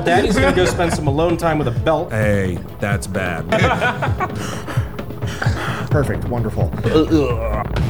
Well, Daddy's gonna go spend some alone time with a belt. Hey, that's bad. Perfect. Wonderful. Uh, uh.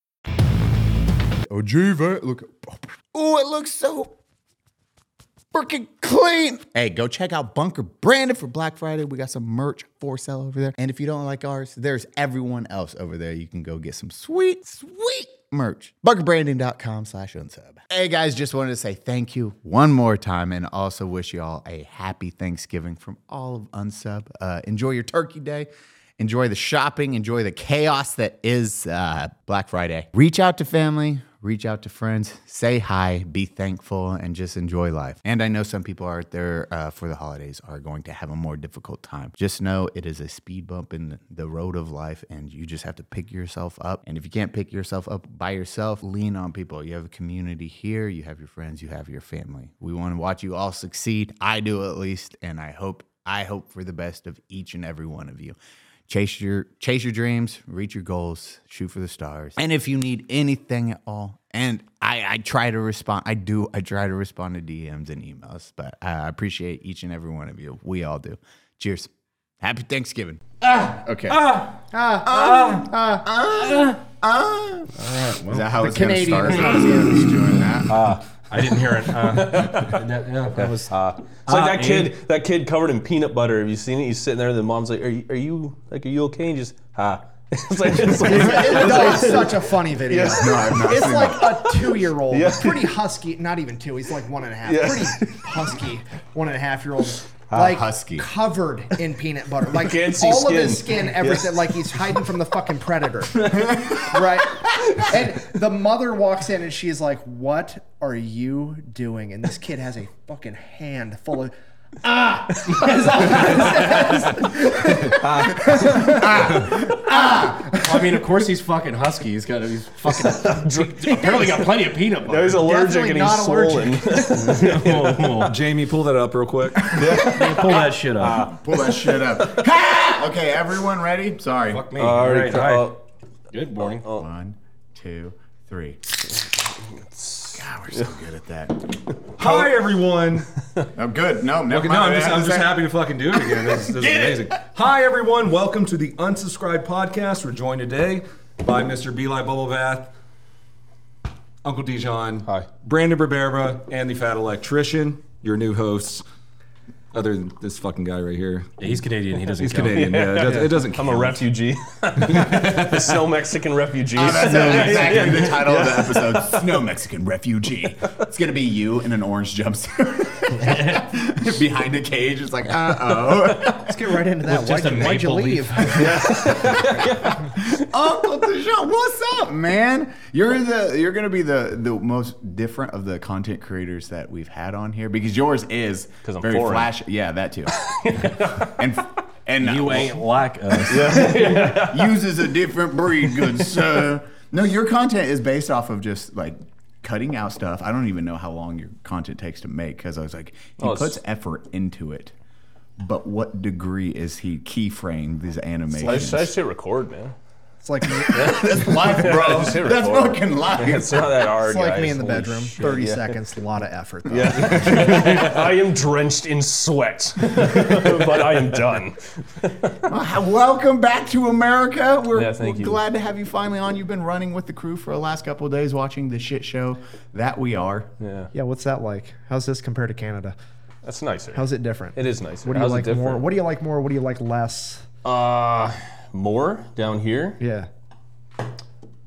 Ojiva, look. Oh, it looks so freaking clean. Hey, go check out Bunker Branding for Black Friday. We got some merch for sale over there. And if you don't like ours, there's everyone else over there. You can go get some sweet, sweet merch. Bunkerbranding.com slash unsub. Hey guys, just wanted to say thank you one more time and also wish you all a happy Thanksgiving from all of unsub. Uh, enjoy your turkey day. Enjoy the shopping, enjoy the chaos that is uh, Black Friday. Reach out to family, reach out to friends, say hi, be thankful, and just enjoy life. And I know some people out there uh, for the holidays are going to have a more difficult time. Just know it is a speed bump in the road of life, and you just have to pick yourself up. And if you can't pick yourself up by yourself, lean on people. You have a community here, you have your friends, you have your family. We want to watch you all succeed. I do at least, and I hope I hope for the best of each and every one of you chase your chase your dreams reach your goals shoot for the stars. And if you need anything at all and i i try to respond i do i try to respond to dms and emails but i appreciate each and every one of you. We all do. Cheers happy thanksgiving ah okay ah ah ah ah ah ah. is that how it's gonna Canadian start is I doing that I didn't hear it. Uh, that, yeah, that was. It's like that kid, that kid covered in peanut butter. Have you seen it? He's sitting there, and the mom's like, "Are you, are you like, are you okay?" And just ha. It's like, it's like That is such a funny video. no i've not It's like that. a two-year-old, Yeah. pretty husky. Not even two. He's like one and a half. Yeah. Pretty husky, one and a half year old. Ah, like husky. covered in peanut butter, like all of his skin. skin, everything. Like he's hiding from the fucking predator, right? And the mother walks in and she's like, "What are you doing?" And this kid has a fucking hand full of. Ah! I mean, of course he's fucking husky. He's got he's fucking apparently got plenty of peanut butter. he's allergic and Definitely he's not swollen. Jamie, pull that up real quick. Yeah, pull that shit up. pull that shit up okay everyone ready sorry Fuck me. All All right, right, all right. uh, Good morning. One, two, three. God, we're so good at that. Hi, everyone. I'm good. No, never Okay, no, mind. I'm just, I'm just happy to fucking do it again. This, is- this is amazing. Hi, everyone. Welcome to the Unsubscribe Podcast. We're joined today by Mr. Beli Bubblebath, Uncle Dijon, Hi. Brandon Barberba, and the Fat Electrician, your new hosts. Other than this fucking guy right here. Yeah, he's Canadian. He doesn't. He's count. Canadian. Yeah, it doesn't, it doesn't I'm a refugee. the snow Mexican refugee. Oh, That's exactly the title of the episode. Snow Mexican refugee. It's gonna be you in an orange jumpsuit behind a cage. It's like, uh oh, Let's get right into that. Why'd a you, why'd you maple leave? leaf. Uncle Dijon, what's man? You're the you're gonna be the the most different of the content creators that we've had on here because yours is 'Cause I'm very foreign. flash. Yeah, that too. and and You uh, ain't like us. uses a different breed, good sir. No, your content is based off of just like cutting out stuff. I don't even know how long your content takes to make because I was like, he Oh, puts effort into it. But what degree is he keyframe these animations? I hit record, man. It's like me. That's life, bro. Just That's fucking life. It's not that hard, It's like guys. me in the Holy bedroom. shit, 30 yeah. seconds, a lot of effort. Though. I am drenched in sweat, but I am done. Uh, Welcome back to America. We're, Yeah, thank we're you. glad to have you finally on. You've been running with the crew for the last couple of days watching the shit show that we are. Yeah, Yeah, what's that like? How's this compared to Canada? that's nicer. How's it different? It is nicer. What do you How's it like more? different? What do you like more? What do you like less? Uh, more down here. Yeah.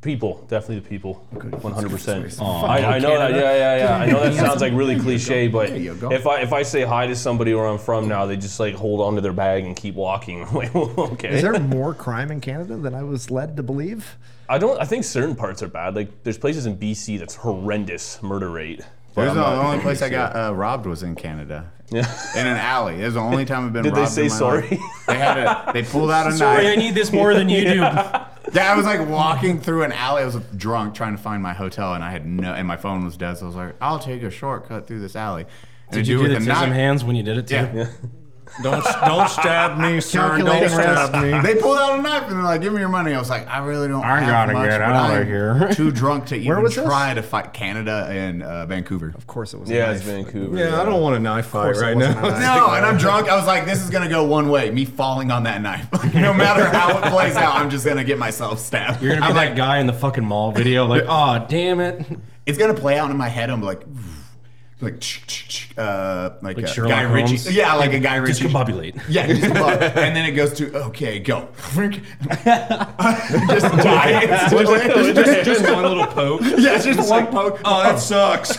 People, definitely the people, one hundred percent. I, know that. Yeah, yeah, yeah. I know that sounds like really cliche, but There you go. if I if I say hi to somebody where I'm from now, they just like hold on to their bag and keep walking. I'm like, okay. Is there more crime in Canada than I was led to believe? I don't. I think certain parts are bad. Like there's places in BC that's horrendous murder rate. It was I'm the only place I got uh, robbed was in Canada. Yeah. In an alley. It was the only time I've been Did they robbed. say in my sorry? life. They had a. They pulled out a knife. Sorry, I need this more than you do. Yeah, I was like walking through an alley. I was drunk trying to find my hotel, and I had no. And my phone was dead, so I was like, "I'll take a shortcut through this alley." And Did you do do it the with a tism knife. hands when you did it too? Yeah. Don't don't stab me, sir. Don't stab me. They pulled out a knife and they're like, "Give me your money." I was like, "I really don't I have gotta much, get but out of I'm here." Too drunk to even was try to fight Canada and uh, Vancouver. Of course it was. a Yeah, it's. Vancouver. Yeah, I don't want a knife fight right now. No, and I'm drunk. I was like, "This is gonna go one way. Me falling on that knife. No matter how it plays out, I'm just gonna get myself stabbed." You're gonna be I'm that like, guy in the fucking mall video, like, oh damn it. It's gonna play out in my head. I'm like, like, uh, like, Like Sherlock Guy Ritchie. Holmes? Yeah, like a Guy Ritchie. Discombobulate. Yeah, just and then it goes to okay, go. just die instantly. just, just one little poke. yeah, it's just one poke. Oh, that sucks.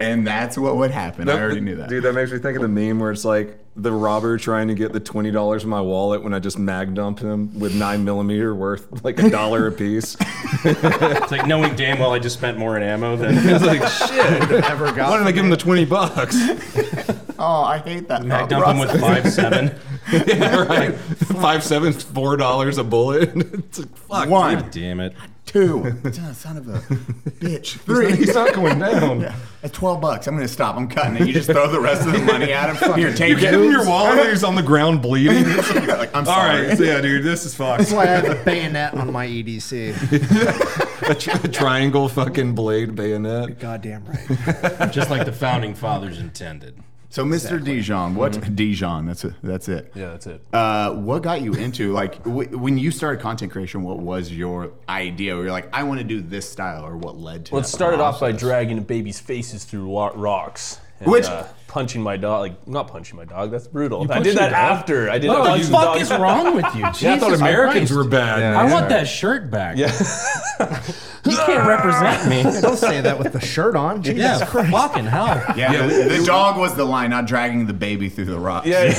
And that's what would happen. I already knew that. Dude, that makes me think of the meme where it's like the robber trying to get the twenty dollars in my wallet when I just mag dump him with nine millimeter worth like a dollar a piece. It's like knowing damn well I just spent more in ammo than It's like shit. Ever got Why didn't I give him the twenty bucks? oh, I hate that. I thought dump them with five seven. yeah, right. Five seven, four dollars a bullet. It's like fuck. One, God damn it. Two. Son of a bitch. Three. He's not going down. At twelve bucks, I'm gonna stop. I'm cutting it. You just throw the rest of the money at him. Here, take You it. give him your wallet and he's on the ground bleeding. Like, I'm sorry. right, so yeah, dude, this is fucked. That's why I have a bayonet on my EDC. a, tri- a triangle fucking blade bayonet. Goddamn right. Just like the founding fathers intended. So, Mr. Dijon, what Dijon? That's it. That's it. Yeah, that's it. Uh, what got you into like w- when you started content creation? What was your idea? Where you're like, I want to do this style, or what led to? Well, it started off by process? dragging babies' faces through rocks. And, Which- uh, punching my dog, like not punching my dog. That's brutal. I punched did your that dog? after. I did. What I the punched fuck dog. is wrong with you? Jesus I thought Americans Christ. were bad. I want that shirt back. Yeah. You can't represent me. Don't say that with the shirt on. Jesus Yeah, Christ. fucking hell. Yeah, the, the dog was the line, not dragging the baby through the rocks. Yeah.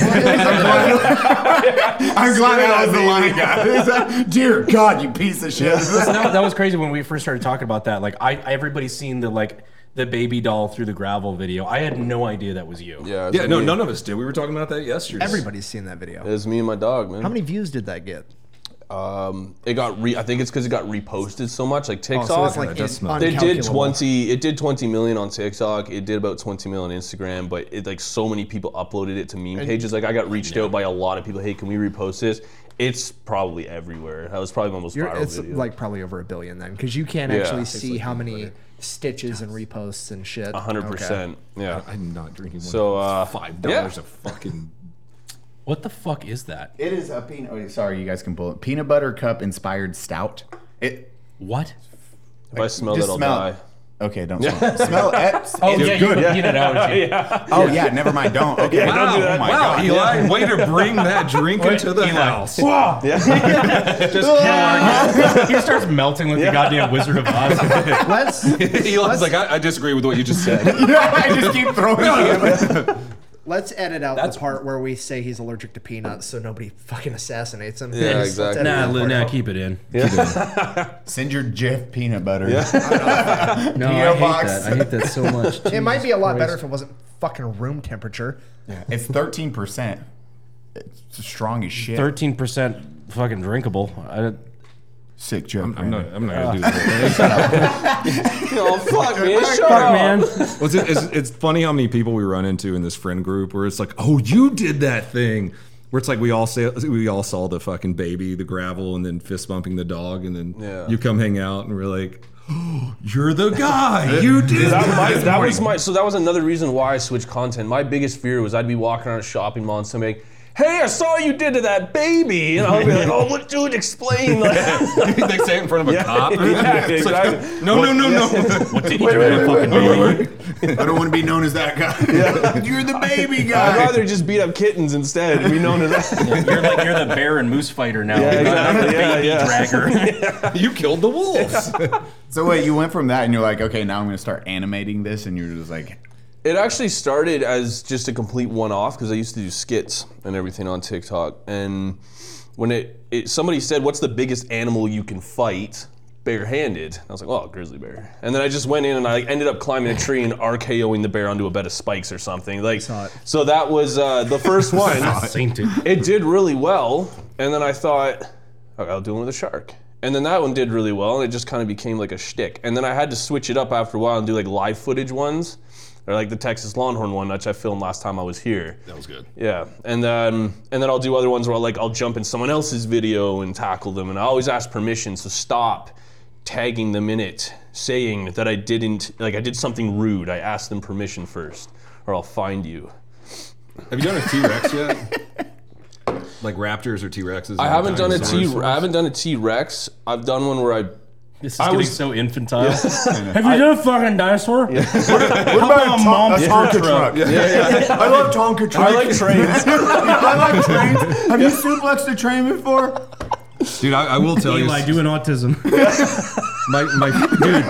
I'm glad that was the line, guys. Dear God, you piece of shit. that, that was crazy when we first started talking about that. Like, I everybody's seen the like the baby doll through the gravel video. I had no idea that was you. Yeah, it's Yeah, no, me. none of us did. We were talking about that yesterday. Everybody's seen that video. It was me and my dog, man. How many views did that get? Um, it got re. I think it's because it got reposted so much, like TikTok. Oh, so like it does. It did twenty. It did twenty million on TikTok. It did about twenty million on Instagram. But it like so many people uploaded it to meme pages. Like I got reached out by a lot of people. Hey, can we repost this? It's probably everywhere. That was probably my most You're, viral it's video. like probably over a billion then, because you can Yeah. actually It's see how many stitches and reposts and shit. hundred Okay. percent. Yeah. I'm not drinking one. So, uh, five dollars yeah. a fucking. What the fuck is that? It is a peanut. Oh, sorry, you guys can pull it. Peanut butter cup inspired stout. It. What? If I smell it, I'll smell. die. Okay, don't smell. smell it. Oh it's yeah, good. you peanut allergy. Oh yeah, never mind. Don't. Okay. don't do that. Oh my Wow, God. Eli, way to bring that drink into the house. wow Just he starts melting like the goddamn Wizard of Oz. Let's Eli's like, I, I disagree with what you just said. yeah, I just keep throwing it. Let's edit out That's- the part where we say he's allergic to peanuts, so nobody fucking assassinates him. Yeah, Let's exactly. edit nah, that li- part nah, out. keep it in. Send your Jeff peanut butter. No, I hate box. that. I hate that so much. It might be a lot better if it wasn't fucking room temperature. Yeah, It's thirteen percent. It's strong as shit. Thirteen percent fucking drinkable. I, Sick joke. I'm not. I'm not gonna do that. Oh fuck, man! Shut fuck, up, man. Well, it's, it's, it's funny how many people we run into in this friend group where it's like, oh, you did that thing. Where it's like we all say we all saw the fucking baby, the gravel, and then fist bumping the dog, and then Yeah. you come hang out, and we're like, oh, you're the guy. You did That, that. my, that was my. So that was another reason why I switched content. My biggest fear was I'd be walking around a shopping mall and somebody. Like, Hey, I saw you did to that baby, and I'll be like, "Oh, what, dude? Explain." Like, they say it in front of a cop. yeah, It's like, exactly. no, no, no, no. What did you do to a fucking baby? I don't want to be known as that guy. You're the baby guy. I'd guy. rather just beat up kittens instead and be known as that. You're like you're the bear and moose fighter now. Yeah, You're not exactly. the Yeah, baby yeah. dragger. you killed the wolves. So wait, you went from that and you're like, okay, now I'm gonna start animating this, and you're just like, It actually started as just a complete one-off because I used to do skits and everything on TikTok. And when it, it somebody said, "What's the biggest animal you can fight?" barehanded. I was like, oh, grizzly bear. And then I just went in and I like, ended up climbing a tree and RKOing the bear onto a bed of spikes or something. Like, Saw it. so that was uh, the first one. Sainted. it did really well, and then I thought, okay, I'll do one with a shark. And then that one did really well, and it just kind of became like a shtick. And then I had to switch it up after a while and do like live footage ones, or like the Texas Longhorn one, which I filmed last time I was here. That was good. Yeah, and then and then I'll do other ones where I'll, like I'll jump in someone else's video and tackle them, and I always ask permission, so stop tagging them in it, saying that I didn't like I did something rude. I asked them permission first, or I'll find you. Have you done a T Rex yet? like raptors or T Rexes? I haven't done a T. I haven't done a T Rex. I've done one where I. This is I getting was- so infantile. Have you done a fucking dinosaur? What about a mom a Tonka truck. I love Tonka trucks. I like trains. I like trains. Have you suplexed a train before? Dude, I, I will tell you. Eli doing autism. my, my dude,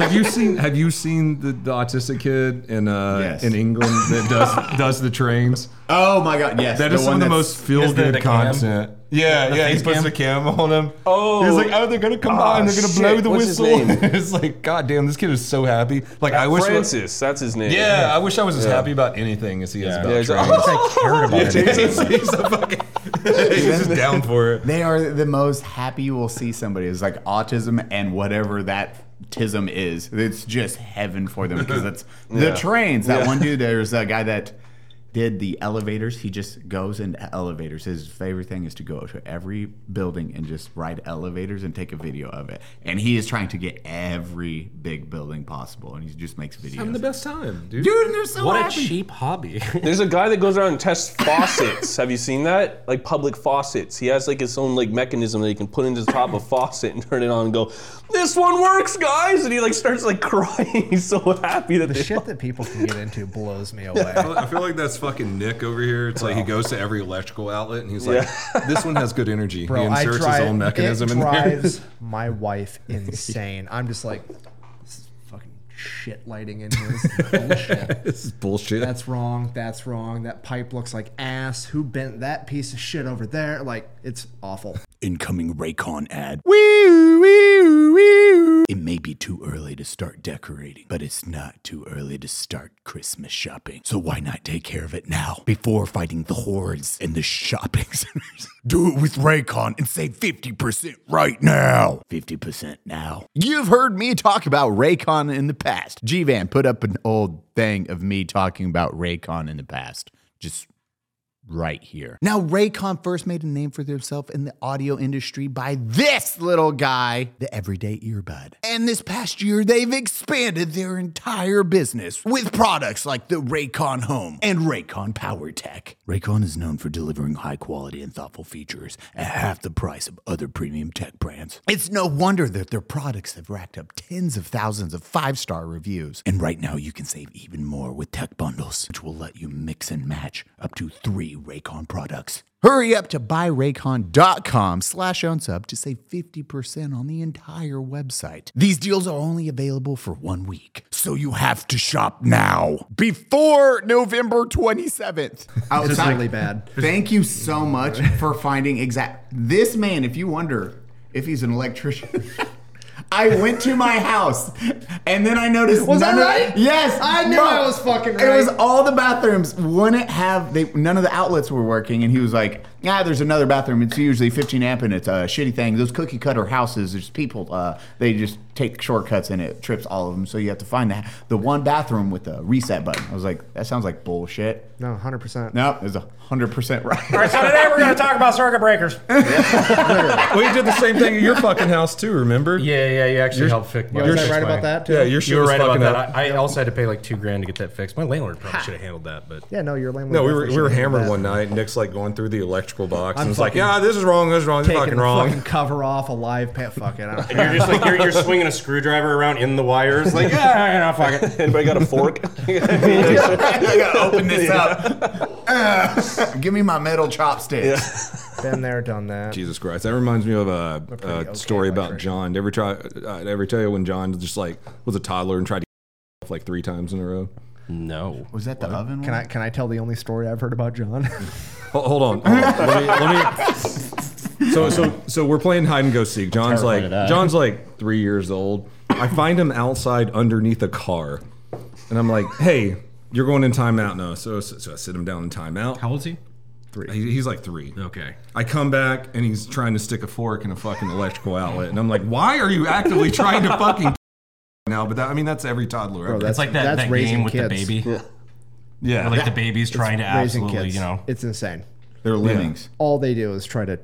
have you seen have you seen the, the autistic kid in uh Yes. in England that does does the trains? Oh my god, yes. That is some of the most feel Is the- good the cam? content. Yeah, yeah. He face puts cam? the cam on him. Oh. he's like, oh, they're gonna come by and they're gonna shit. blow the What's his whistle. name? it's like, god damn, this kid is so happy. Like, I wish. Francis, that's his name. Yeah, I wish I was as happy about anything as he is about Yeah, he's trains. like, I cared about it. he's, he's a fucking, he's just down for it. They are the most happy you will see somebody. It's like autism and whatever that tism is. It's just heaven for them because it's the trains. That one dude, there's a guy that did the elevators. He just goes into elevators. His favorite thing is to go to every building and just ride elevators and take a video of it. And he is trying to get every big building possible. And he just makes videos. Having the best time, dude. Dude, and they're so What a cheap hobby. There's a guy that goes around and tests faucets. Have you seen that? Like public faucets. He has like his own like mechanism that he can put into the top of a faucet and turn it on and go, "This one works, guys!" And he like starts like crying. He's so happy that The they shit that people can get into blows me away. I feel like that's fucking Nick over here. It's like he goes to every electrical outlet and he's like, "This one has good energy." Bro, he I inserts drive, his own mechanism it in there. drives my wife insane. I'm just like, this is fucking shit lighting in here. This is bullshit. this is bullshit. That's wrong. That's wrong. That pipe looks like ass. Who bent that piece of shit over there? Like, it's awful. Incoming Raycon ad. Wee, wee, wee. It may be too early to start decorating, but it's not too early to start Christmas shopping. So why not take care of it now before fighting the hordes in the shopping centers? Do it with Raycon and save 50% right now. 50% now. You've heard me talk about Raycon in the past. G-Van put up an old thing of me talking about Raycon in the past. Just right here. Now, Raycon first made a name for themselves in the audio industry by this little guy, the everyday earbud. And this past year, they've expanded their entire business with products like the Raycon Home and Raycon Power Tech. Raycon is known for delivering high quality and thoughtful features at half the price of other premium tech brands. It's no wonder that their products have racked up tens of thousands of five star reviews. And right now, you can save even more with tech bundles, which will let you mix and match up to three Raycon products. Hurry up to buyraycon.com slash unsub to save 50% on the entire website. These deals are only available for one week, so you have to shop now before November 27th. This is really bad. Thank you so much for finding exact. This man, if you wonder if he's an electrician. I went to my house and then I noticed. Was none that of- right? Yes, I knew bro. I was fucking It was all the bathrooms wouldn't have. They none of the outlets were working, and he was like, "Yeah, there's another bathroom. It's usually 15 amp, and it's a shitty thing. Those cookie cutter houses, there's people. Uh, they just take shortcuts, and it trips all of them. So you have to find the the one bathroom with the reset button. I was like, that sounds like bullshit. No, 100%. Nope, it's hundred percent right. All right, so today we're going to talk about circuit breakers. we did the same thing at your fucking house too. Remember? Yeah, yeah, you actually helped fix my Was I right about that, too? Yeah, your shit You were was right about fucking that. up. I, I also had to pay like two grand to get that fixed. My landlord probably should have handled that, but Yeah, no, you're lame. No, we were we were hammered one night. Nick's like going through the electrical box, and it's like, fucking yeah, this is wrong, this is wrong, this is Taking fucking the wrong. fucking cover off a live pet. Fuck it. I don't And you're just like you're, you're swinging a screwdriver around in the wires, like yeah, no, fuck it. Anybody got a fork? I gotta open this up. Uh, give me my metal chopsticks. Been there, done that. Jesus Christ, that reminds me of a, a okay story about electrician. John. Did ever try? Uh, ever tell you when John just like was a toddler and tried to like three times in a row? No. Was that the oven? Can one? I can I tell the only story I've heard about John? Hold, hold on, hold on. Let me, let me So so so we're playing hide and go seek. John's terrified like that. John's like three years old. I find him outside underneath a car, and I'm like, "Hey, you're going in timeout now." So so I sit him down in timeout. How old is he? He- He's like three. Okay. I come back and he's trying to stick a fork in a fucking electrical outlet, and I'm like, "Why are you actively trying to fucking now?" But that, I mean, that's every toddler. Bro, ever. that's It's like that, that's that raising game with kids. the baby. yeah, Where, like the baby's trying to Raising absolutely, kids. you know. It's insane. They're lemmings. All they do is try to.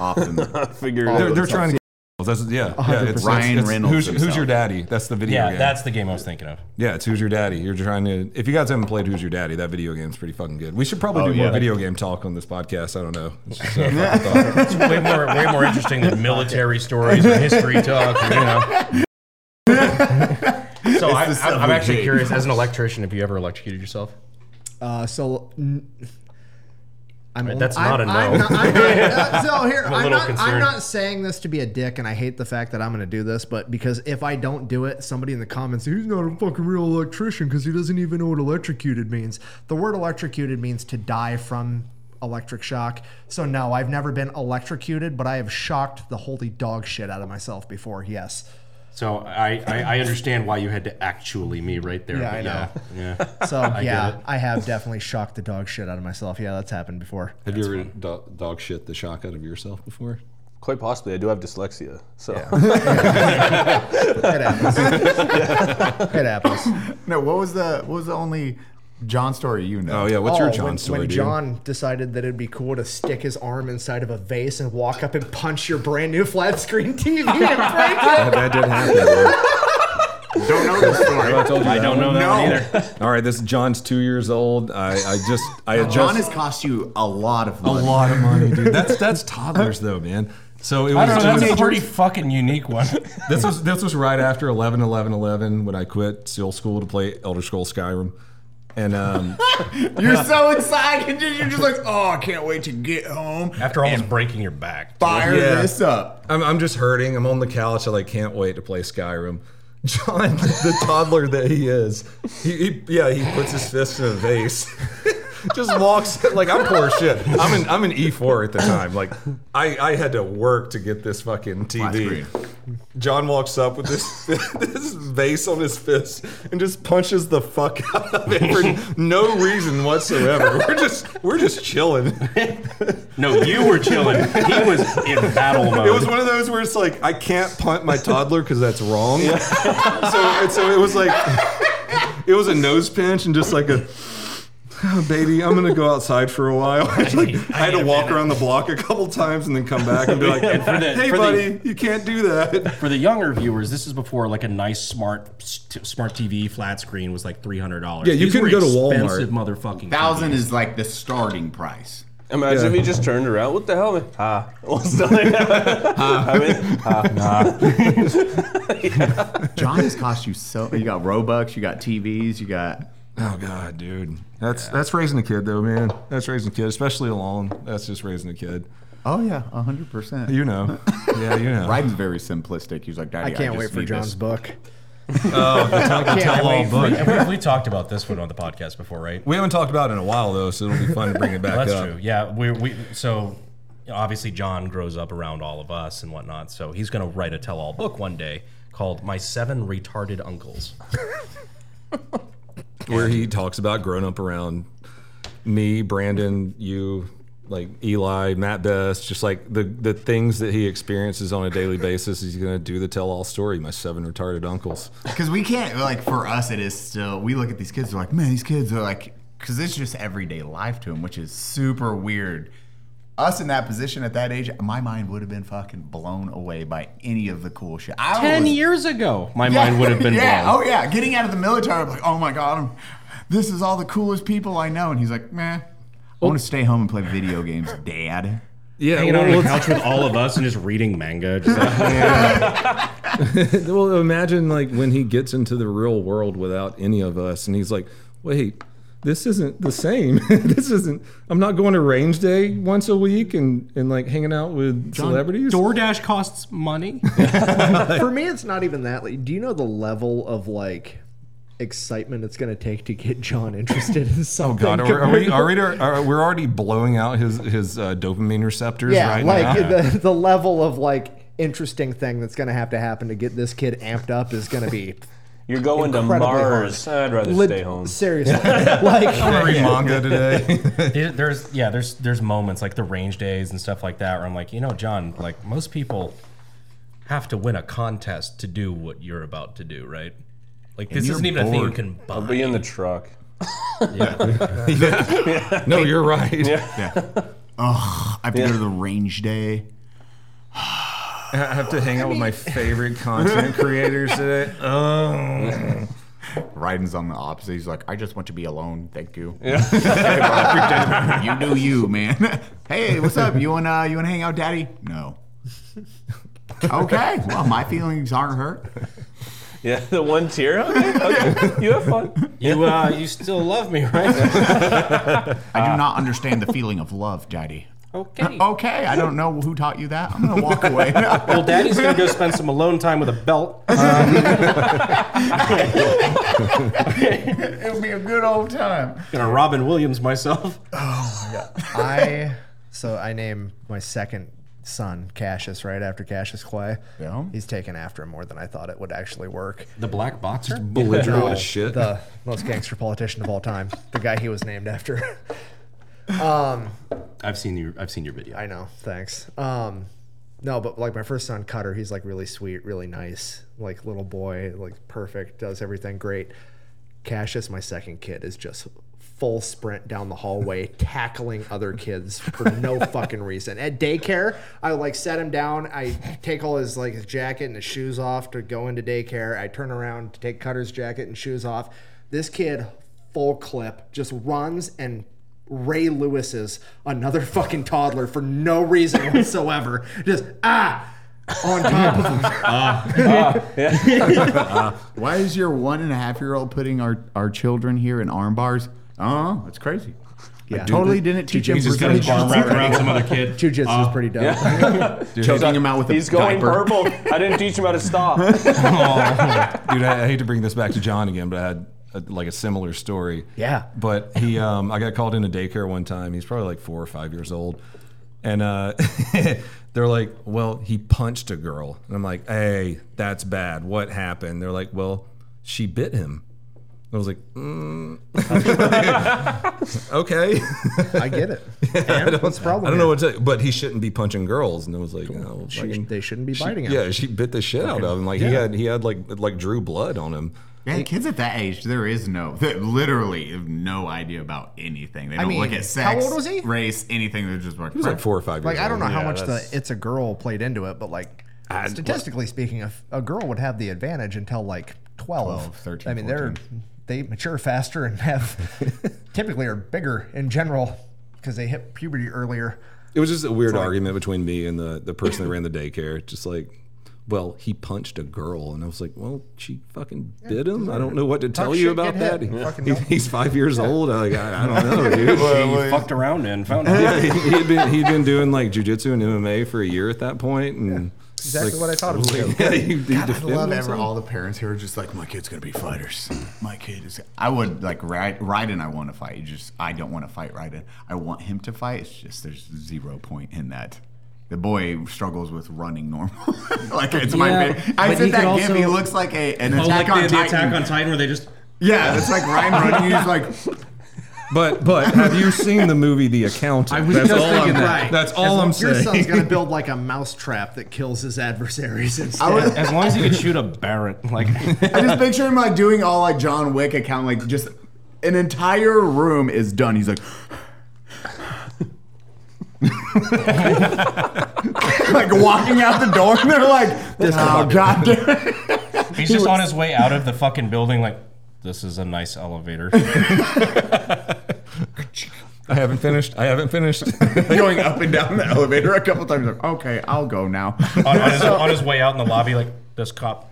Often. Figure it they're, they're trying to. That's, yeah, yeah. It's, Ryan it's, it's, Reynolds Who's, who's himself. your daddy? That's the video Yeah, game. that's the game I was thinking of. Yeah, it's Who's Your Daddy. You're trying to. If you guys haven't played Who's Your Daddy, that video game's pretty fucking good. We should probably Oh, do more yeah. video game talk on this podcast. I don't know. It's just a fucking thought. It's way more, way more interesting than military stories or history talk. or, You know. so I, I'm, I'm actually curious. As an electrician, have you ever electrocuted yourself? Uh, so. n- I'm Right, that's not I'm, a no. I'm not, I'm not- uh, so here, I'm I'm, not, I'm not saying this to be a dick, and I hate the fact that I'm going to do this, but because if I don't do it, somebody in the comments, he's not a fucking real electrician because he doesn't even know what electrocuted means. The word electrocuted means to die from electric shock. So no, I've never been electrocuted, but I have shocked the holy dog shit out of myself before. Yes. So I, I, I understand why you had to actually me right there. Yeah, I know. Yeah, yeah. So get yeah. I have definitely shocked the dog shit out of myself. Yeah, that's happened before. Have you ever do- dog shit the shock out of yourself before? Quite possibly. I do have dyslexia. So It happens. it happens. no, what was the what was the only John story you know? Oh yeah, what's your Oh, John when, story, when dude? John decided that it'd be cool to stick his arm inside of a vase and walk up and punch your brand new flat screen TV and break it. that, that did happen. Don't know the story. I told you I don't know one? that one either. All right, this John's two years old. I, I just I had John has cost you a lot of money. a lot of money, dude. That's that's toddlers though, man. So it was know. That's a pretty fucking unique one. this was this was right after 11 11 11 when I quit SEAL school to play Elder Scrolls Skyrim. And um, You're so excited. You're just like, oh, I can't wait to get home. After almost breaking your back. Fire Yeah. this up. I'm, I'm just hurting. I'm on the couch. I like can't wait to play Skyrim. John, the toddler that he is, he, he yeah he puts his fist in a vase. just walks like I'm poor shit. I'm in I'm in E4 at the time. Like I I had to work to get this fucking TV. John walks up with this this vase on his fist and just punches the fuck out of it for no reason whatsoever. We're just we're just chilling. No, you were chilling. He was in battle mode. It was one of those where it's like I can't punt my toddler because that's wrong. so so it was like it was a nose pinch and just like a "Oh, baby, I'm gonna go outside for a while. I, had to walk around the block a couple times and then come back and be like, for the- "Hey, for the- buddy, you can't do that." For the younger viewers, this is before like a nice smart smart TV flat screen was like three hundred dollars. Yeah, you couldn't go to Walmart. Expensive motherfucking Thousand TVs. is like the starting price. imagine if Yeah. he just turned around. What the hell, man? Ha. What's the I mean, ha. John has cost you so. You got Robux, you got TVs, you got. Oh god, dude, that's that's raising a kid though, man. That's raising a kid, especially alone. That's just raising a kid. Oh yeah, hundred percent. You know, yeah, you know. Ryden's very simplistic. He's like, Daddy, I can't just wait for John's this." book. Oh, the tell, the tell all book. We, we talked about this one on the podcast before, right? We haven't talked about it in a while though, so it'll be fun to bring it back That's up. true. Yeah, we we so obviously John grows up around all of us and whatnot, so he's gonna write a tell-all book one day called "My Seven Retarded Uncles." Where he talks about growing up around me, Brandon, you, like Eli, Matt Best, just like the the things that he experiences on a daily basis. He's gonna do the tell all story. My seven retarded uncles. Because we can't, like, for us, it is still, we look at these kids, we're like, man, these kids are like, because it's just everyday life to them, which is super weird. Us in that position at that age, my mind would have been fucking blown away by any of the cool shit. I Ten was- years ago, my mind would have been yeah, blown. oh yeah. Getting out of the military, I'm like, oh my god, I'm, this is all the coolest people I know. And he's like, man, I want to oh. stay home and play video games, Dad. Yeah, Hanging well, on the couch with all of us and just reading manga. Just like, yeah. well, imagine like when he gets into the real world without any of us, and he's like, "Wait, this isn't the same. this isn't. I'm not going to range day once a week and and like hanging out with celebrities." DoorDash costs money. For me, it's not even that. Like, do you know the level of like excitement it's going to take to get John interested in Oh something. God, are, are we already? Are, we're already blowing out his his uh, dopamine receptors yeah, right like now. the the level of like interesting thing that's going to have to happen to get this kid amped up is going to be You're going to incredibly Mars. hard. I'd rather Lit- stay home. Seriously, like I'm gonna read manga today. There- there's yeah there's there's moments like the range days and stuff like that where I'm like you know John like most people have to win a contest to do what you're about to do right like this you're isn't even a thing you bored. can buy I'll be in the truck. Yeah. No, you're right. Yeah. I have to go to the range day. I have to hang out with my favorite content creators today. Oh. Ryden's on the opposite. He's like, I just want to be alone. Thank you. Yeah. you do you, man. hey, what's up? You wanna you wanna hang out, Daddy? No. Okay. Well, my feelings aren't hurt. Yeah, the one tear. Okay, okay. You have fun. you uh you still love me right I do not understand the feeling of love, Daddy. Okay Okay, I don't know who taught you that. I'm gonna walk away. well daddy's gonna go spend some alone time with a belt um, It'll be a good old time. gonna Robin Williams myself oh, I so I name my second son Cassius right after Cassius Clay. Yeah. He's taken after him more than I thought it would actually work. the black boxer Belligerent No, as shit. The most gangster politician of all time. The guy he was named after. I've seen your I've seen your video I know. Thanks. Um, no, but like my first son, Cutter, he's like really sweet, really nice, like little boy, like perfect, does everything great. Cassius, my second kid, is just full sprint down the hallway, tackling other kids for no fucking reason. At daycare, I like set him down. I take all his like his jacket and his shoes off to go into daycare. I turn around to take Cutter's jacket and shoes off. This kid, full clip, just runs and Ray Lewis's another fucking toddler for no reason whatsoever. Just ah on top of him. Ah. Ah. Ah. Why is your one and a half year old putting our, our children here in arm bars? Oh, that's crazy. I Yeah. totally didn't teach him. He's just got his Brazilian arm wrapped around some other kid. Jiu-jitsu is pretty dope. choking him out with a He's going diaper. purple. I didn't teach him how to stop. Dude, I, I hate to bring this back to John again, but I had a, like a similar story. Yeah. But he, um, I got called into daycare one time. He's probably like four or five years old, and uh, they're like, "Well, he punched a girl," and I'm like, "Hey, that's bad. What happened?" They're like, "Well, she bit him." I was like, mm. "Okay." I get it. And what's the problem? I don't know what to, but he shouldn't be punching girls. And it was like, no, She- fucking- they shouldn't be she- biting him. Yeah, she bit the shit out of him. Like he had, he had like like drew blood on him. Yeah, kids at that age, there is no, literally have no idea about anything. They don't mean, look at how sex, old was he? race, anything. They're just like, He was like four or five years Like I don't know old. how Yeah, much the that's- "it's a girl" played into it, but like statistically speaking, a, a girl would have the advantage until like 12. 12, 13, I mean, they're they mature faster and have typically are bigger in general because they hit puberty earlier. It was just a weird argument between me and the the person that ran the daycare. Just like, well, he punched a girl, and I was like, well, she fucking bit him. I don't know what to tell you shit, about get that. hit. He- Fucking he- don't. he's five years old. I, like, I, I don't know, dude. you fucked around and found out Yeah, he, he'd been he'd been doing like jujitsu and MMA for a year at that point, and Exactly what I thought it was. like, yeah, he, he God, I defended love ever himself. all the parents who are just like, my kid's gonna be fighters. My kid is. I would like Ry- Ryden. I want to fight. You Just I don't want to fight Ryden. I want him to fight. It's just there's zero point in that. The boy struggles with running normal. like it's my. Yeah, fa- I said that gif. He looks like a an Oh, attack like on the, the Titan. attack on Titan where they just yeah, it's like Ryan running. He's like, But but have you seen the movie The Accountant? I was That's just all thinking I'm, that. That's all I'm Your son's gonna build like a mouse trap that kills his adversaries instead. I as long as you could shoot a Barrett like I just picture him like doing all like John Wick account, like just an entire room is done. He's like, like walking out the door, and they're like, "Oh god damn it!" he's just on his way out of the fucking building like this is a nice elevator. I haven't finished. I haven't finished. Going up and down the elevator a couple times. Like, okay, I'll go now. on, on his, on his way out in the lobby, like this cop.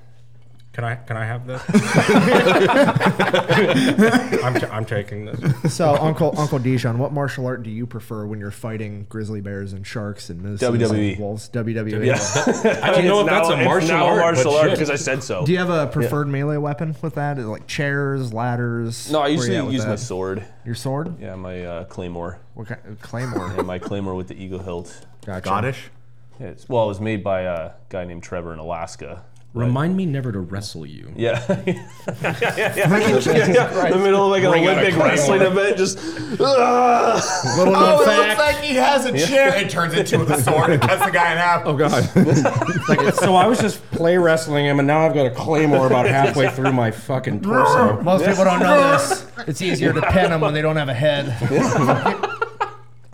Can I can I have this? I'm, t- I'm taking this. So, Uncle Uncle Dijon, what martial art do you prefer when you're fighting grizzly bears and sharks and mooses WWE. and wolves? WWE. Yeah. I don't know if that's a It's martial now art, martial art because I said so. Do you have a preferred melee weapon with that? Is it like chairs, ladders? No, I usually at with use my sword. Your sword? Yeah, my uh, claymore. What kind? Claymore. Yeah, my claymore with the eagle hilt. Gotcha. Scottish. Yeah, well, it was made by a guy named Trevor in Alaska. Remind me never to wrestle you. Yeah. yeah, yeah, yeah, yeah. In the middle of like an Bring out a Olympic claymore. wrestling event, just. ah. Little known Oh, it looks like he has a chair. It turns into a sword and cuts the guy in half. Oh god. so I was just play wrestling him, and now I've got a claymore about halfway through my fucking torso. Most people don't know this. It's easier to pin them when they don't have a head.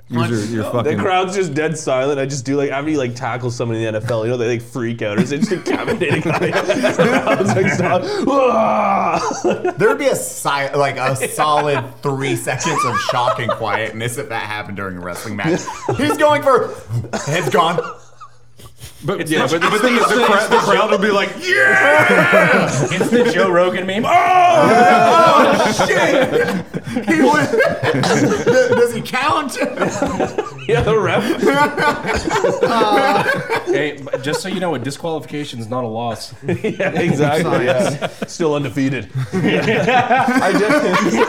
Use your, your The fucking. crowd's just dead silent. I just do like after you like tackle somebody in the NFL, you know they like freak out or they just decapitate a guy. Crowd's like stop. There would be a si- like a solid three seconds of shock and quietness if that happened during a wrestling match. He's going for head's gone. But yeah, but the thing is, the, cra- the crowd would be like, yeah. It's the Joe Rogan meme. Oh! Oh shit! He went, does he count? yeah, the ref. Hey, just so you know, a disqualification is not a loss. yeah, exactly. Yeah. Still undefeated. I did.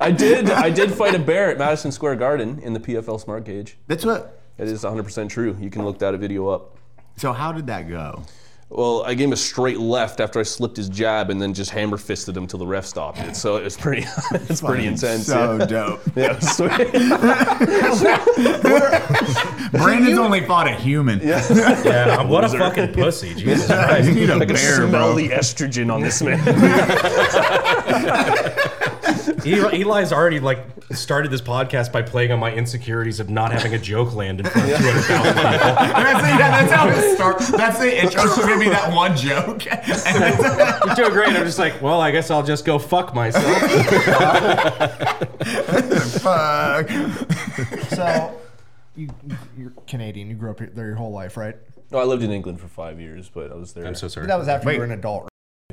I did. I did fight a bear at Madison Square Garden in the PFL Smart Cage. That's what. It is 100% true. You can look that video up. So how did that go? Well, I gave him a straight left after I slipped his jab, and then just hammer fisted him till the ref stopped it. So it was pretty. it's pretty intense. So yeah. dope. Yeah, it sweet. Brandon's only fought a human. Yeah, yeah what a fucking pussy. Jesus Christ. You need a I can bear, smell bro. the estrogen on this man. Eli, Eli's already like started this podcast by playing on my insecurities of not having a joke land in front of 200,000 people. That's, it, yeah, that's how it starts. That's the intro. Just give me that one joke. And You're doing great. I'm just like, well, I guess I'll just go fuck myself. Fuck. So, you, you're Canadian. You grew up there your whole life, right? no, I lived in England for five years, but I was there. I'm so sorry. That was after Wait. you were an adult.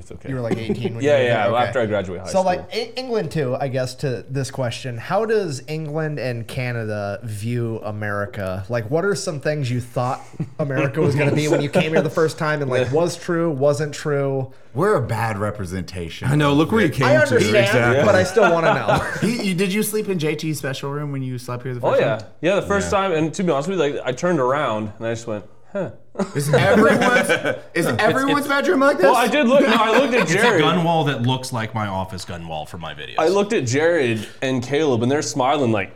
Right? It's okay. You were like 18 when yeah, you yeah. moved? Okay. After I graduated high So, school. So like England too, I guess. To this question, how does England and Canada view America? Like, what are some things you thought America was going to be when you came here the first time, and like was true, wasn't true? We're a bad representation. I know. Look where you came I to. understand, Exactly. but I still want to know. He, you, did you sleep in JT's special room when you slept here the oh first yeah, time? yeah. The first time, and to be honest with you, like I turned around and I just went, huh. Is everyone's is everyone's bedroom like this? Well, I did look. No, I looked at Jared. It's a gun wall that looks like my office gun wall for my videos. I looked at Jared and Caleb, and they're smiling like,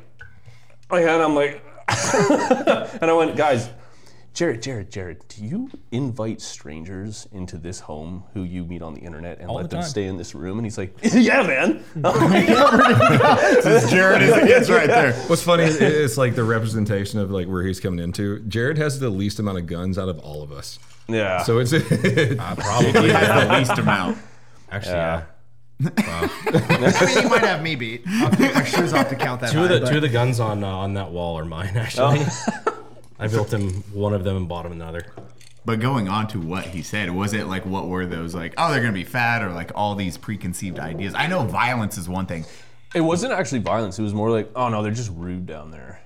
oh yeah, and I'm like, and I went, guys, Jared, Jared, Jared, do you invite strangers into this home who you meet on the internet and All let the them time. stay in this room? And he's like, yeah, man. Jared is it's right there. What's funny is it's like the representation of like where he's coming into. Jared has the least amount of guns out of all of us. yeah. So it's probably. He the least amount. Actually, Yeah. yeah. I mean, you might have me beat. I'll take my shoes off to count that. Two of high, the but- two of the guns on uh, on that wall are mine. Actually, I built him one of them and bought him another. But going on to what he said, was it like what were those like? Oh, they're gonna be fat, or like all these preconceived ideas? I know violence is one thing. It wasn't actually violence. It was more like, oh no, they're just rude down there.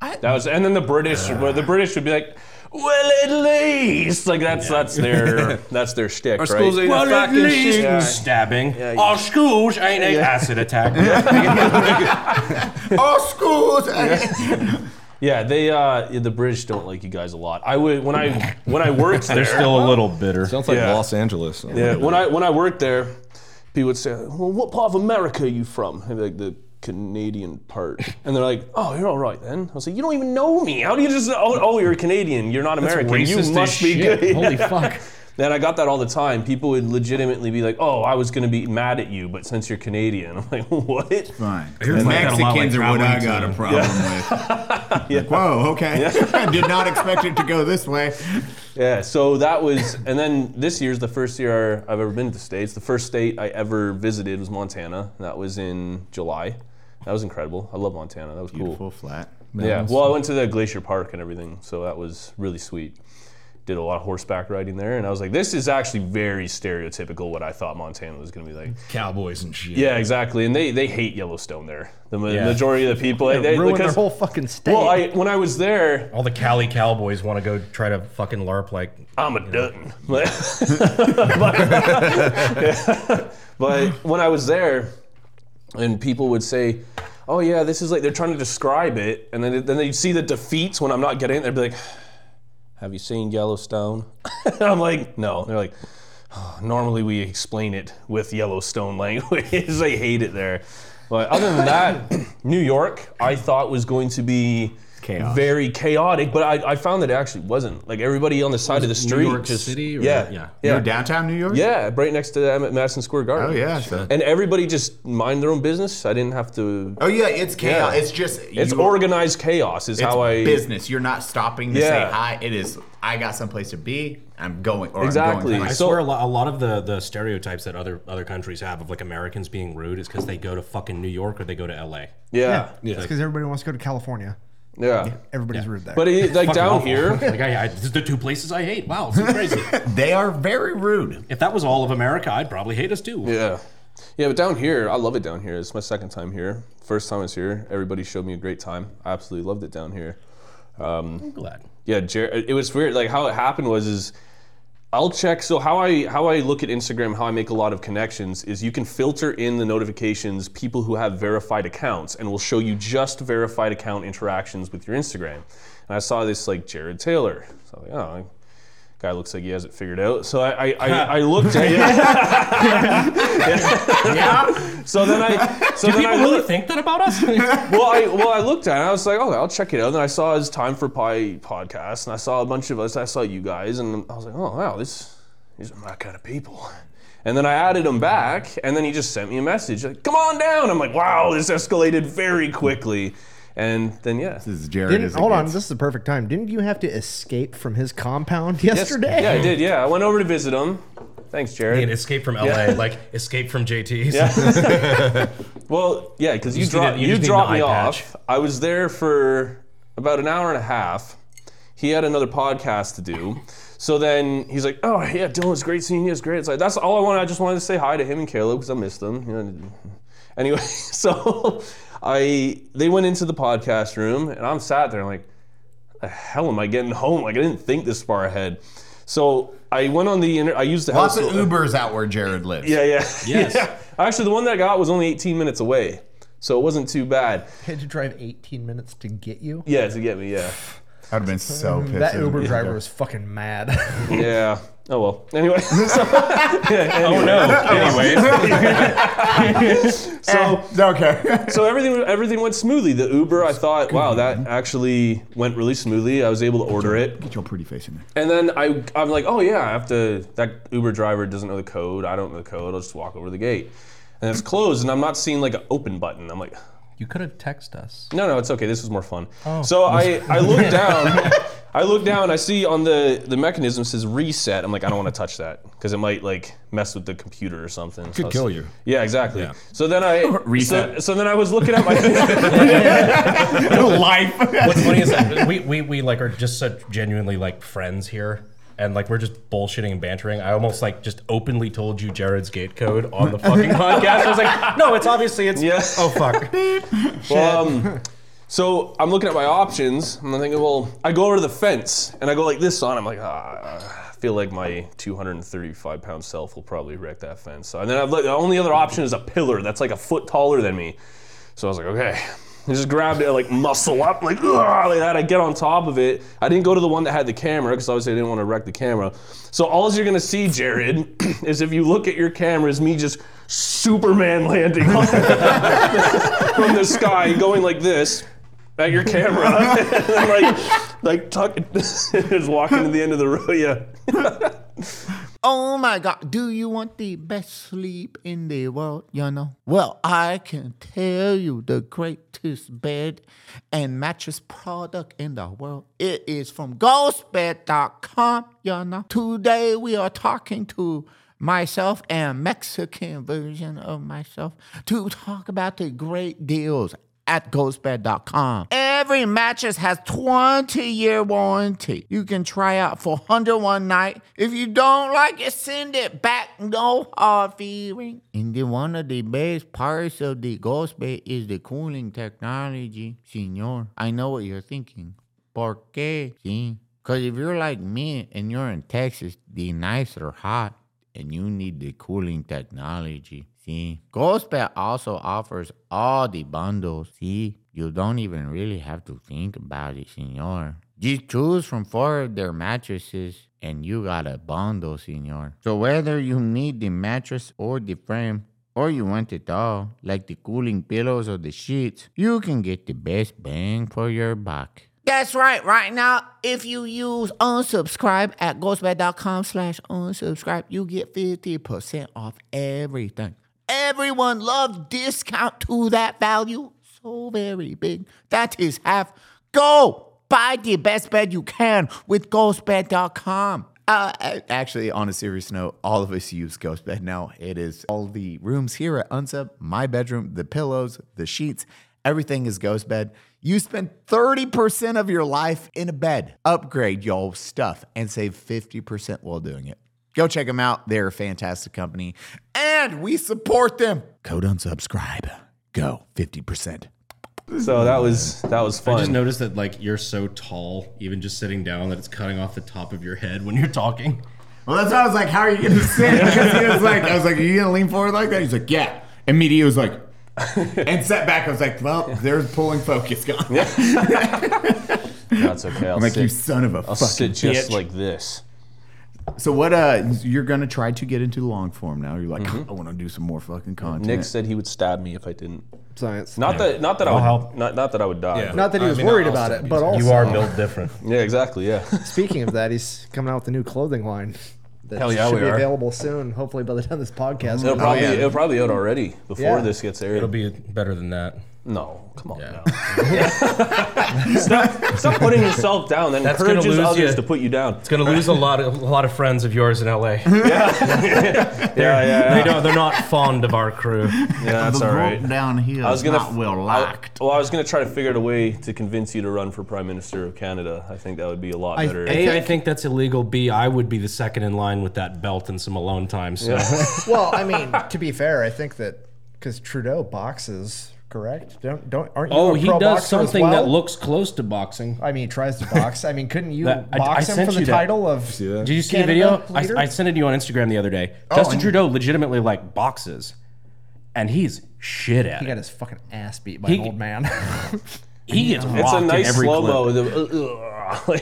I- that was, and then the British, well, the British would be like, well, at least, like that's that's their that's their shtick, right? ain't Well, at least Yeah. stabbing. Yeah, Our schools ain't a acid attack. Oh, schools! Yeah, they uh, the British don't like you guys a lot. I would when I when I worked there. They're still a little bitter. sounds like Yeah. Los Angeles. Yeah, when I when I worked there, people would say, "Well, what part of America are you from?" I'd be like the Canadian part, and they're like, "Oh, you're all right then." I was like, "You don't even know me. How do you just? Oh, oh you're Canadian. You're not American. You must be shit. good." Holy fuck. And I got that all the time. People would legitimately be like, "Oh, I was gonna be mad at you, but since you're Canadian," I'm like, "What?" Fine. heard like that a lot, like Mexicans are what I got a to- problem with. Like, whoa, okay. I did not expect it to go this way. Yeah, so that was, and then this year's the first year I've ever been to the States. The first state I ever visited was Montana. That was in July. That was incredible. I love Montana. That was Beautiful cool. flat. Yeah, well, I went to the Glacier Park and everything, so that was really sweet. Did a lot of horseback riding there, and I was like, this is actually very stereotypical what I thought Montana was going to be like. Cowboys and shit. Yeah, exactly. And they they hate Yellowstone there. The ma- Yeah. majority of the people they, they- Ruin their because- whole fucking state. well, I when I was there, All the Cali Cowboys want to go try to fucking LARP like I'm a Dutton. But, but when I was there, and people would say, "Oh yeah, this is like they're trying to describe it," and then then they'd see the defeats when I'm not getting it. They'd be like, "Have you seen Yellowstone?" I'm like, "No." They're like, "Oh, "Normally we explain it with Yellowstone language. they hate it there." But other than that, New York, I thought was going to be. Chaos. Very chaotic, but I, I found that it actually wasn't. Like everybody on the side of the street, New street, York just City or- yeah, yeah. yeah, You're downtown New York? yeah, right next to the Madison Square Garden. Oh, yeah. so- And everybody just mind their own business. I didn't have to. Oh, yeah, it's chaos. Yeah. It's just. It's you- organized chaos. Is It's how I business. You're not stopping to say hi. It is, I got someplace to be. I'm going. Or Exactly. I'm going I So- swear a lot, a lot of the, the stereotypes that other other countries have of like Americans being rude is because they go to fucking New York or they go to LA. Yeah, It's because everybody wants to go to California. Yeah. Everybody's rude there. But it, like Fucking down awful. here, like I, I, this is the two places I hate. Wow, it's so crazy. They are very rude. if that was all of America, I'd probably hate us too. yeah, yeah. But down here, I love it down here. It's my second time here. First time I was here, everybody showed me a great time. I absolutely loved it down here. Um, I'm glad. Yeah, Jer- it was weird. Like how it happened was is I'll check. So how I how I look at Instagram, how I make a lot of connections is you can filter in the notifications people who have verified accounts, and will show you just verified account interactions with your Instagram. And I saw this like Jared Taylor. So I was like, oh. Guy looks like he has it figured out. So I I, I, I looked at it. So then I so then I People really looked, think that about us? well, I well, I looked at it. and I was like, oh, I'll check it out. And then I saw his Time for Pie podcast, and I saw a bunch of us. I saw you guys, and I was like, oh, wow, this these are my kind of people. And then I added him back, and then he just sent me a message like, come on down. I'm like, wow, this escalated very quickly. And then yeah, This is Jared. Didn't, as it hold on, this is the perfect time. Didn't you have to escape from his compound Yes, yesterday? yeah, I did. Yeah, I went over to visit him. Thanks, Jared. And escape from LA, like escape from JT's. Well, yeah, because you, just dropped you you dropped me eye patch. off. I was there for about an hour and a half. He had another podcast to do. So then he's like, "Oh yeah, Dylan, it's great seeing you. It's great." It's like that's all I wanted. I just wanted to say hi to him and Caleb because I missed them. You know. Anyway, so I they went into the podcast room and I'm sat there. Like, "The hell am I getting home? Like I didn't think this far ahead." So I went on the internet. I used the Lots house. of Ubers out where Jared lives. Yeah, yeah. Yes. yeah. Actually, the one that I got was only 18 minutes away, so it wasn't too bad. Had to drive 18 minutes to get you. Yeah, to get me, yeah. I'd have been so pissed. That if- Uber driver was fucking mad. Yeah. Oh well. Anyway. So, Oh no. Anyways, so, eh, Okay. so everything everything went smoothly. The Uber, I thought, wow, that actually went really smoothly. I was able to order it, Get your pretty face in there. and then I I'm like, oh yeah, I have to. That Uber driver doesn't know the code. I don't know the code. I'll just walk over the gate, and it's closed, and I'm not seeing like an open button. I'm like. You could have texted us. No, no, it's okay. This was more fun. Oh. So I, I look down, I look down, I see on the the mechanism says reset. I'm like, I don't want to touch that because it might like mess with the computer or something. Could kill you. Yeah, exactly. So then I Reset. So, so then I was looking at my. Life. What's funny is that we, we, we like are just such genuinely like friends here. And like we're just bullshitting and bantering. I almost like just openly told you Jared's gate code on the fucking podcast. I was like, no, it's obviously it's Yeah. oh fuck. Well, um, so I'm looking at my options, and I'm thinking, well, I go over to the fence, and I go like this on. I'm like, ah, I feel like my 235 pound self will probably wreck that fence. So, and then I've, looked- the only other option is a pillar that's like a foot taller than me. So I was like, okay. I just grabbed it, like muscle up, like, like that. I get on top of it. I didn't go to the one that had the camera because obviously I didn't want to wreck the camera. So all you're gonna see, Jared, is if you look at your camera, is me just Superman landing from the sky, going like this at your camera, and like like tuck, just walking to the end of the road. Yeah. Oh my God. Do you want the best sleep in the world? You know? Well, I can tell you the greatest bed and mattress product in the world. It is from ghostbed.com. You know? Today we are talking to myself and Mexican version of myself to talk about the great deals at ghostbed.com. Every mattress has 20 year warranty. You can try out for 101 night. If you don't like it, send it back. No hard feeling. And the one of the best parts of the ghost bed is the cooling technology, senor. I know what you're thinking. ¿Por qué? See? Because if you're like me and you're in Texas, the nights are hot and you need the cooling technology. See, Ghostbed also offers all the bundles. See, you don't even really have to think about it, senor. Just choose from four of their mattresses and you got a bundle, senor. So whether you need the mattress or the frame, or you want it all, like the cooling pillows or the sheets, you can get the best bang for your buck. That's right. Right now, if you use unsubscribe at ghostbed.com slash unsubscribe, you get 50% off everything. Everyone loves discount to that value. So very big. That is half. Go buy the best bed you can with ghostbed.com. Uh, actually, on a serious note, all of us use Ghostbed now. It is all the rooms here at Unsub, my bedroom, the pillows, the sheets, everything is Ghostbed. You spend 30% of your life in a bed. Upgrade your stuff and save 50% while doing it. Go check them out. They're a fantastic company and we support them. Code unsubscribe. Go 50%. So that was that was fun. I just noticed that like you're so tall, even just sitting down, that it's cutting off the top of your head when you're talking. Well, that's why I was like, how are you going to sit? Because he was like, I was like, are you going to lean forward like that? He's like, yeah. Immediately was like, and sat back. I was like, well, there's pulling focus gone. That's okay. I'll I'm like, sit, you son of a I'll fucking sit just bitch. like this. So what? Uh, you're gonna try to get into the long form now. You're like, I want to do some more fucking content. Nick said he would stab me if I didn't. Science. Not that not that I I'll would help. not not that I would die. but- Not that he I was mean, worried about it, but also You are built different. Yeah, exactly. Yeah. Speaking of that, he's coming out with a new clothing line. That Hell yeah, should we be are. available soon. Hopefully, by the time this podcast. It'll comes probably out. it'll probably out already before Yeah. this gets aired. It'll be better than that. No, come on. Yeah. now. stop, stop putting yourself down. That That's gonna encourages lose others you. to put you down. It's gonna lose a lot of a lot of friends of yours in LA. Yeah, yeah, They yeah. don't. They're not fond of our crew. Yeah, that's all right. down here I was gonna not well I- liked. well, I was gonna try to figure out a way to convince you to run for prime minister of Canada. I think that would be a lot I, better. A, I think that's illegal. B, I would be the second in line with that belt and some alone time. So Well, I mean, to be fair, I think that because Trudeau boxes, correct? Don't don't aren't you? oh, a he does boxer as something that looks close to boxing. I mean, he tries to box. I mean, couldn't you That- I- I box him for the you that. title of? See that? Did you see Canada the video? I, I sent it to you on Instagram the other day. Oh, Justin Trudeau legitimately like boxes, and he's shit at He it. got his fucking ass beat by He- an old man. he gets it's rocked a in nice every slow clip. mo. Uh, uh, uh,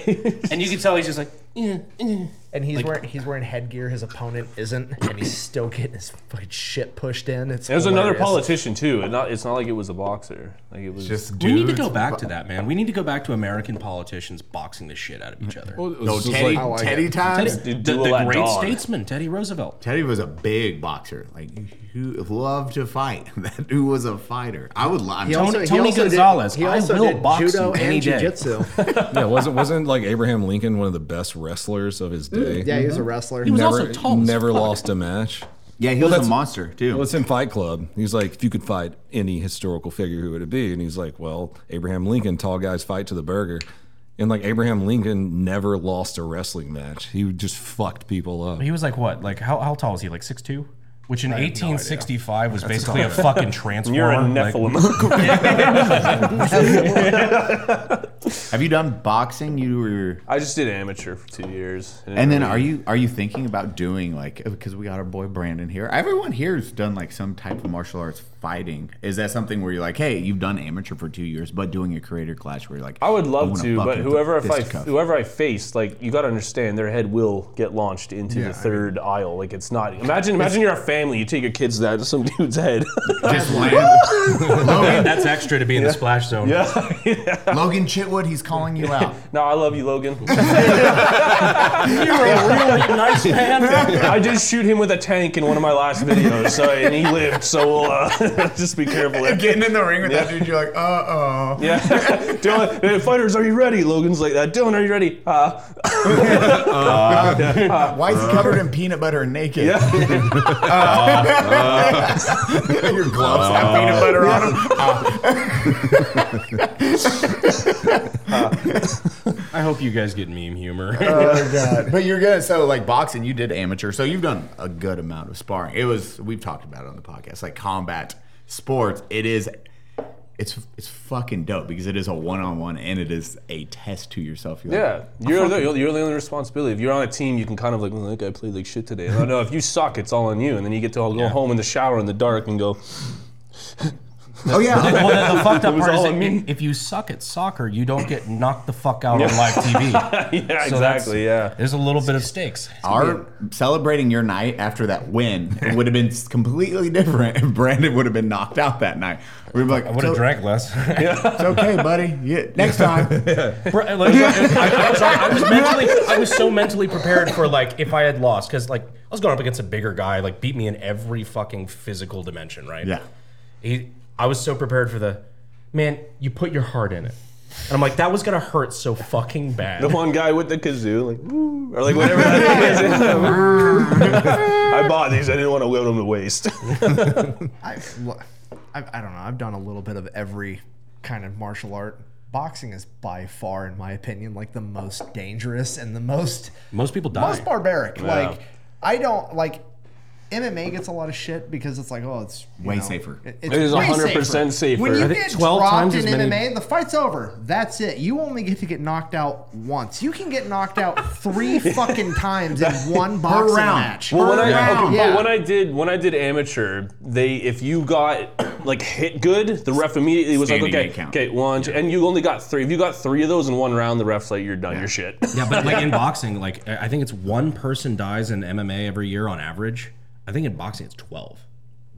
and you can tell he's just like. And he's wearing he's wearing headgear. His opponent isn't, and he's still getting his fucking shit pushed in. It's There's another hilarious. politician too. It not, it's not like it was a boxer. Like it was Just we need to go back to that, man. We need to go back to American politicians boxing the shit out of each other. Oh, no, This is Teddy, like- like Teddy it. times. the, duel the at great dawn. statesman Teddy Roosevelt. Teddy was a big boxer, like who loved to fight. That dude was a fighter. I would. love. I'm He telling also- Tony- he Tony also did- Gonzalez, He I also will did box judo you any and day. jiu-jitsu. Yeah, wasn't wasn't like Abraham Lincoln one of the best wrestlers of his mm, day? yeah, he was a mm-hmm. wrestler. He was never also tall as never fuck. lost a match. Yeah, he Well, was a that's- monster too. Well, it's in Fight Club. He's like, if you could fight any historical figure, who would it be? And he's like, well, Abraham Lincoln. Tall guys fight to the burger. And like Abraham Lincoln never lost a wrestling match. He just fucked people up. He was like what? Like how, how tall is he? Like 6'2"? Which in 1865 was basically a fucking transformer. You're a like- Nephilim. Have you done boxing? You were. I just did amateur for two years. And then are you are you thinking about doing like because we got our boy Brandon here? Everyone here has done like some type of martial arts fighting. Is that something where you're like, hey, you've done amateur for two years, but doing a creator clash where you're like, I would love wanna but whoever if I fisticuff. whoever I face, like you got to understand, their head will get launched into the third aisle. Like it's not. Imagine imagine you're a family. You take your kids to that to some dude's head. just land. Logan, that's extra to be in the splash zone. yeah. Logan Chitwood, he's calling you out. No, I love you, Logan. You're a really nice man. I did shoot him with a tank in one of my last videos, so and he lived. So we'll, uh, Just be careful. there. Getting in the ring with that dude, you're like, uh oh. Yeah, Dylan. uh, Fighters, are you ready? Logan's like that. Dylan, are you ready? Uh, uh, uh, Why is he covered in peanut butter and naked? yeah. And your gloves have peanut butter on them. I hope you guys get meme humor. oh god! But you're good. So like boxing, you did amateur, so you've done a good amount of sparring. It was we've talked about it on the podcast, like combat sports. It is, it's it's fucking dope because it is a one on one and it is a test to yourself. You're Yeah, like, you're the, you're the only responsibility. If you're on a team, you can kind of like, well, that guy played like shit today. No, no, if you suck, it's all on you. And then you get to go home in the shower in the dark and go, oh yeah. well, the, the fucked up part is that on if you suck at soccer, you don't get knocked the fuck out on live TV. yeah, So exactly, yeah. There's a little bit of stakes. Our celebrating your night after that win it would have been completely different if Brandon would have been knocked out that night. We'd be like, I would have "So- drank less. It's okay, buddy. Yeah, next time. Bro, like, I, I was, I was mentally, I was so mentally prepared for like if I had lost, because like I was going up against a bigger guy, like beat me in every fucking physical dimension, right? Yeah. He, I was so prepared for the, man. You put your heart in it, and I'm like, that was gonna hurt so fucking bad. The one guy with the kazoo, like, "Woo," or like whatever that thing is. I bought these. I didn't want to wield them to waste. I've, I, I don't know. I've done a little bit of every kind of martial art. Boxing is by far, in my opinion, like the most dangerous and the most Most people die. most barbaric. Like I don't like MMA gets a lot of shit because it's like, oh, it's Way know, safer. it- It's it is 100% safer. When you get 12 dropped times in as many- MMA, the fight's over. That's it. You only get to get knocked out once. You can get knocked out three fucking times in one boxing round. match. Well, when I round. okay, Yeah. but when I did when I did amateur, they if you got like hit good, the ref immediately was Standing like, okay, count. okay, one, two, and you only got three. If you got three of those in one round, the ref's like, you're done, you're shit. Yeah, but like in boxing, like I think it's one person dies in MMA every year on average. I think in boxing it's twelve.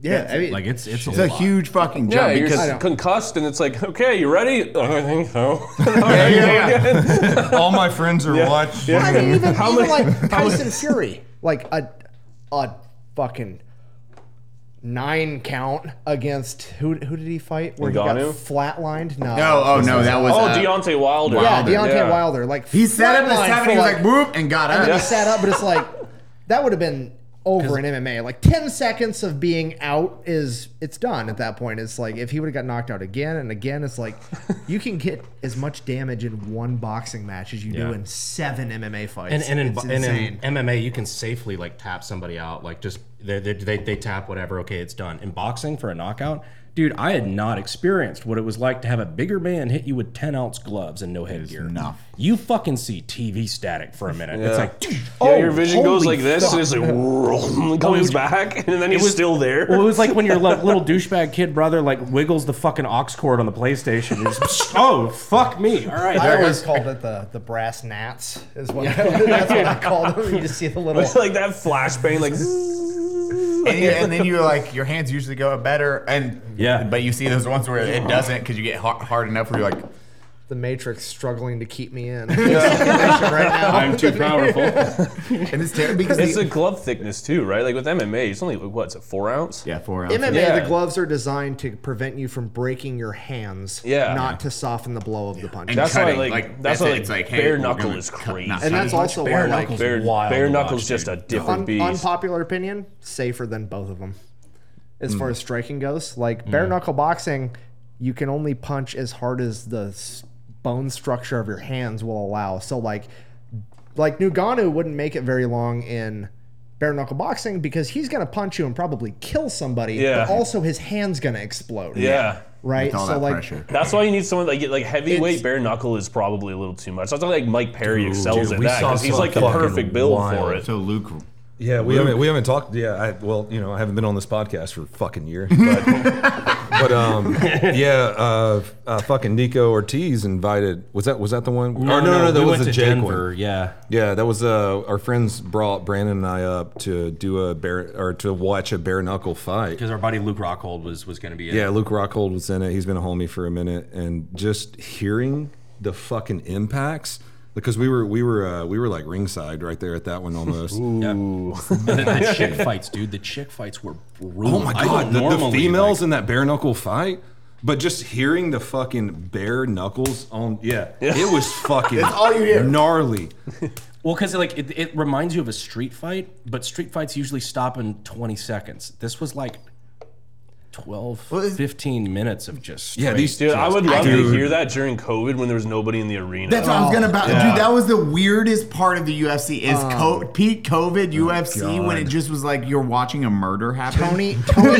yeah, I mean, Like it's it's, It's a a huge fucking Yeah, jump you're concussed, and it's like, okay, you ready? I think so. yeah, yeah, yeah. All my friends are watching. I mean, even, How even many- like Tyson Fury, like a a fucking nine count against who? Who did he fight? Where he got flatlined? No. No, oh no, that was oh, uh, Deontay Wilder. Yeah, Wilder. Deontay Yeah. Wilder. Like He sat up at flatlined seven. He was like- like, whoop, and got up. and then he sat up, but it's like that would have been over in MMA. Like ten seconds of being out is it's done at that point. It's like if he would have got knocked out again and again, it's like you can get as much damage in one boxing match as you do in seven MMA fights. and and in, and in. MMA you can safely like tap somebody out like just they, they, they, they tap whatever okay it's done in boxing for a knockout dude I had not experienced what it was like to have a bigger man hit you with 10 ounce gloves and no headgear enough. you fucking see TV static for a minute it's like Yeah, oh your vision goes like this, fuck. and it's like and comes back, and then he's still there. Well, it was like when your like, little douchebag kid brother like wiggles the fucking aux cord on the PlayStation. You're just, oh fuck me! All right, I there always called it the the brass gnats. Is what that's what I called them. You just see the little. like that flashbang, like. and, you, and then you like your hands usually go up better, and Yeah. but you see those ones where it doesn't because you get hard, hard enough where you're like, the Matrix struggling to keep me in. right now. I'm too powerful. and it's terrible because It's the, a glove thickness too, right? Like with MMA, it's only what's it, four ounce? yeah four ounces. MMA, Yeah. the gloves are designed to prevent you from breaking your hands, Yeah. not to soften the blow of the punch. And That's cutting, why, like, like, that's that's why, it. like, It's like, bare we're knuckle is crazy. and that's also Bare why, like, bare, wild bare knuckles watch, just dude. a different un- beast. unpopular opinion, safer than both of them. As Mm. far as striking goes, like bare knuckle boxing, you can only punch as hard as the s- bone structure of your hands will allow. So like, like Ngannou wouldn't make it very long in bare knuckle boxing because he's gonna punch you and probably kill somebody. Yeah. But also his hand's gonna explode. yeah. Right. With all so that like. pressure. That's why you need someone like like heavyweight It's- bare knuckle is probably a little too much. That's why like Mike Perry excels dude, at we that saw because he's like the fucking perfect build for it. So Luke, Yeah, we haven't we haven't talked. Yeah, I, well, you know, I haven't been on this podcast for a fucking year, but, but um, yeah, uh, uh, fucking Nico Ortiz invited. Was that was that the one? or no, no, no, that we was went the to Jake Denver. one. Yeah, Yeah, that was uh, our friends brought Brandon and I up to do a bear or to watch a bare knuckle fight. because our buddy Luke Rockhold was was going to be in. Yeah, Luke Rockhold was in it. He's been a homie for a minute, and just hearing the fucking impacts because we were we were uh, we were like ringside right there at that one almost. Yeah. And then the chick fights, dude. The chick fights were brutal. Oh my god, the, the females like- in that bare knuckle fight. But just hearing the fucking bare knuckles on, yeah, it was fucking all you hear. gnarly. Well, because like it, it reminds you of a street fight, but street fights usually stop in 20 seconds. This was like 12, Well, 15 minutes of just Yeah, these Dude, I would love Dude. to hear that during COVID when there was nobody in the arena. That's what I was gonna about. Yeah. Dude, that was the weirdest part of the UFC is oh. co- peak COVID oh, UFC when it just was like you're watching a murder happen. Tony Tony,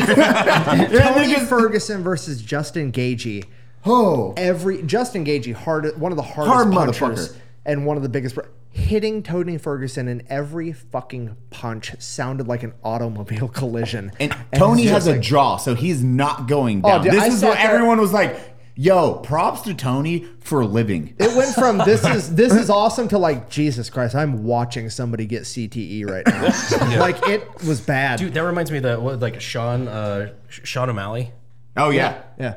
Tony Ferguson versus Justin Gaethje. Oh, Every Justin Gaethje, hard one of the hardest Hard punchers motherfucker. And one of the biggest. Hitting Tony Ferguson in every fucking punch sounded like an automobile collision. and Tony has just a like- jaw, so he's not going Oh, down. dude, this I is sat what there- everyone was like. Yo, props to Tony for living. It went from this is this is awesome to like Jesus Christ, I'm watching somebody get CTE right now. Like it was bad. Dude, that reminds me of the what, like Sean uh, Sean O'Malley. Oh yeah, yeah.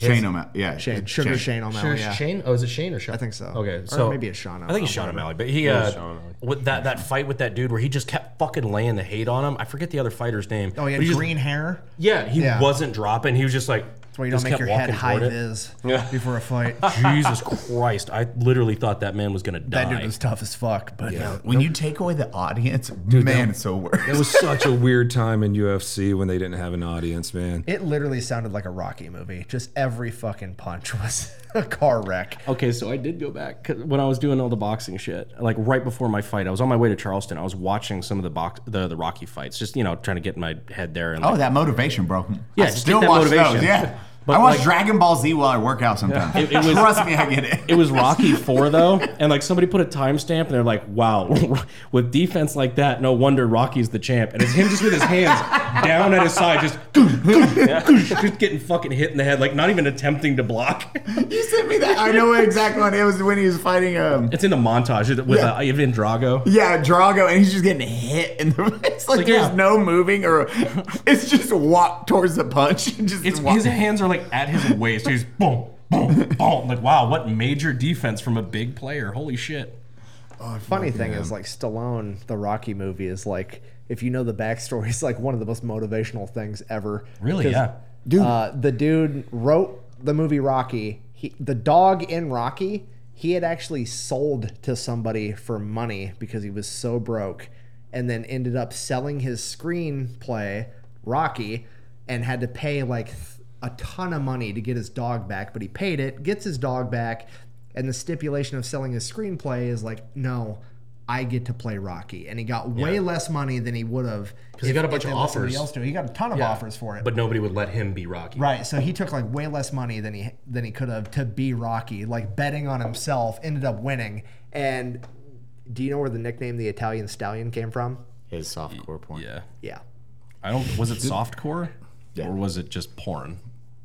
Shane O'Malley. Yeah, Shane, Sugar Shane on that Sure, yeah. Shane. Oh, is it Shane or Sean? I think so. Okay, Or so maybe it's Sean. I think it's Sean Whatever. O'Malley, but he uh, Sean O'Malley. with that that fight with that dude where he just kept fucking laying the hate on him. I forget the other fighter's name. Oh, he had but just- green hair. yeah, he Yeah. wasn't dropping. He was just like. That's why you don't just make kept your head walking high toward it. vis Yeah. before a fight. Jesus Christ! I literally thought that man was gonna die. that dude was tough as fuck, but uh, When you take away the audience, man, it's so worse. It was such a weird time in UFC when they didn't have an audience, man. it literally sounded like a Rocky movie. Just every fucking punch was a car wreck. Okay, so I did go back 'cause when I was doing all the boxing shit. Like right before my fight, I was on my way to Charleston. I was watching some of the box, the the Rocky fights, just you know, trying to get my head there. And Oh, like, that motivation, bro. Yeah, I just still get that watch motivation. those. Yeah, But I watch like- Dragon Ball Z while I work out sometimes. It- it was- Trust me, I get it. it was Rocky Four though, and like somebody put a timestamp, and they're like, "Wow, with defense like that, no wonder Rocky's the champ." And it's him just with his hands down at his side, just just getting fucking hit in the head, like not even attempting to block. you sent me that. I know exactly what it was when he was fighting. Um, It's in the montage with Yeah. uh, Ivan Drago. yeah, Drago, and he's just getting hit in the. It's like, like, there's yeah. no moving, or it's just walk towards the punch and just his hands are like at his waist. He's boom, boom, boom. Like wow, what major defense from a big player. Holy shit. Funny thing is, like Stallone, the Rocky movie is like, if you know the backstory, it's like one of the most motivational things ever. Really? 'Cause, Yeah. Dude. Uh, the dude wrote the movie Rocky. He, the dog in Rocky, he had actually sold to somebody for money because he was so broke, and then ended up selling his screenplay, Rocky, and had to pay like a ton of money to get his dog back. But he paid it, gets his dog back, and the stipulation of selling his screenplay is like, no. I get to play Rocky, and he got way less money than he would have because he got a bunch of offers. Else do. He got a ton of offers for it, But nobody would let him be Rocky. Right, so he took like way less money than he than he could have to be Rocky. Like betting on himself, ended up winning. And do you know where the nickname the Italian Stallion came from? his softcore porn. Yeah. Yeah, I don't. Was it softcore? Or was it just porn?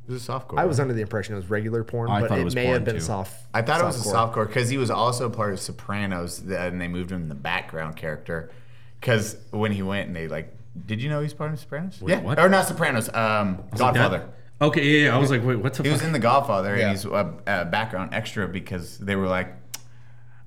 It was a softcore. I was under the impression it was regular porn, I but thought it it, was may porn, have been too. soft. I thought it was a softcore. softcore because he was also part of Sopranos, th- and they moved him in the background character. Because when he went and they like, did you know he's part of Sopranos? yeah, what? or not Sopranos? Um, Godfather. That- okay, yeah, yeah. I was like, wait, what the He fuck? was in The Godfather, Yeah. and he's a, a background extra because they were like,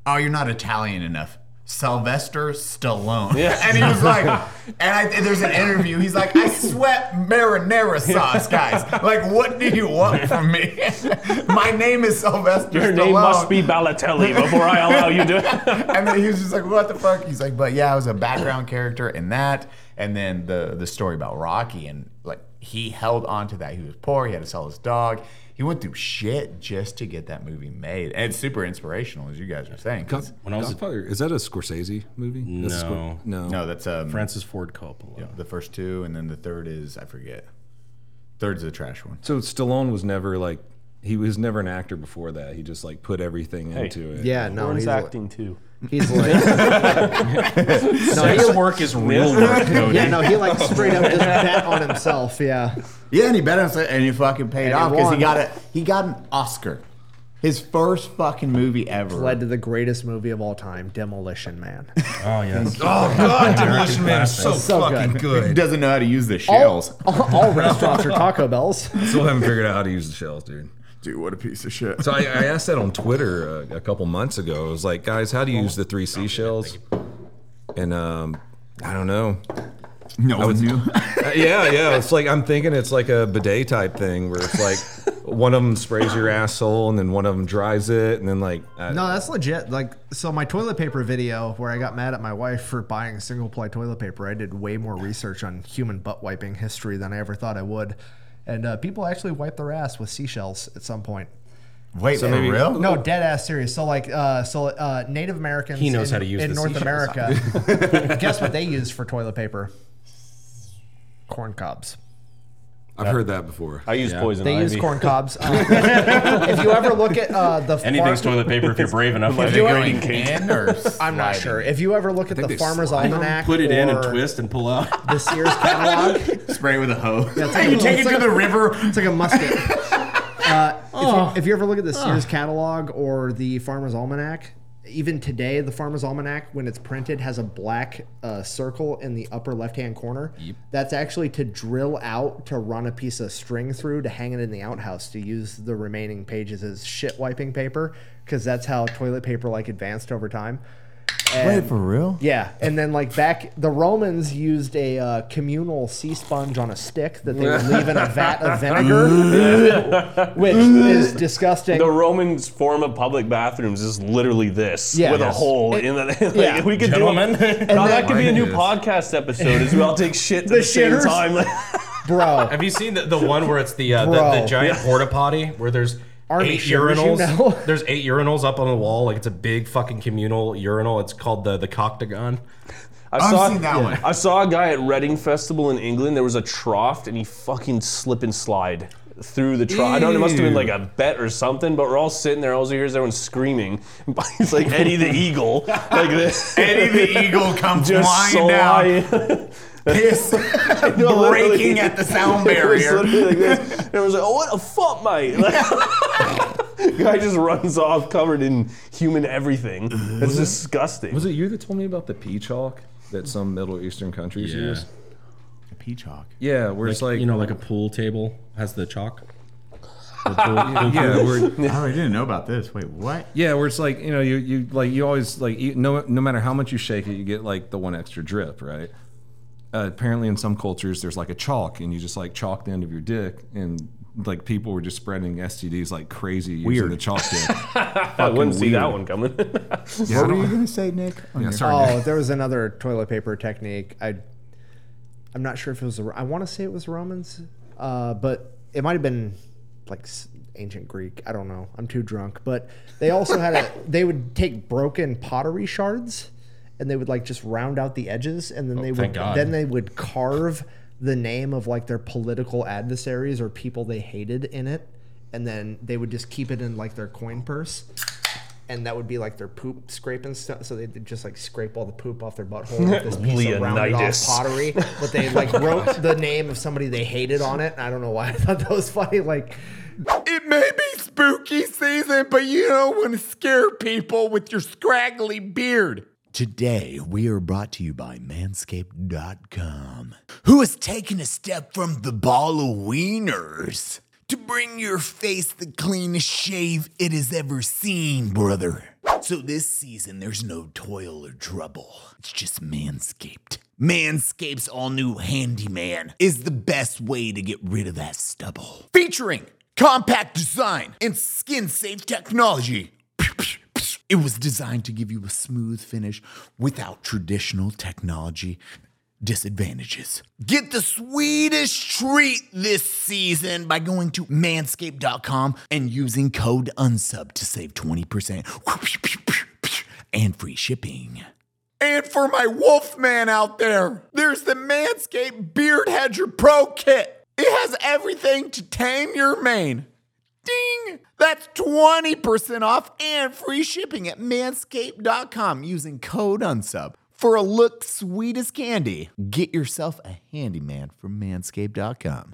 "Oh, you're not Italian enough." Sylvester Stallone. Yeah. And he was like, and I, and there's an interview. He's like, I sweat marinara sauce, guys. Like, what do you want from me? My name is Sylvester Your Stallone. name must be Balotelli before I allow you to. and then he was just like, "What the fuck?" He's like, "But yeah, I was a background character in that." And then the the story about Rocky and like he held on to that. He was poor. He had to sell his dog. He went through shit just to get that movie made, and it's super inspirational, as you guys were saying. 'cause- when I was a, Godfather, is that a Scorsese movie? That's Scor- No. no. no, that's um, Francis Ford Coppola. Yeah, the first two, and then the third is I forget. Third's the trash one. So Stallone was never like he was never an actor before that. He just like put everything into it. Yeah, no, Porn's he's like, acting too. He's like, no, Sex he, work is real work, Cody. yeah, no, he like straight up just bet on himself. Yeah, Yeah, and he bet on it, and he fucking paid And he off because he won. got a he got an Oscar, his first fucking movie ever. led to the greatest movie of all time, Demolition Man. Oh yes. Oh God, Demolition Man is so, So fucking good. good. He doesn't know how to use the all, shells. all, all restaurants are Taco Bells. Still haven't figured out how to use the shells, dude. Dude, what a piece of shit. So I, I asked that on Twitter uh, a couple months ago. I was like, guys, how do you use the three seashells? And um, I don't know. No one knew. Uh, yeah, yeah. It's like I'm thinking it's like a bidet type thing where it's like one of them sprays your asshole and then one of them dries it and then like uh, No, that's legit. Like, so my toilet paper video where I got mad at my wife for buying single ply toilet paper, I did way more research on human butt wiping history than I ever thought I would. And uh, people actually wipe their ass with seashells at some point. Wait, for maybe- real? No, dead ass serious. So like, uh, so uh, Native Americans. He knows in, how to use in North seashells. America. guess what they use for toilet paper? Corn cobs. I've heard that before. I use poison They ivy. use corn cobs. Uh, if you ever look at uh, the Anything's farm- toilet paper if you're brave enough. If Like, you Going ever- in or I'm not sure. If you ever look at the they Farmer's slide 'em. Almanac, put it in and or twist and pull out. the Sears catalog. Spray it with a hose. Yeah, it's like a- you take it it's to like the a- river. It's like a musket. Uh, if, you, if you ever look at the Sears catalog or the Farmer's Almanac, even today, the Farmer's Almanac, when it's printed, has a black uh, circle in the upper left-hand corner. That's actually to drill out to run a piece of string through to hang it in the outhouse to use the remaining pages as shit wiping paper because that's how toilet paper like advanced over time. Wait, for real? Yeah, and then like back, the Romans used a uh, communal sea sponge on a stick that they would leave in a vat of vinegar, which is disgusting. The Romans' form of public bathrooms is literally this Yeah. with a Yes. hole It- in the. Like, yeah. we could Gentlemen. do. A, now that could be a new Yes. podcast episode as we all take shit at The the, same shitters? time. Like, Bro, Have you seen the, the one where it's the uh, the, Bro. the giant porta potty where there's Army eight shivers, you urinals? know? There's eight urinals up on the wall. Like it's a big fucking communal urinal. It's called the the Coctagon. I I've saw, seen that one. I saw a guy at Reading Festival in England. There was a trough, and he fucking slip and slide through the trough. I don't know. It must have been like a bet or something. But we're all sitting there. All you hear is everyone screaming. It's like Eddie the Eagle, like this. Eddie the Eagle comes Just flying down, slide. Piss literally. breaking at the sound It was barrier. like this. And it was like, oh, what a fuck, mate. Like, guy just runs off covered in human everything. Uh, it's disgusting. Was it you that told me about the pee chalk that some Middle Eastern countries Yeah. use? Peach chalk. Yeah, where it's like you know, like a pool table has the chalk. yeah, where Oh, I didn't know about this. Wait, what? yeah, where it's like you know you you like you always like you, no no matter how much you shake it, you get like the one extra drip, right? Uh, apparently, in some cultures, there's like a chalk, and you just like chalk the end of your dick, and like people were just spreading STDs like crazy using the chalk dip. I wouldn't see that one coming. what were you gonna say, Nick? On Yeah, your- sorry. oh, there was another toilet paper technique. I, I'm not sure if it was. The, I want to say it was Romans, uh, but it might have been like ancient Greek. I don't know. I'm too drunk. But they also had a. They would take broken pottery shards, and they would like just round out the edges, and then oh, they would God. then they would carve the name of like their political adversaries or people they hated in it, and then they would just keep it in like their coin purse. And that would be like their poop scraping stuff. So they'd just like scrape all the poop off their butthole with this piece of rounded off pottery. But they like wrote the name of somebody they hated on it. And I don't know why I thought that was funny. Like, It may be spooky season, but you don't want to scare people with your scraggly beard. Today, we are brought to you by Manscaped.com, who has taken a step from the ball of wieners to bring your face the cleanest shave it has ever seen, brother. So this season, there's no toil or trouble. It's just Manscaped. Manscaped's all new Handyman is the best way to get rid of that stubble. Featuring compact design and skin safe technology. It was designed to give you a smooth finish without traditional technology disadvantages. Get the sweetest treat this season by going to manscaped.com and using code UNSUB to save 20% and free shipping. And for my Wolfman out there, there's the Manscaped Beard Hedger Pro Kit. It has everything to tame your mane. Ding! That's 20% off and free shipping at manscaped.com using code UNSUB. For a look sweet as candy, get yourself a handyman from manscaped.com.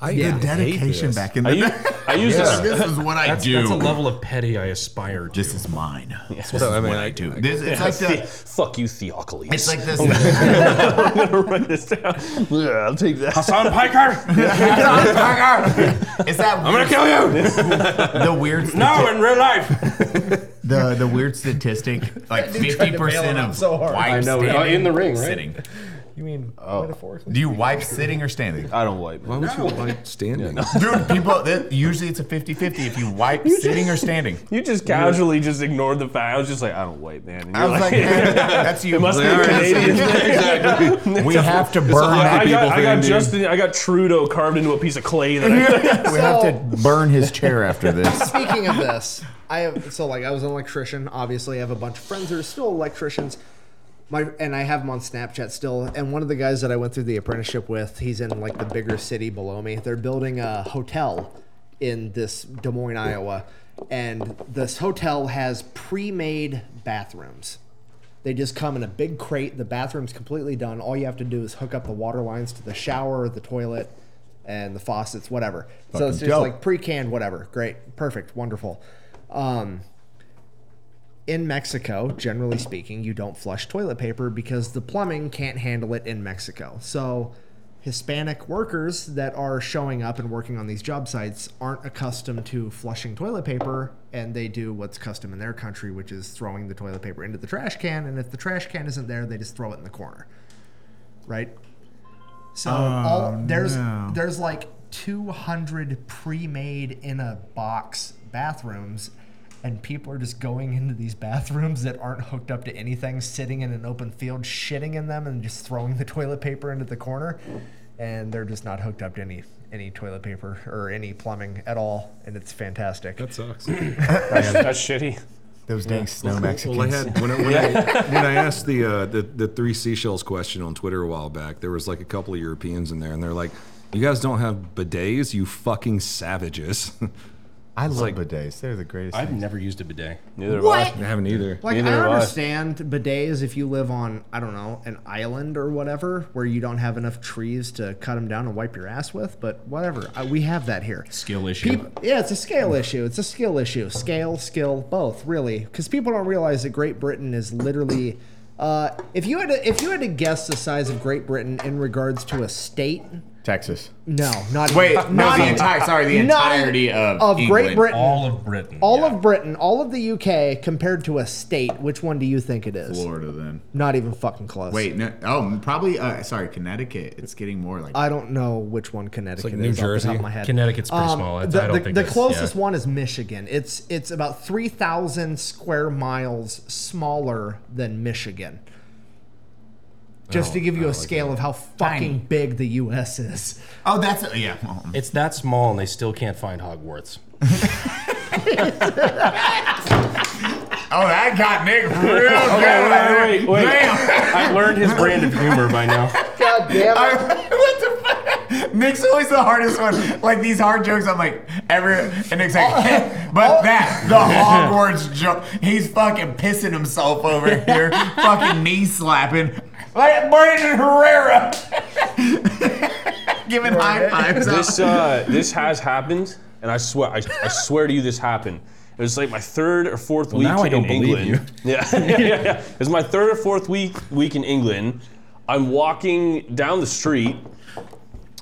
I Yeah. hate Dedication this. back in I the use, I use this. This is what I That's, do. that's a level of petty I aspire to. This is mine. This So, is I mean, what I- I do. I- This, it's like The- the. fuck you, Theocles. It's like this. I'm gonna write this down. Yeah, I'll take that. Hasan Piker! Is that I'm gonna kill you! the weird No, in real life! the the weird statistic like fifty percent of so hard. wipe I know, standing, uh, in the ring, right? sitting. You mean Oh. metaphorically? Do you wipe sitting or standing? I don't wipe. Why would you like standing? Dude, people that, usually it's a 50-50 if you wipe sitting or standing. You just casually just ignored the fact. I was just like, I don't wipe, man. And I you're was like, "Man, that's you. it must be a Canadian thing. we have to burn Yeah, that I got, people I got. Justin. I got Trudeau carved into a piece of clay. That I, We have to burn his chair after this. Speaking of this, I have so like I was an electrician. Obviously, I have a bunch of friends that are still electricians. My and I have him on Snapchat still. And one of the guys that I went through the apprenticeship with, he's in like the bigger city below me. They're building a hotel in this Des Moines, Iowa, and this hotel has pre-made bathrooms. They just come in a big crate. The bathroom's completely done. All you have to do is hook up the water lines to the shower, the toilet, and the faucets, whatever. so it's just dope. like pre-canned, whatever. Great, perfect, wonderful. Um, in Mexico, generally speaking, you don't flush toilet paper because the plumbing can't handle it in Mexico. So, Hispanic workers that are showing up and working on these job sites aren't accustomed to flushing toilet paper, and they do what's custom in their country, which is throwing the toilet paper into the trash can. And if the trash can isn't there, they just throw it in the corner, right? So oh, all, there's there's like 200 pre-made in a box bathrooms and people are just going into these bathrooms that aren't hooked up to anything sitting in an open field shitting in them and just throwing the toilet paper into the corner and they're just not hooked up to any any toilet paper or any plumbing at all and it's fantastic That sucks. that's, that's shitty. Those dang snow Mexicans. Well, I had when I, when I, when I asked the, uh, the the three seashells question on Twitter a while back, there was like a couple of Europeans in there, and they're like, "You guys don't have bidets, you fucking savages." I love bidets. They're the greatest. I've things. never used a bidet. Neither have What? I. I haven't either. like Neither I have I. understand bidets if you live on I don't know an island or whatever where you don't have enough trees to cut them down and wipe your ass with, but whatever. Uh, we have that here. Skill issue. Peop yeah, it's a scale issue. It's a skill issue. Scale, skill, both really, because people don't realize that Great Britain is literally. Uh, if you had to, if you had to guess the size of Great Britain in regards to a state, Texas. no, not Wait, even, no, not the even- entire. Sorry, the entirety of of Great Britain, All of Britain. all yeah. of Britain, all of the UK compared to a state. Which one do you think it is? Florida, then. Not even fucking close. Wait, no. Oh, probably. Uh, sorry, Connecticut. It's getting more like. I don't know which one Connecticut like New is off the top Jersey. of my head. Connecticut's pretty Um, small. It's, the I don't the, think the closest yeah. one is Michigan. It's it's about three thousand square miles smaller than Michigan. Just to oh, give you a scale of how fucking Tiny. big the U.S. is. oh, that's uh, yeah. well, um. It's that small, and they still can't find Hogwarts. Oh, that got Nick real Okay, wait, wait, wait. Damn. I learned his brand of humor by now. God damn I- what the fuck? Nick's always the hardest one. Like these hard jokes, I'm like every and Nick's like, but oh. that the Hogwarts joke. He's fucking pissing himself over here, fucking knee slapping. Like Brandon Herrera, giving high fives. this uh, this has happened, and I swear, I, I swear to you, this happened. It was like my third or fourth week now I don't in believe England. Yeah, yeah, yeah, yeah. It was my third or fourth week week in England. I'm walking down the street.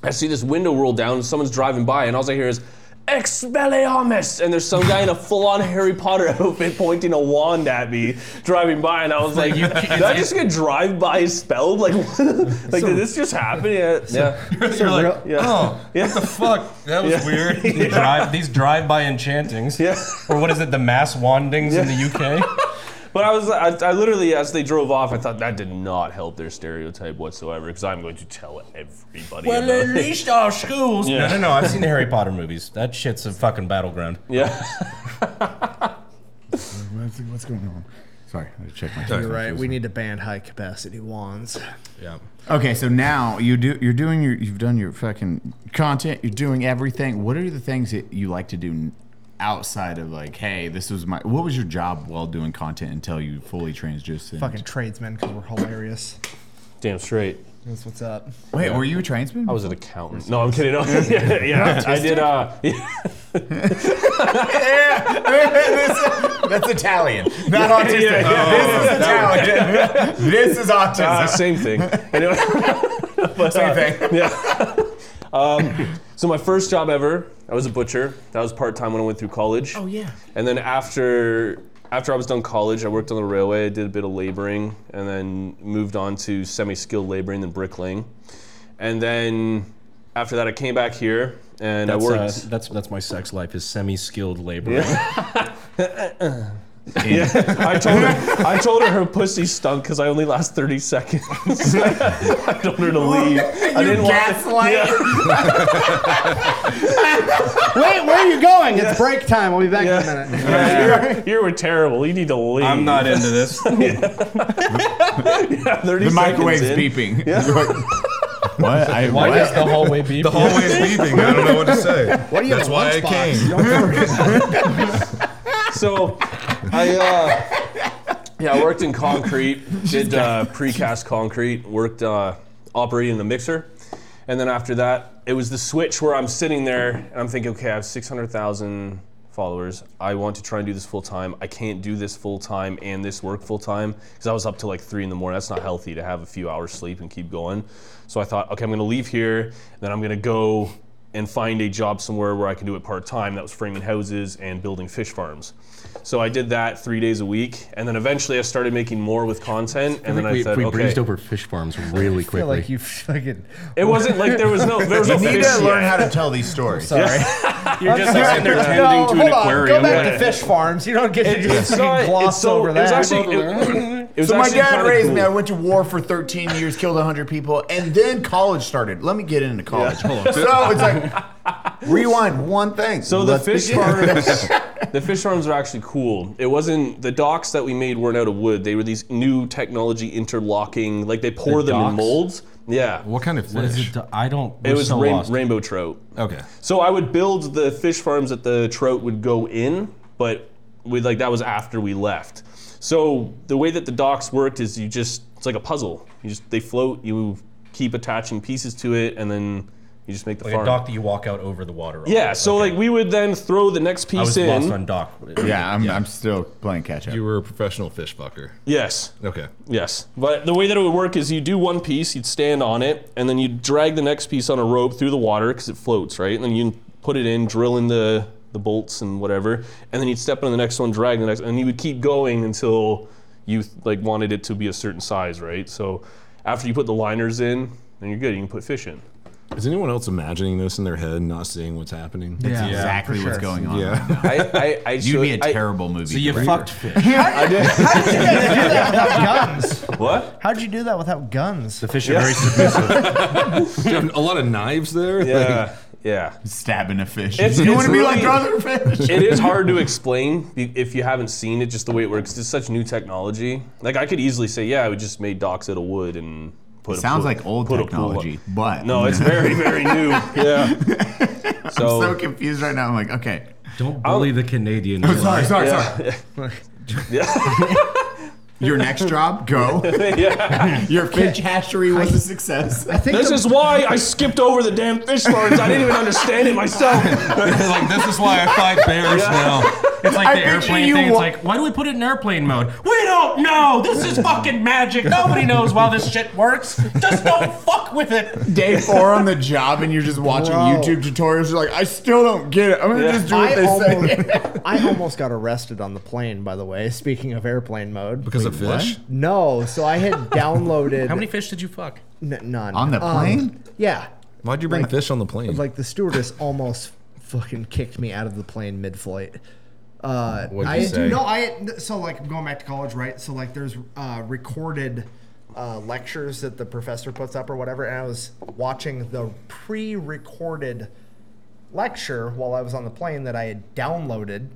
I see this window roll down. Someone's driving by, and all I hear is Expelliarmus! And there's some guy in a full-on Harry Potter outfit pointing a wand at me, driving by, and I was like, "Did I just get drive-by spelled? Like, what? like did this just happen?" Yeah, yeah. You're like, Yeah. oh, what the fuck? That was weird. These drive, these drive-by enchantings. Yeah. Or what is it? The mass wandings in the UK. But I was, I, I literally, as they drove off, I thought that did not help their stereotype whatsoever because I'm going to tell everybody. Well, about at it. least our schools. Yeah. No, no, no. I've seen the Harry Potter movies. That shit's a fucking battleground. Yeah. What's, what's going on? Sorry, I had to check my. You're right. We need to ban high capacity wands. Yeah. Okay, so now you do. You're doing your. You've done your fucking content. You're doing everything. What are the things that you like to do outside of like, hey, this was my. What was your job while doing content until you fully transitioned? Fucking tradesmen because we're hilarious. Damn straight. That's what's up. Wait, were you a tradesman? I was an accountant. No, I'm kidding. No, yeah, yeah, I did. Uh, yeah, That's Italian, not autistic. yeah, This is Italian. this is uh, same thing. Anyway, but, Same uh, thing. Yeah. Um, so my first job ever, I was a butcher. That was part time when I went through college. Oh yeah. And then after after I was done college, I worked on the railway. I did a bit of laboring, and then moved on to semi-skilled laboring and bricklaying. And then after that, I came back here and That's, I uh, worked. that's that's my sex life is semi-skilled labor. Yeah, I told her. I told her her pussy stunk because I only last thirty seconds. I told her to leave. I didn't want. gaslight. Wait, where are you going? It's break time. We'll be back in a minute. Yeah, you were terrible. You need to leave. I'm not into this. Yeah, thirty The microwave's seconds in. beeping. what? I, Why what? is the hallway beeping? The hallway's beeping. I don't know what to say. What do you That's have a why I lunchbox? came. So, I uh, yeah, I worked in concrete, did uh, precast concrete, worked uh, operating the mixer, and then after that, it was the switch where I'm sitting there and I'm thinking, okay, I have 600,000 followers. I want to try and do this full time. I can't do this full time and this work full time because I was up till like three in the morning. That's not healthy to have a few hours sleep and keep going. So I thought, okay, I'm going to leave here, then I'm going to go and find a job somewhere where I can do it part time. That was framing houses and building fish farms. So I did that three days a week, and then eventually I started making more with content. And then I we, said, we okay, breezed over fish farms really I feel quickly. like you fucking. it wasn't like there was no there was no You need fish to learn yet. how to tell these stories. Sorry. You're just like sitting there No, tending to hold an on. Go back to fish farms. You don't get to just It's gloss it's so, over it that. was actually it, it was So my dad raised cool. me. I went to war for 13 years, killed 100 people, and then college started. Let me get into college. So it's like rewind one thing. So the Let's fish begin. farms, the fish farms are actually cool. It wasn't the docks that we made weren't out of wood. They were these new technology interlocking, like they pour The them in molds. Yeah, What kind of What is fish? it? I don't. it was so rain- lost. rainbow trout. Okay. So I would build the fish farms that the trout would go in, but we like that was after we left. So the way that the docks worked is you just it's like a puzzle. You just they float. You keep attaching pieces to it, and then you just make the Like farm. a dock that you walk out over the water. on. yeah. So Okay. like we would then throw the next piece in. I was piece lost on dock. Yeah, I'm, I'm still playing catch up. You were a professional fish fucker. Yes. Okay. Yes. But the way that it would work is you do one piece, you'd stand on it, and then you drag the next piece on a rope through the water because it floats, right? And then you put it in, drill in the, the bolts and whatever, and then you'd step on the next one, drag the next, and you would keep going until you like wanted it to be a certain size, right? So after you put the liners in, then you're good. You can put fish in. Is anyone else imagining this in their head, and not seeing what's happening? Yeah. exactly for what's sure. going on. Yeah. right. I, I, I You'd be a terrible movie. So you director. fucked fish. I did. How did you do that without guns. what? How'd you do that without guns? The fish are very submissive. a lot of knives there. Yeah. Yeah. stabbing a fish. It's- you it's want to be like really- other fish? it is hard to explain if you haven't seen it, just the way it works. It's such new technology. Like I could easily say, yeah, we just made docks out of wood and put. a Sounds pool- like old put a pool technology, but No, it's very, very new. Yeah. I'm So, so confused right now. I'm like, okay. Don't bully the Canadian. Sorry, sorry, yeah, sorry. yeah. Your next job, go. Your fish hatchery was a success. I think This the- is why I skipped over the damn fish farms. I didn't even understand it myself. like this is why I fight bears now. It's like I the picture airplane you thing. It's wa- like, why do we put it in airplane mode? We don't know. This is fucking magic. Nobody knows how this shit works. Just don't fuck with it. Day four on the job, and you're just watching Bro. YouTube tutorials. You're like, I still don't get it. I'm gonna Yeah. just do I what they almost, say. I almost got arrested on the plane, by the way. Speaking of airplane mode. Because of fish? no, so I had downloaded. How many fish did you fuck? N- none. On the Um, plane? yeah. Why'd you bring Like- fish on the plane? Like the stewardess almost fucking kicked me out of the plane mid-flight. Uh, I say? no, I so like going back to college, right? So like there's uh, recorded uh, lectures that the professor puts up or whatever, and I was watching the pre-recorded lecture while I was on the plane that I had downloaded,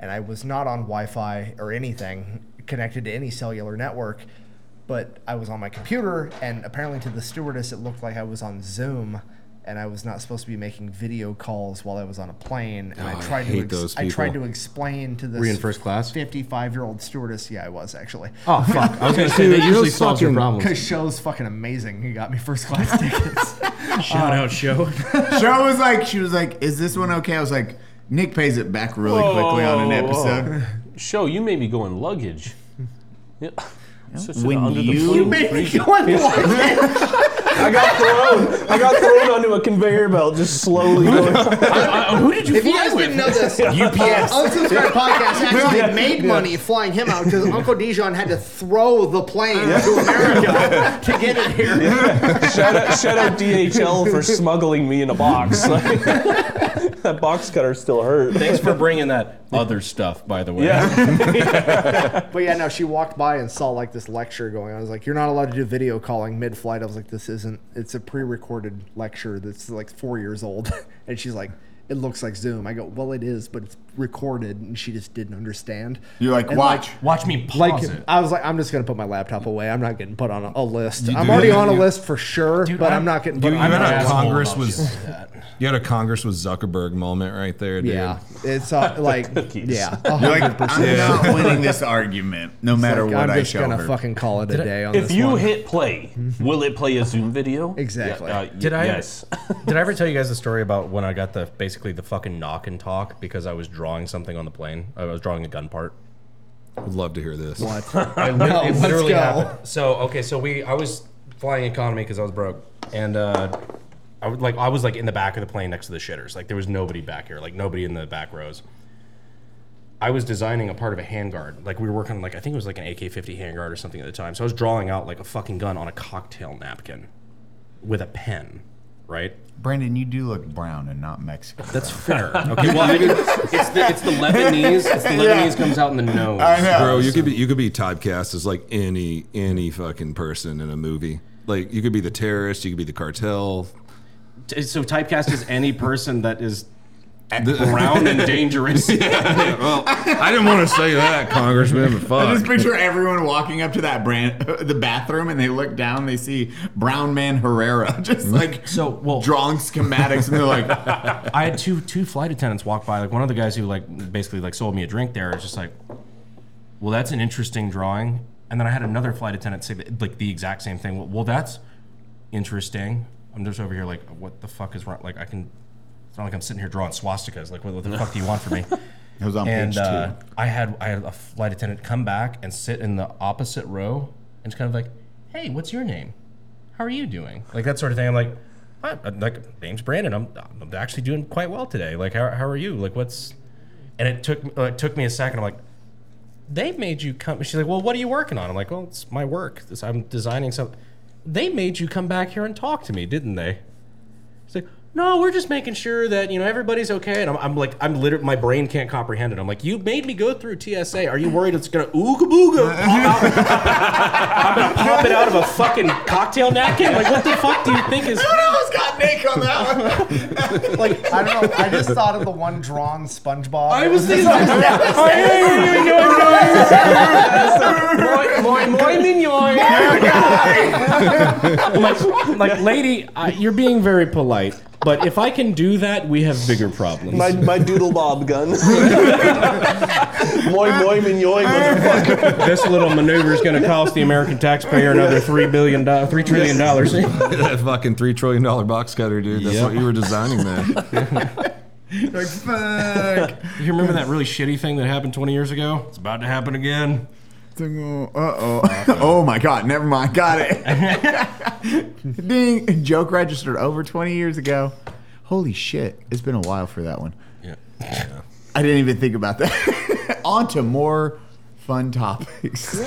and I was not on Wi-Fi or anything connected to any cellular network, but I was on my computer, and apparently to the stewardess it looked like I was on Zoom. And I was not supposed to be making video calls while I was on a plane. And Oh, I I tried to ex- those I tried to explain to this Were in first class? 55 year old stewardess. Yeah, I was actually. Oh fuck! I was gonna say Dude, that usually those solves your fucking- problems. Because show's fucking amazing. He got me first class tickets. Shout out show. Um, Cheryl was like, she was like, "Is this one okay?" I was like, "Nick pays it back really quickly on an Whoa, whoa. episode." Show you made me go in luggage. Yeah. Such an When you- You made me go in I got thrown. I got thrown onto a conveyor belt, just slowly going. who did you If you guys didn't know this, UPS uh, Unsubscribed Podcast actually made money flying him out because Uncle Dijon had to throw the plane to America to get it here. shout, out, shout out DHL for smuggling me in a box. Like, that box cutter still hurt. Thanks for bringing that other stuff, by the way. Yeah. But yeah, no, she walked by and saw like this lecture going on. I was like, "You're not allowed to do video calling mid-flight." I was like, "This isn't. It's a pre-recorded lecture that's like four years old." And she's like, "It looks like Zoom." I go, "Well, it is, but it's recorded." And she just didn't understand. You're like, And, "Watch." Watch me pause Like it. I was like, I'm just gonna put my laptop away. I'm not getting put on a, a list. You I'm do already that? on a You- list for sure, but I'm, I'm- not getting You, put you on. had a a. Congress was shit you had a Congress with Zuckerberg moment right there, dude. Yeah, it's uh, like yeah, You're like, hundred. I'm not winning this argument, no matter Like, what I'm I just show gonna her. fucking call it a day on If this you one. hit play, will it play a Zoom video? Exactly. Yeah, uh, y- Did I? Yes. Did I ever tell you guys the story about when I got the basically the fucking knock and talk because I was drawing something on the plane? I was drawing a gun part. Would love to hear this. what? I No, literally, it let's literally go. happened. So okay, so we I was flying economy because I was broke, and uh, I would like I was like in the back of the plane next to the shitters. Like there was nobody back here, like nobody in the back rows. I was designing a part of a handguard. Like we were working on like I think it was like an AK-50 handguard or something at the time. So I was drawing out like a fucking gun on a cocktail napkin with a pen, right? Brandon, you do look brown and not Mexican. That's fair. Okay, well, I mean, it's the it's the Lebanese. It's the Lebanese comes out in the nose. I know. Bro, you could be you could be typecast as like any any fucking person in a movie. Like you could be the terrorist, you could be the cartel. T- So typecast is any person that is brown and dangerous. well, I didn't want to say that, Congressman, but fuck. I just picture everyone walking up to that brand, the bathroom, and they look down. They see Brown Man Herrera, just like So, well- drawing schematics, and they're like, I had two two flight attendants walk by. Like one of the guys who like basically like sold me a drink there is just like, well, that's an interesting drawing. And then I had another flight attendant say that, like the exact same thing. Well, well, that's interesting. I'm just over here like, what the fuck is wrong? Like I can. It's not like I'm sitting here drawing swastikas. Like what, what the fuck do you want from me? it was on and page uh, two. I had I had a flight attendant come back and sit in the opposite row and just kind of like, "Hey, what's your name? How are you doing?" Like that sort of thing. I'm like, "Hi, uh, like name's Brandon. I'm, I'm actually doing quite well today. Like how, how are you? Like what's?" And it took uh, it took me a second. I'm like, "They made you come." She's like, "Well, what are you working on?" I'm like, "Well, it's my work. This, I'm designing something." They made you come back here and talk to me, didn't they? It's like, no, we're just making sure that you know everybody's okay. And I'm, I'm like, I'm literally, my brain can't comprehend it. I'm like, you made me go through TSA. Are you worried it's gonna ooga booga? pop out? I'm gonna pop it out of a fucking cocktail napkin. Like, what the fuck do you think is? almost got Nick on that one. Like I don't know. I just thought of the one drawn SpongeBob. I was thinking, moi, moi, moi, mignon. like, like, lady, uh, you're being very polite. But if I can do that, we have bigger problems. My, my doodle bob gun. moi moi mignon, motherfucker. this little maneuver is going to cost the American taxpayer another three billion dollars, three trillion dollars. that fucking three trillion dollar box cutter, dude. That's Yep. what you were designing there. like, fuck. You remember that really shitty thing that happened 20 years ago? It's about to happen again. Uh oh. Oh my god, never mind. Got it. Ding. Joke registered over 20 years ago. Holy shit. It's been a while for that one. Yeah. I didn't even think about that. On to more fun topics.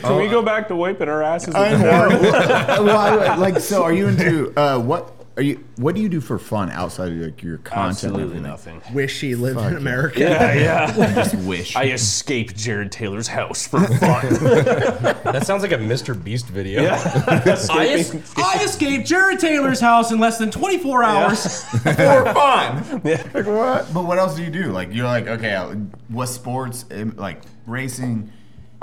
Can we go back to wiping our asses? I with know. well, like, so are you into uh, what? Are you? What do you do for fun outside of like your content? and Absolutely everything? nothing. Wish he lived in America. Yeah, yeah. Just wish. I escaped Jared Taylor's house for fun. That sounds like a Mr. Beast video. I, es- I escaped Jared Taylor's house in less than 24 hours. for fun. Like what? But what else do you do? Like you're like okay, uh, what sports? um, Like racing.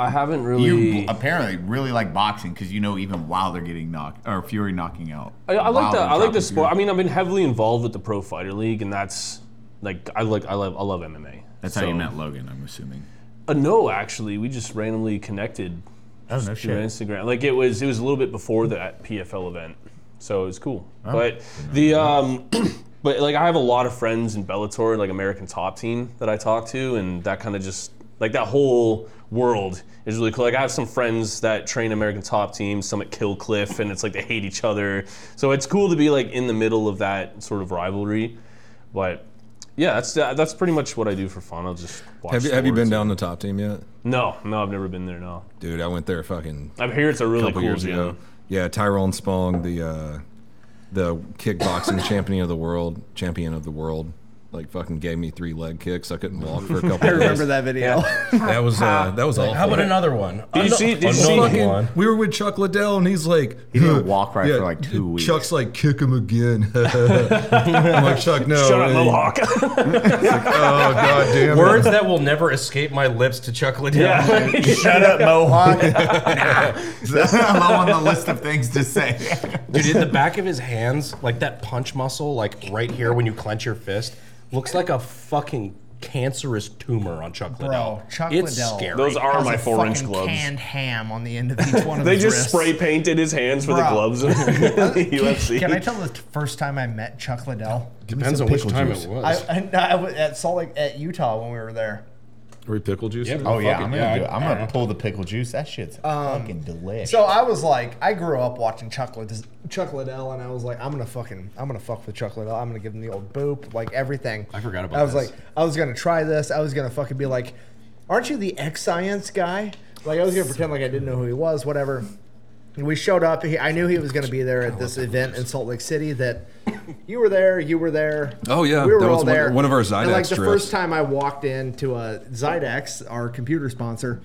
I haven't really. You apparently really like boxing because you know even while they're getting knocked or Fury knocking out. I, I like the I like the sport. I mean, I've been heavily involved with the Pro Fighter League, and that's like I like I love I love MMA. That's how you met Logan, I'm assuming. Uh, no, actually, we just randomly connected Oh no through shit. Instagram. Like it was it was a little bit before that PFL event, so it was cool. Oh. But the um, but like I have a lot of friends in Bellator, like American Top Team that I talk to, and that kind of just like that whole world is really cool. Like I have some friends that train American Top Team, some at Kill Cliff, and it's like they hate each other. So it's cool to be like in the middle of that sort of rivalry. But yeah, that's that's pretty much what I do for fun. I'll just watch. Have you, have you been down the top team yet? No, no, I've never been there. No, Dude, I went there fucking I'm here. it's a really cool years gym. ago. Yeah, Tyrone Spong, the uh, the kickboxing champion of the world, champion of the world, like fucking gave me three leg kicks. I couldn't walk for a couple. I days. remember that video. That was uh, that was awful. How about another one? Did you see- did you see- Another Fucking- one. we were with Chuck Liddell, and he's like, He didn't walk right for like two weeks. Chuck's like, kick him again. I'm like, Chuck, no. Shut up, hey." Mohawk. Oh god damn. it. Words that will never escape my lips to Chuck Liddell. yeah. Shut up, Mohawk. Low on the list of things to say. Dude, in the back of his hands, like that punch muscle, like right here when you clench your fist, looks like a fucking cancerous tumor on Chuck Liddell. Bro, Chuck it's Liddell. scary. Those are Has my a four-inch fucking gloves. Canned ham on the end of each one of They his just wrists. spray painted his hands for the Bro. gloves in the UFC. Can I tell the first time I met Chuck Liddell? Depends on which time it was. I, I, I was at Salt Lake at Utah when we were there. Are we pickle juice? Yep. Oh yeah, Fuck it, I'm gonna, yeah, do, I- I'm gonna pull the pickle juice. That shit's um, fucking delicious. So I was like, I grew up watching Chuck, Lid- Chuck Liddell, and I was like, I'm gonna fucking, I'm gonna fuck with Chuck Liddell. I'm gonna give him the old boop, like everything. I forgot about I was this. like, I was gonna try this. I was gonna fucking be like, aren't you the X Science guy? Like I was gonna pretend like I didn't know who he was, whatever. And we showed up. He, I knew he was gonna be there at oh, this event in Salt Lake City. That you were there, you were there. Oh, yeah. we were That was all one- there. one of our And like the trips. first time I walked into a Xidax, our computer sponsor.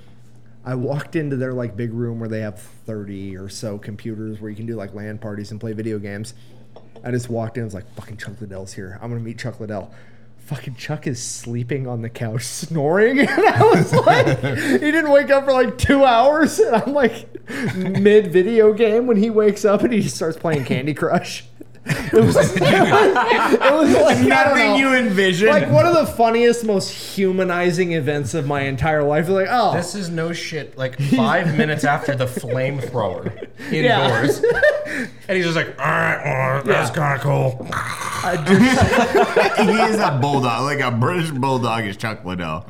I walked into their like big room where they have 30 or so computers where you can do like LAN parties and play video games. I just walked in, I was like, fucking Chuck Liddell's here. I'm gonna meet Chuck Liddell. Fucking Chuck is sleeping on the couch snoring. And I was like, he didn't wake up for like two hours. And I'm like mid video game when he wakes up and he just starts playing Candy Crush. It was, it was like I don't nothing know. you envision. Like one of the funniest, most humanizing events of my entire life. Like, oh, This is no shit. Like five minutes after the flamethrower Yeah. indoors, and he's just like, "All right, well, that's kind of cool." he is a bulldog, like a British bulldog is Chuck Liddell.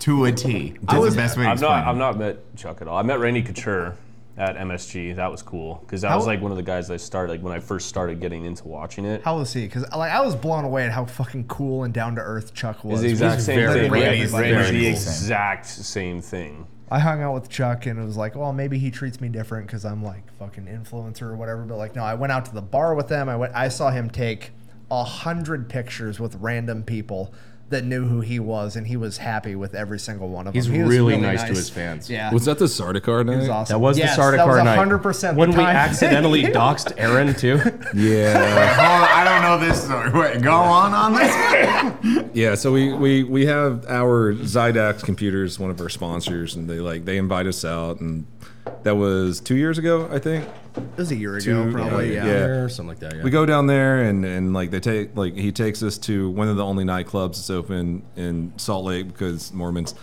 To a T. That's the best way to I've explain not, it. I've not met Chuck at all. I met Randy Couture at MSG. That was cool because that How- was like one of the guys I started like when I first started getting into watching it. How was he? Because like I was blown away at how fucking cool and down to earth Chuck was. It's the exact He's same thing. great. Randy's Randy's, very the exact same thing. I hung out with Chuck and it was like, well, maybe he treats me different because I'm like fucking influencer or whatever. But like, no, I went out to the bar with them. I went. I saw him take a hundred pictures with random people that knew who he was, and he was happy with every single one of He's them. He was really nice to his fans. Yeah, Was that the Sardaukar night? It was awesome. That was Yes, the Sardaukar that was night. 100% when the we time. accidentally doxed Aaron too. Yeah. Oh, I don't know this story. Wait, go on on this. Yeah, so we, we, we have our Xidax computers, one of our sponsors, and they like they invite us out, and that was two years ago, I think. It was a year ago, Two- probably. yeah, Yeah. yeah. or something like that. Yeah. We go down there and, and like they take like he takes us to one of the only nightclubs that's open in Salt Lake because Mormons,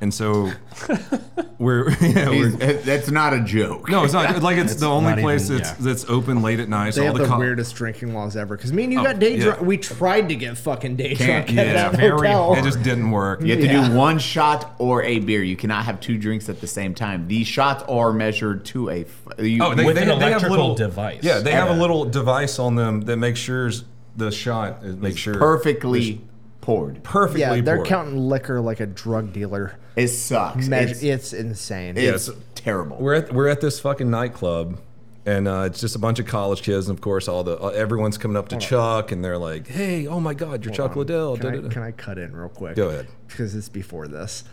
and so we're yeah we're, That's not a joke. no it's not like it's the only not place even- that's yeah. that's open late at night. So They all have the, the co- weirdest drinking laws ever. Because me and you Oh, got day yeah. drunk. We tried to get fucking day Can't- drunk at yeah, that very hotel. It just didn't work. You have to Yeah. do one shot or a beer. You cannot have two drinks at the same time. These shots are measured to a. f- You, Oh, they, With they, an they have electrical little device. Yeah, they have a little device on them that makes sure the shot is make sure perfectly poured. perfectly. yeah, they're poured. counting liquor like a drug dealer. It sucks. Measure, it's it's, insane. it's Yes. terrible. We're at we're at this fucking nightclub, and uh, it's just a bunch of college kids, and of course, all the uh, everyone's coming up to Chuck, and they're like, "Hey, oh my God, you're Chuck Liddell." Can I, can I cut in real quick? Go ahead. Because it's before this.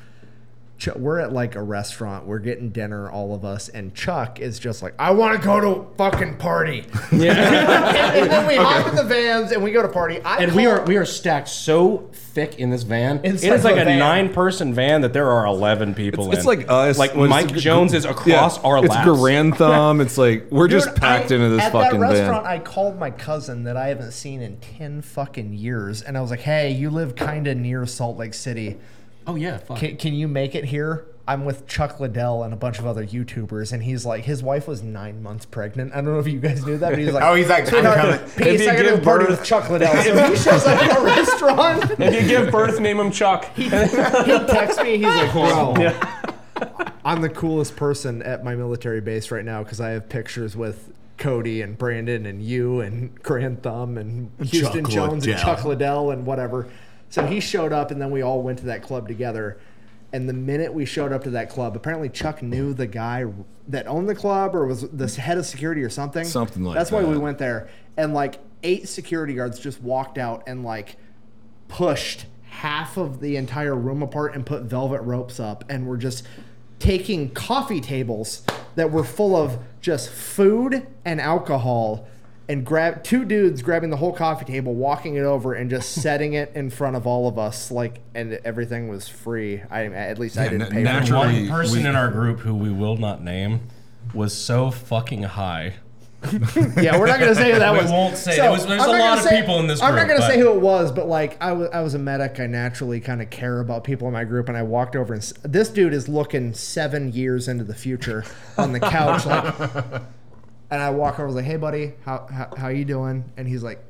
Ch- we're at like a restaurant. We're getting dinner, all of us, and Chuck is just like, "I want to go to a fucking party." Yeah. and, then we hop in the vans and we go to party. I And we are we are stacked so thick in this van. Inside it is like the a van. nine-person van that there are eleven people It's in. like us. Like when Mike it's- Jones is across our It's laps. Grand Thumb. It's like we're just packed I- into this at fucking that van. restaurant, I called my cousin that I haven't seen in ten fucking years, and I was like, "Hey, you live kind of near Salt Lake City. Oh yeah, fuck. Can, can you make it here?" I'm with Chuck Liddell and a bunch of other YouTubers, and he's like, his wife was nine months pregnant. I don't know if you guys knew that, but he's like, Oh, he's like, I'm "Sweetheart, coming." Peace, If you I gotta give go party birth- with Chuck Liddell. So he shows up at a restaurant. If you give birth, name him Chuck. he he texts me. He's like, bro, I'm the coolest person at my military base right now because I have pictures with Cody and Brandon and you and Grand Thumb and Houston Chuck Jones and Chuck Liddell and whatever. So he showed up and then we all went to that club together. And the minute we showed up to that club, apparently Chuck knew the guy that owned the club or was the head of security or something. Something like That's why we went there. And like eight security guards just walked out and like pushed half of the entire room apart and put velvet ropes up and were just taking coffee tables that were full of just food and alcohol and grab two dudes grabbing the whole coffee table walking it over and just setting it in front of all of us like and everything was free i at least i Yeah, didn't na- pay for it naturally- One person we- in our group who we will not name was so fucking high. yeah we're not gonna say who that We was won't say. There was- there's I'm a not lot gonna of say- people in this i'm not group, gonna say but- who it was but like I was I was a medic i naturally kind of care about people in my group and i walked over and s- this dude is looking seven years into the future on the couch like and i walk over I was like hey buddy how, how, how you doing and he's like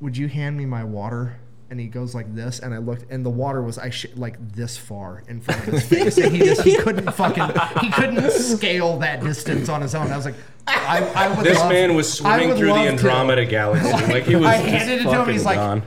would you hand me my water and he goes like this and i looked and the water was i sh- like this far in front of his face and he just he couldn't fucking he couldn't scale that distance on his own i was like i, I would This love- man was swimming through the love to. Andromeda galaxy. Like he was I just handed it to him, fucking he's like- gone.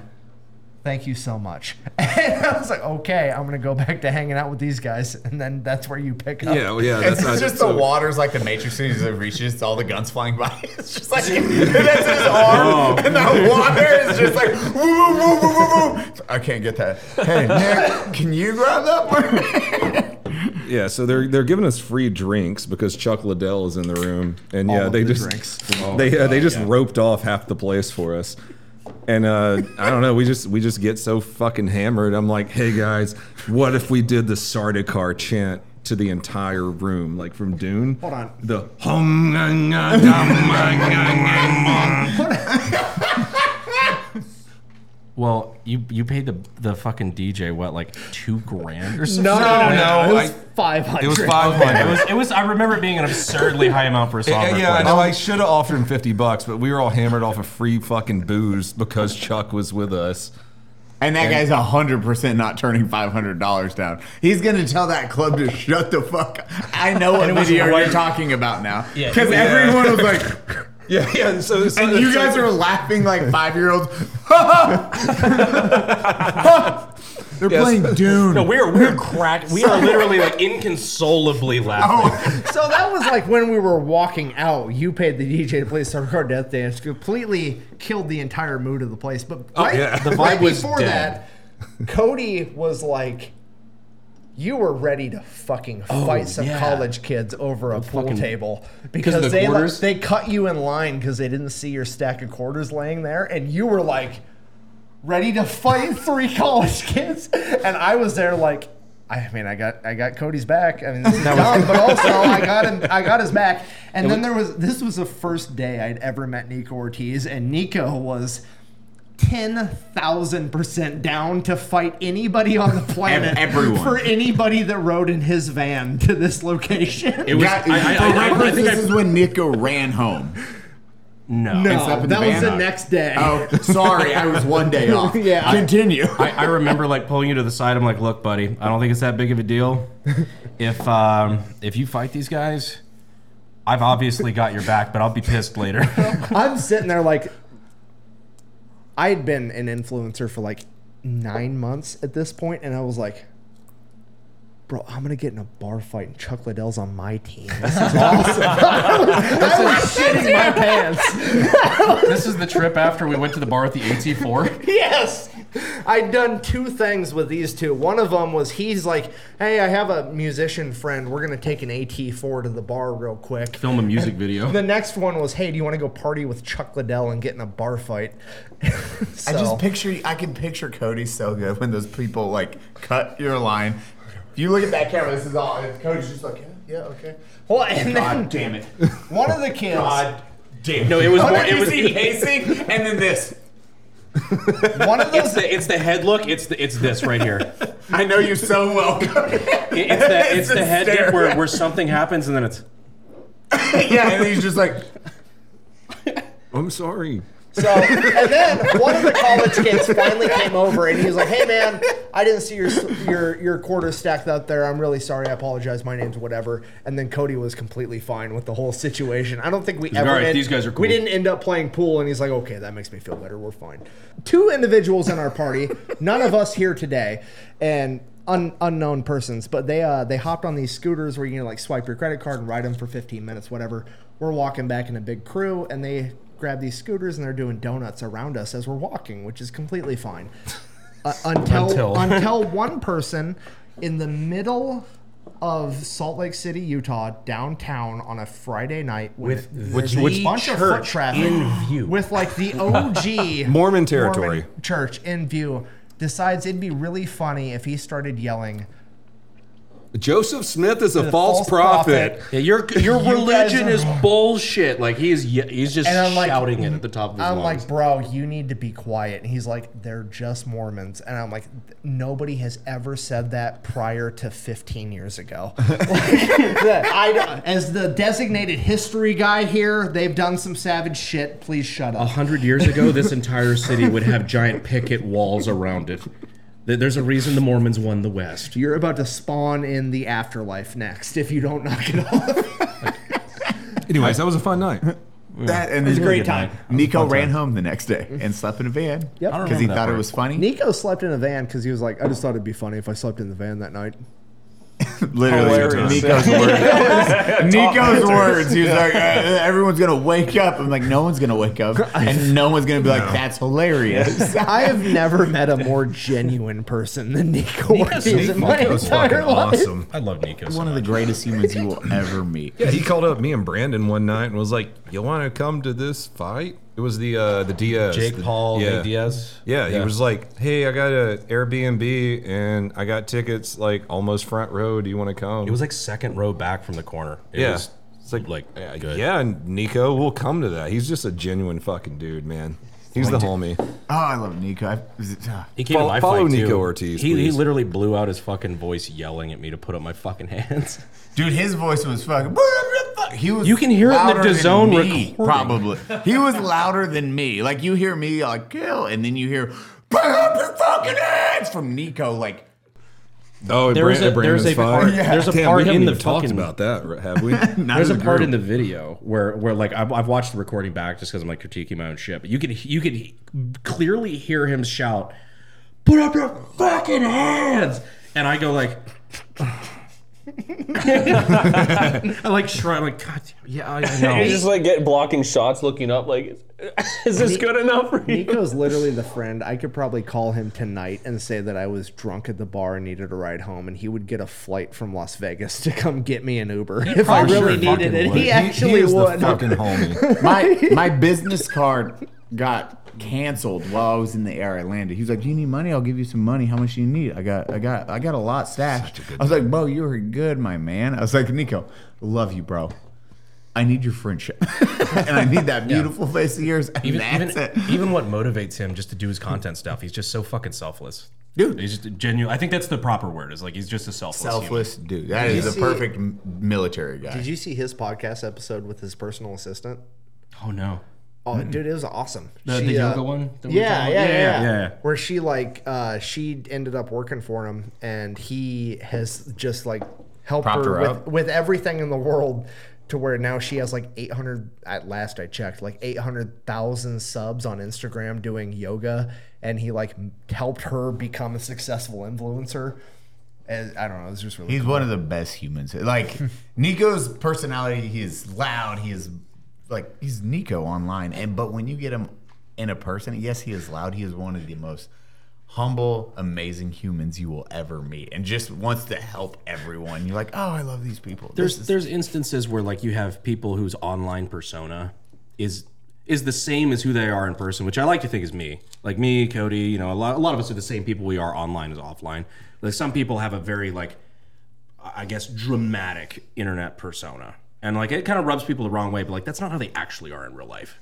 Thank you so much and i was like okay i'm gonna go back to hanging out with these guys and then that's where you pick up Yeah, well, yeah. That's It's not just so- the water's like the Matrix and he reaches all the guns flying by. It's just like that's his arm, and the water is just like woo, woo, woo, woo, woo, woo. I can't get that. Hey Nick, can you grab that one? Yeah, so they're they're giving us free drinks because Chuck Liddell is in the room, and yeah, they the just drinks. they uh, they just roped off half the place for us. And uh, I don't know, we just we just get so fucking hammered. I'm like, hey guys, what if we did the Sardaukar chant to the entire room, like from Dune? Hold on. The hum Well, you you paid the the fucking DJ what like two grand or something? no no no, no, it was 500 It was five hundred. It was it was. I remember it being an absurdly high amount for a song. yeah, I know. I should have offered him fifty bucks, but we were all hammered off of free fucking booze because Chuck was with us. And that guy's hundred percent not turning five hundred dollars down. He's gonna tell that club to shut the fuck. up. I know what video you're talking about now. Yeah. because Yeah. everyone was like, Yeah, yeah. So, so and you guys are laughing like five year olds. They're Yes. playing Dune. No, we're we're cracked. We are literally like inconsolably laughing. Oh. so that was like when we were walking out you paid the dj to play Sarkar death dance completely killed the entire mood of the place but right, yeah. The vibe right was before dead. that cody was like you were ready to fucking oh, fight some yeah. college kids over a pool fucking- table because the they quarters? they cut you in line because they didn't see your stack of quarters laying there, and you were like ready to fight three college kids, and I was there like. I mean, I got I got Cody's back. I mean, this is dumb, but also I got him. I got his back. And then there was this was the first day I'd ever met Nico Ortiz, and Nico was ten thousand percent down to fight anybody on the planet. everyone. for anybody that rode in his van to this location. It was. Guy- I, I, I, I, think this is when Nico ran home. no. no, Except for the that was the hug. next day. Oh, sorry, I was one day off. Yeah. continue. I, I remember like pulling you to the side. I'm like, look, buddy, I don't think it's that big of a deal. If um, if you fight these guys, I've obviously got your back, but I'll be pissed later. I'm sitting there like I had been an influencer for like nine months at this point, and I was like, bro, I'm gonna get in a bar fight and Chuck Liddell's on my team. This is awesome. I was shitting my pants. this is the trip after we went to the bar at the AT4. Yes. I'd done two things with these two. One of them was he's like, "Hey, I have a musician friend. We're gonna take an AT4 to the bar real quick." Film a music video. The next one was, "Hey, do you want to go party with Chuck Liddell and get in a bar fight?" I just picture, I can picture Cody so good when those people like cut your line. If you look at that camera, this is all. and Cody's just like, yeah, yeah, okay. Well, and then God damn it. one of the kids. God damn. No, it was oh, more. It you was. pacing and then this. One of It's those. the it's the head look. It's the it's this right here. I know you so well. It- It's the it's, It's the head dip where, where something happens and then it's yeah, and he's just like, I'm sorry. So, and then one of the college kids finally came over and he was like, "Hey, man, I didn't see your your your quarters stacked up there. I'm really sorry. I apologize. My name's whatever." And then Cody was completely fine with the whole situation. I don't think we ever. "All right, end- these guys are cool. We didn't end up playing pool, and he's like, "Okay, that makes me feel better. We're fine." Two individuals in our party, none of us here today, and. Un, unknown persons, but they uh, they hopped on these scooters where you can like swipe your credit card and ride them for 15 minutes, whatever. We're walking back in a big crew, and they grab these scooters and they're doing donuts around us as we're walking, which is completely fine. Uh, until Until. until one person in the middle of Salt Lake City, Utah, downtown on a Friday night when With it- which- the which bunch of foot traffic in view. with like the OG Mormon territory. Mormon church in view decides it'd be really funny if he started yelling Joseph Smith is a The false, false prophet. prophet. Yeah, your your You religion guys is bullshit. Like he's he's just And like- shouting it at the top of his I'm lungs. like, bro, you need to be quiet. And he's like, they're just Mormons. And I'm like, nobody has ever said that prior to 15 years ago. Like, I, as the designated history guy here, they've done some savage shit. Please shut up. A hundred years ago, this entire city would have giant picket walls around it. There- There's a reason the Mormons won the West. You're about to spawn in the afterlife next if you don't knock it off. Anyways, that was a fun night. that and then a great time. Nico ran home the next day and slept in a van. Yep. Because he remember that thought it was funny. Nico slept in a van because he was like, I just thought it'd be funny if I slept in the van that night. Literally, Hilarious. Nico's words. Nico's words. He was like, uh, "Everyone's gonna wake up." I'm like, "No one's gonna wake up, and no one's gonna be like, that's hilarious." I have never met a more genuine person than Nico Ortiz in my Nico's fucking life. awesome. I love Nico. So One of the greatest humans you will ever meet. Yeah, he called up me and Brandon one night and was like, "You want to come to this fight?" It was the uh, the Diaz, Jake the- Paul, yeah. Nate Diaz. Yeah, he was like, "Hey, I got a Airbnb and I got tickets like almost front row. Do you want to come?" It was like second row back from the corner. It yeah, was it's like like yeah, good. yeah, and Nico, we'll come to that. He's just a genuine fucking dude, man. He's the homie. Oh, I love Nico. I, uh, He came Follow- to my follow fight, Nico too. Ortiz, He, he please. literally blew out his fucking voice yelling at me to put up my fucking hands. dude, his voice was fucking. He was. You can hear it in the louder DAZN me, recording. Probably, he was louder than me. Like you hear me like kill, and then you hear put up your fucking hands from Nico. Like Oh, There was a- Brandon's there's a fight. part- there's a Damn, part we in the even talked fucking- about that, right, have we? There's a as part group. in the video where, where like I've, I've watched the recording back just because I'm like critiquing my own shit, but you could you could clearly hear him shout, "Put up your fucking hands!" And I go like, I like shrug, like God, damn, yeah, I know. You just like get blocking shots, looking up, like, is this good enough for you? Nico's literally the friend. I could probably call him tonight and say that I was drunk at the bar and needed a ride home, and he would get a flight from Las Vegas to come get me an Uber if I really should needed it. would. He He- actually he is would. fucking homie. my my business card got canceled while I was in the air. I landed. He was like, "Do you need money? I'll give you some money. How much do you need?" I got, I got, I got a lot stashed. I was like, "Bro, you were good, my man." I was like, "Nico, love you, bro. I need your friendship, and I need that beautiful face of yours." And even that's even, it. even what motivates him just to do his content stuff, he's just so fucking selfless. Dude. he's just genuine. I think that's the proper word. Is like he's just a selfless. human. Selfless dude. That you is a see- perfect m- military guy. Did you see his podcast episode with his personal assistant? Oh no. Oh, dude, it was awesome. The, She, the uh, one. that we Yeah, yeah, yeah, yeah, yeah, yeah. Where she like uh she ended up working for him and he has just like helped Propped her, her with, with everything in the world to where now she has like 800 at last I checked like 800,000 subs on Instagram doing yoga and he like helped her become a successful influencer. And I don't know, it's just really He's cool. one of the best humans. Like Nico's personality, he is loud. He is like he's Nico online, and but when you get him in a person, yes, he is loud. He is one of the most humble, amazing humans you will ever meet, and just wants to help everyone. You're like, oh, I love these people. There's there's instances where like you have people whose online persona is is the same as who they are in person, which I like to think is me. Like me, Cody, you know, a lot, a lot of us are the same people we are online as offline. Like some people have a very like I guess dramatic internet persona. And like it kind of rubs people the wrong way, but like that's not how they actually are in real life.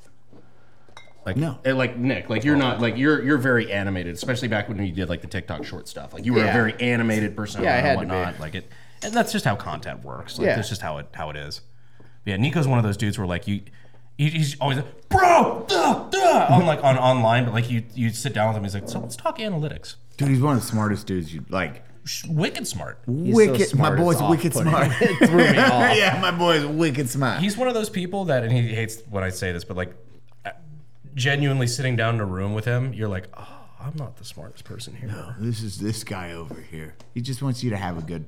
Like No. eh, like Nick, like you're not like you're you're very animated, especially back when you did like the TikTok short stuff. Like you were a Yeah. very animated person Yeah, I had to and be. whatnot. Like it, and that's just how content works. Like Yeah. that's just how it how it is. Yeah, Nico's one of those dudes where like you, he, he's always like, bro, duh, duh, on like on online, but like you you sit down with him, he's like, so let's talk analytics. dude, he's one of the smartest dudes you like. Wicked smart. wicked, smart, my boy's it's wicked off-putting. smart. It threw me off. yeah, my boy's wicked smart. He's one of those people that, and he hates when I say this, but like genuinely sitting down in a room with him, you're like, oh, I'm not the smartest person here. No, this is this guy over here. He just wants you to have a good.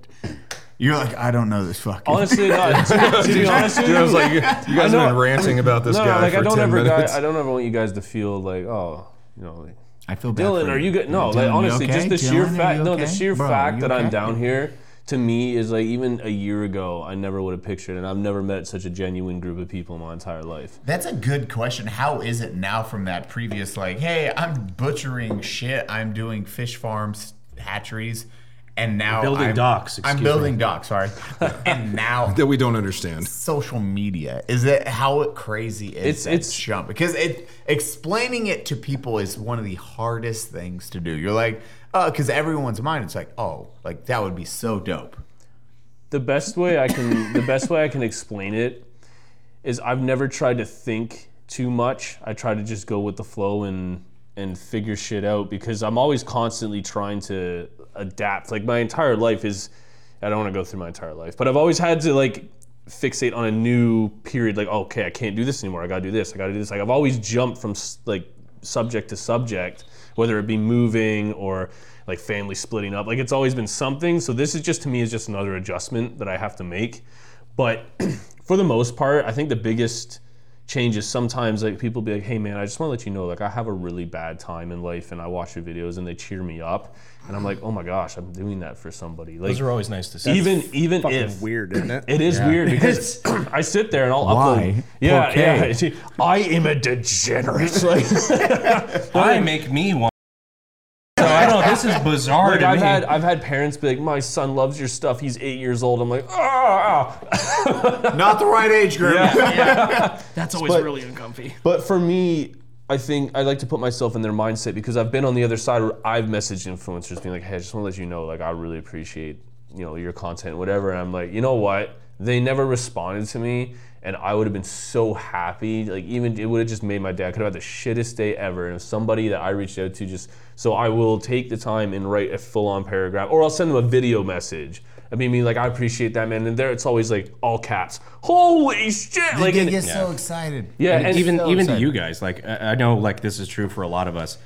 You're like, I don't know this fucking. Honestly, not. To, to be honest with Dude, I was like, you, you guys have been ranting about this no, guy like for I don't 10 ever, minutes. guy, I don't ever want you guys to feel like, oh, you know, like, I feel bad. Dylan, for are you good? No, Dylan, like you honestly, okay? just the sheer Dylan, are fact. you No, the okay? sheer Bro, fact you that I'm okay? down here to me is like even a year ago, I never would have pictured, and I've never met such a genuine group of people in my entire life. That's a good question. How is it now from that previous, like, hey, I'm butchering shit, I'm doing fish farms, hatcheries, and now Building I'm, docks, I'm excuse building docks, sorry. and now that we don't understand. social media is it how crazy is It's- that it's- jump because it explaining it to people is one of the hardest things to do. You're like, Uh, because everyone's mind it's like, oh, like that would be so dope. the best way I can the best way I can explain it is I've never tried to think too much. I try to just go with the flow and and figure shit out because I'm always constantly trying to adapt. Like my entire life is I don't want to go through my entire life, but I've always had to like fixate on a new period like okay, I can't do this anymore. I got to do this. I got to do this. Like I've always jumped from like subject to subject, whether it be moving or like family splitting up. Like it's always been something. So this is just to me is just another adjustment that I have to make. But for the most part, I think the biggest change is sometimes like people be like, "Hey man, I just want to let you know like I have a really bad time in life, and I watch your videos and they cheer me up." And I'm like, "Oh my gosh, I'm doing that for somebody." Like Those are always nice to see. even even Fucking if weird, isn't it? it is weird because I sit there and I'll Why? upload. Yeah, Por qué? yeah. See, I am a degenerate. Like, I make me one. So I. This is bizarre like to I've me. had I've had parents be like, "My son loves your stuff. He's eight years old." I'm like, "Ah." Not the right age group. That's always But- really uncomfy. But for me, I think I like to put myself in their mindset because I've been on the other side where I've messaged influencers being like, "Hey, I just want to let you know, like, I really appreciate, you know, your content, whatever." And I'm like, you know what? They never responded to me, and I would have been so happy. Like, even it would have just made my day. I could have had the shittest day ever. And if somebody that I reached out to just, so I will take the time and write a full-on paragraph, or I'll send them a video message. I mean, me like, I appreciate that, man. And there, it's always like all caps. Holy shit! Like, They and- get so excited. yeah, and even so even to you guys, like I I know, like this is true for a lot of us.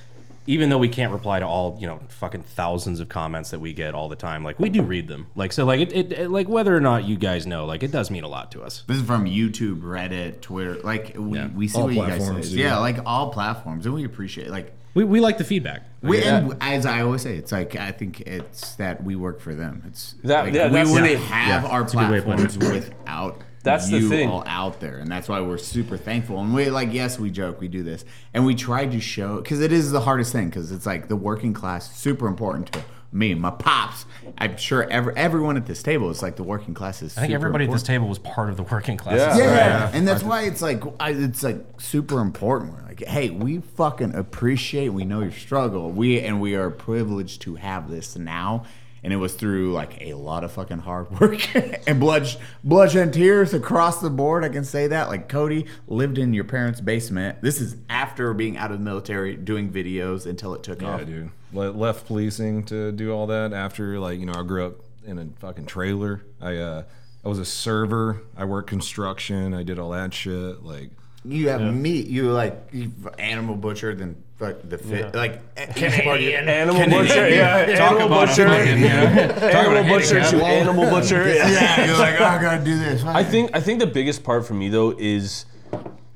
Even though we can't reply to all, you know, fucking thousands of comments that we get all the time, like we do read them. Like so, like it, it, it like whether or not you guys know, like it does mean a lot to us. This is from YouTube, Reddit, Twitter. Like we, Yeah. we see All what you guys platforms, say. dude. Yeah, like all platforms, and we appreciate. Like We, we like the feedback. we, and as I always say, it's like I think it's that we work for them. It's That- like, yeah, we wouldn't thing. have our a good way of putting platforms without That's the you thing. all out there, and that's why we're super thankful. And we like, yes, we joke, we do this, and we try to show because it is the hardest thing because it's like the working class super important to me, my pops. I'm sure every, everyone at this table is like the working class is. I think everybody at this table was part of the working class. Yeah. Yeah, and that's why it's like I, it's like super important. We're like, hey, we fucking appreciate. We know your struggle. We and we are privileged to have this now. And it was through like a lot of fucking hard work and blood, blood and tears across the board. I can say that. Like Cody lived in your parents' basement. This is after being out of the military, doing videos until it took Yeah, off. Yeah, dude. Le- left policing to do all that after, like, you know, I grew up in a fucking trailer. I, uh, I was a server. I worked construction. I did all that shit. Like, You have meat. You like you animal butcher, then like the fit. Like each part of your- Animal butcher, yeah, Talk animal about butcher, fucking, you know, animal butcher to animal butcher. Yeah. yeah, you're like, oh, I gotta do this. I think I think the biggest part for me though is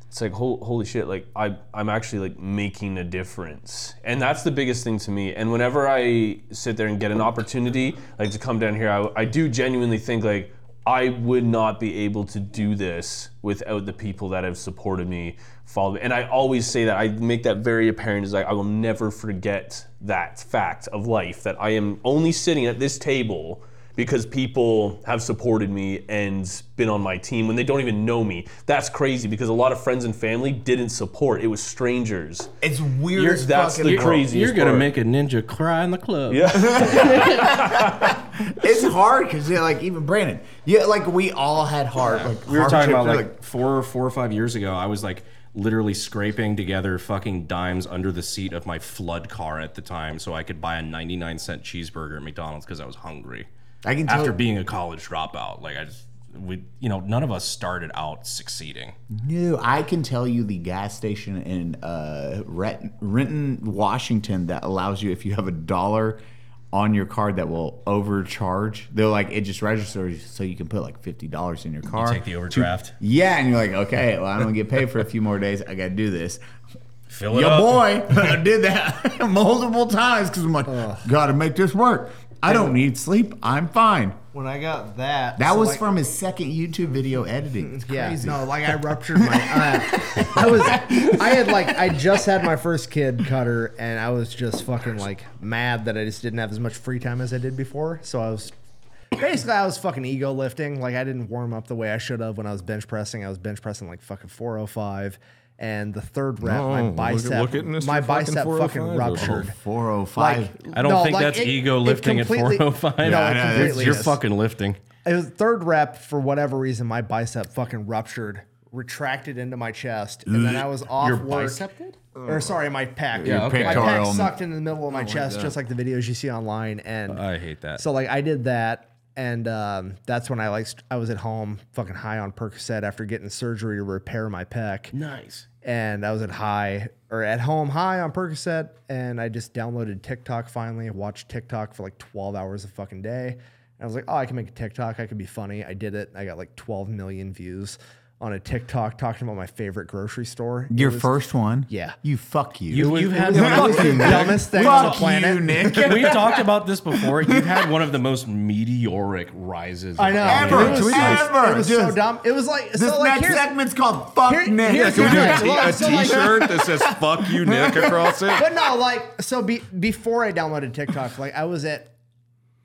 it's like holy shit like I, i'm actually like making a difference. And that's the biggest thing to me. And whenever i sit there and get an opportunity like to come down here i, I do genuinely think like i would not be able to do this without the people that have supported me followed me. And i always say that i make that very apparent is like i will never forget that fact of life that i am only sitting at this table because people have supported me and been on my team when they don't even know me. That's crazy because a lot of friends and family didn't support. It was strangers. It's weird You're- that's the world. craziest You're gonna part. make a ninja cry in the club. Yeah. It's hard because like even Brandon, yeah, like we all had hard. Like We were talking about hardships, like four, four or five years ago. I was like literally scraping together fucking dimes under the seat of my flood car at the time, so I could buy a 99 cent cheeseburger at McDonald's because I was hungry. I can tell After you- being a college dropout, like I just, we, you know, none of us started out succeeding. No, I can tell you the gas station in uh, Ret- Renton, Washington, that allows you if you have a dollar on your card that will overcharge. They're like it just registers so you can put like fifty dollars in your car. Take the overdraft. yeah, and you're like, okay, well, I'm gonna get paid for a few more days. I gotta do this. Fill it Your up. boy did that multiple times because I'm like, gotta make this work. I don't need sleep. I'm fine. When I got that, That so, was like- from his second YouTube video editing. It's Yeah, crazy. no, like I ruptured my. Uh, I was, I had like, I just had my first kid, Cutter, and I was just fucking like mad that I just didn't have as much free time as I did before. So I was, basically, I was fucking ego lifting. Like I didn't warm up the way I should have when I was bench pressing. I was bench pressing like fucking 405, and the third rep, Oh, my look at- bicep, look at my bicep fucking 405 over ruptured. 405. Like, I don't no, think like, that's it- ego lifting at 405. No, I it know, it's- completely You're is. fucking lifting. It was third rep for whatever reason. My bicep fucking ruptured, retracted into my chest, and then I was off Your work. bicep did? Or sorry, my pec. Yeah, okay. My pectoral. pec sucked into the middle of my chest, just like the videos you see online. And I hate that. so like I did that, and um, that's when I like st- I was at home, fucking high on Percocet after getting surgery to repair my pec. nice. And I was at high or at home high on Percocet, and I just downloaded TikTok finally. I watched TikTok for like 12 hours a fucking day. And I was like, oh, I can make a TikTok. I could be funny. I did it. I got like 12 million views on a TikTok talking about my favorite grocery store. Your was- first one? Yeah. You fuck you. You, you've had it one of the dumbest thing on the planet. you, Nick. We've talked about this before. You've had one of the most meteoric rises. I know. Ever, it was, ever. It was so dumb. It was like This so like next here's, segment's called Fuck here- Nick. here's Can we do a Yeah, t- well, a so, like- t-shirt that says "fuck you, Nick" across it? but no, like so be, before I downloaded TikTok, like I was at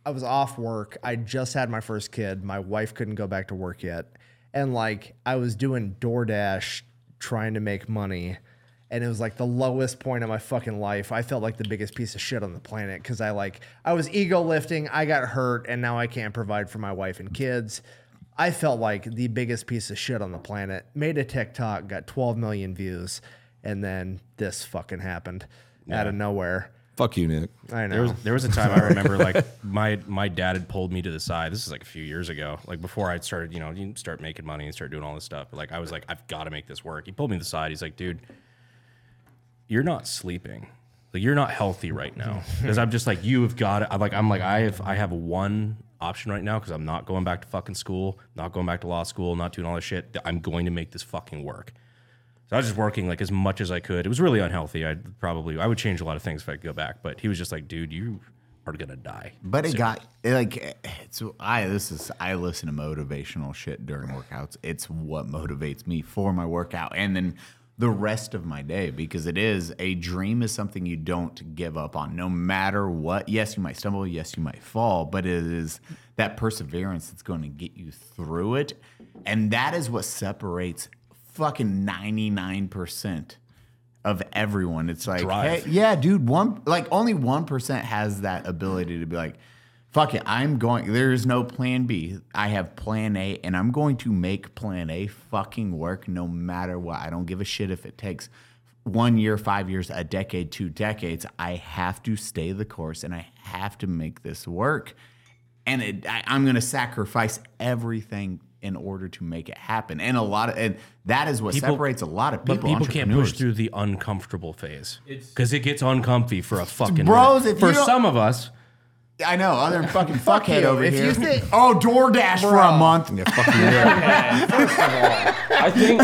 I was off work. I just had my first kid. My wife couldn't go back to work yet. And like I was doing DoorDash trying to make money. And it was like the lowest point of my fucking life. I felt like the biggest piece of shit on the planet because I like I was ego lifting, I got hurt, and now I can't provide for my wife and kids. I felt like the biggest piece of shit on the planet. Made a TikTok, got 12 million views, and then this fucking happened out of nowhere. Fuck you, Nick. I know. There was there was a time I remember like my my dad had pulled me to the side. This is like a few years ago. Like before I'd started, you know, you start making money and start doing all this stuff. But like I was like, I've got to make this work. He pulled me to the side. He's like, dude, you're not sleeping. Like you're not healthy right now. Because I'm just like, you have got it. I'm like, I'm like, I have I have one option right now because I'm not going back to fucking school, not going back to law school, not doing all this shit. I'm going to make this fucking work. So I was just working like as much as I could. It was really unhealthy. I'd probably I would change a lot of things if I could go back. But he was just like, dude, you are gonna die. But it got like it's I this is I listen to motivational shit during workouts. It's what motivates me for my workout and then the rest of my day because it is a dream is something you don't give up on no matter what. Yes, you might stumble, yes, you might fall, but it is that perseverance that's going to get you through it. And that is what separates fucking 99% of everyone. It's like, Drive. hey, yeah, dude, one like only one percent has that ability to be like, fuck it, I'm going. There's no plan B. I have plan A, and I'm going to make plan A fucking work no matter what. I don't give a shit if it takes one year, five years, a decade, two decades. I have to stay the course, and I have to make this work. And it, I, I'm going to sacrifice everything in order to make it happen. And a lot of, and that is what People- separates a lot of people. But people. people can't push through the uncomfortable phase because it gets uncomfy for a fucking Bros, minute. if for you some of us. I know, other than fucking fuckhead you. over If here. you think- oh, DoorDash for a Bro. month. Yeah, fuck you. I think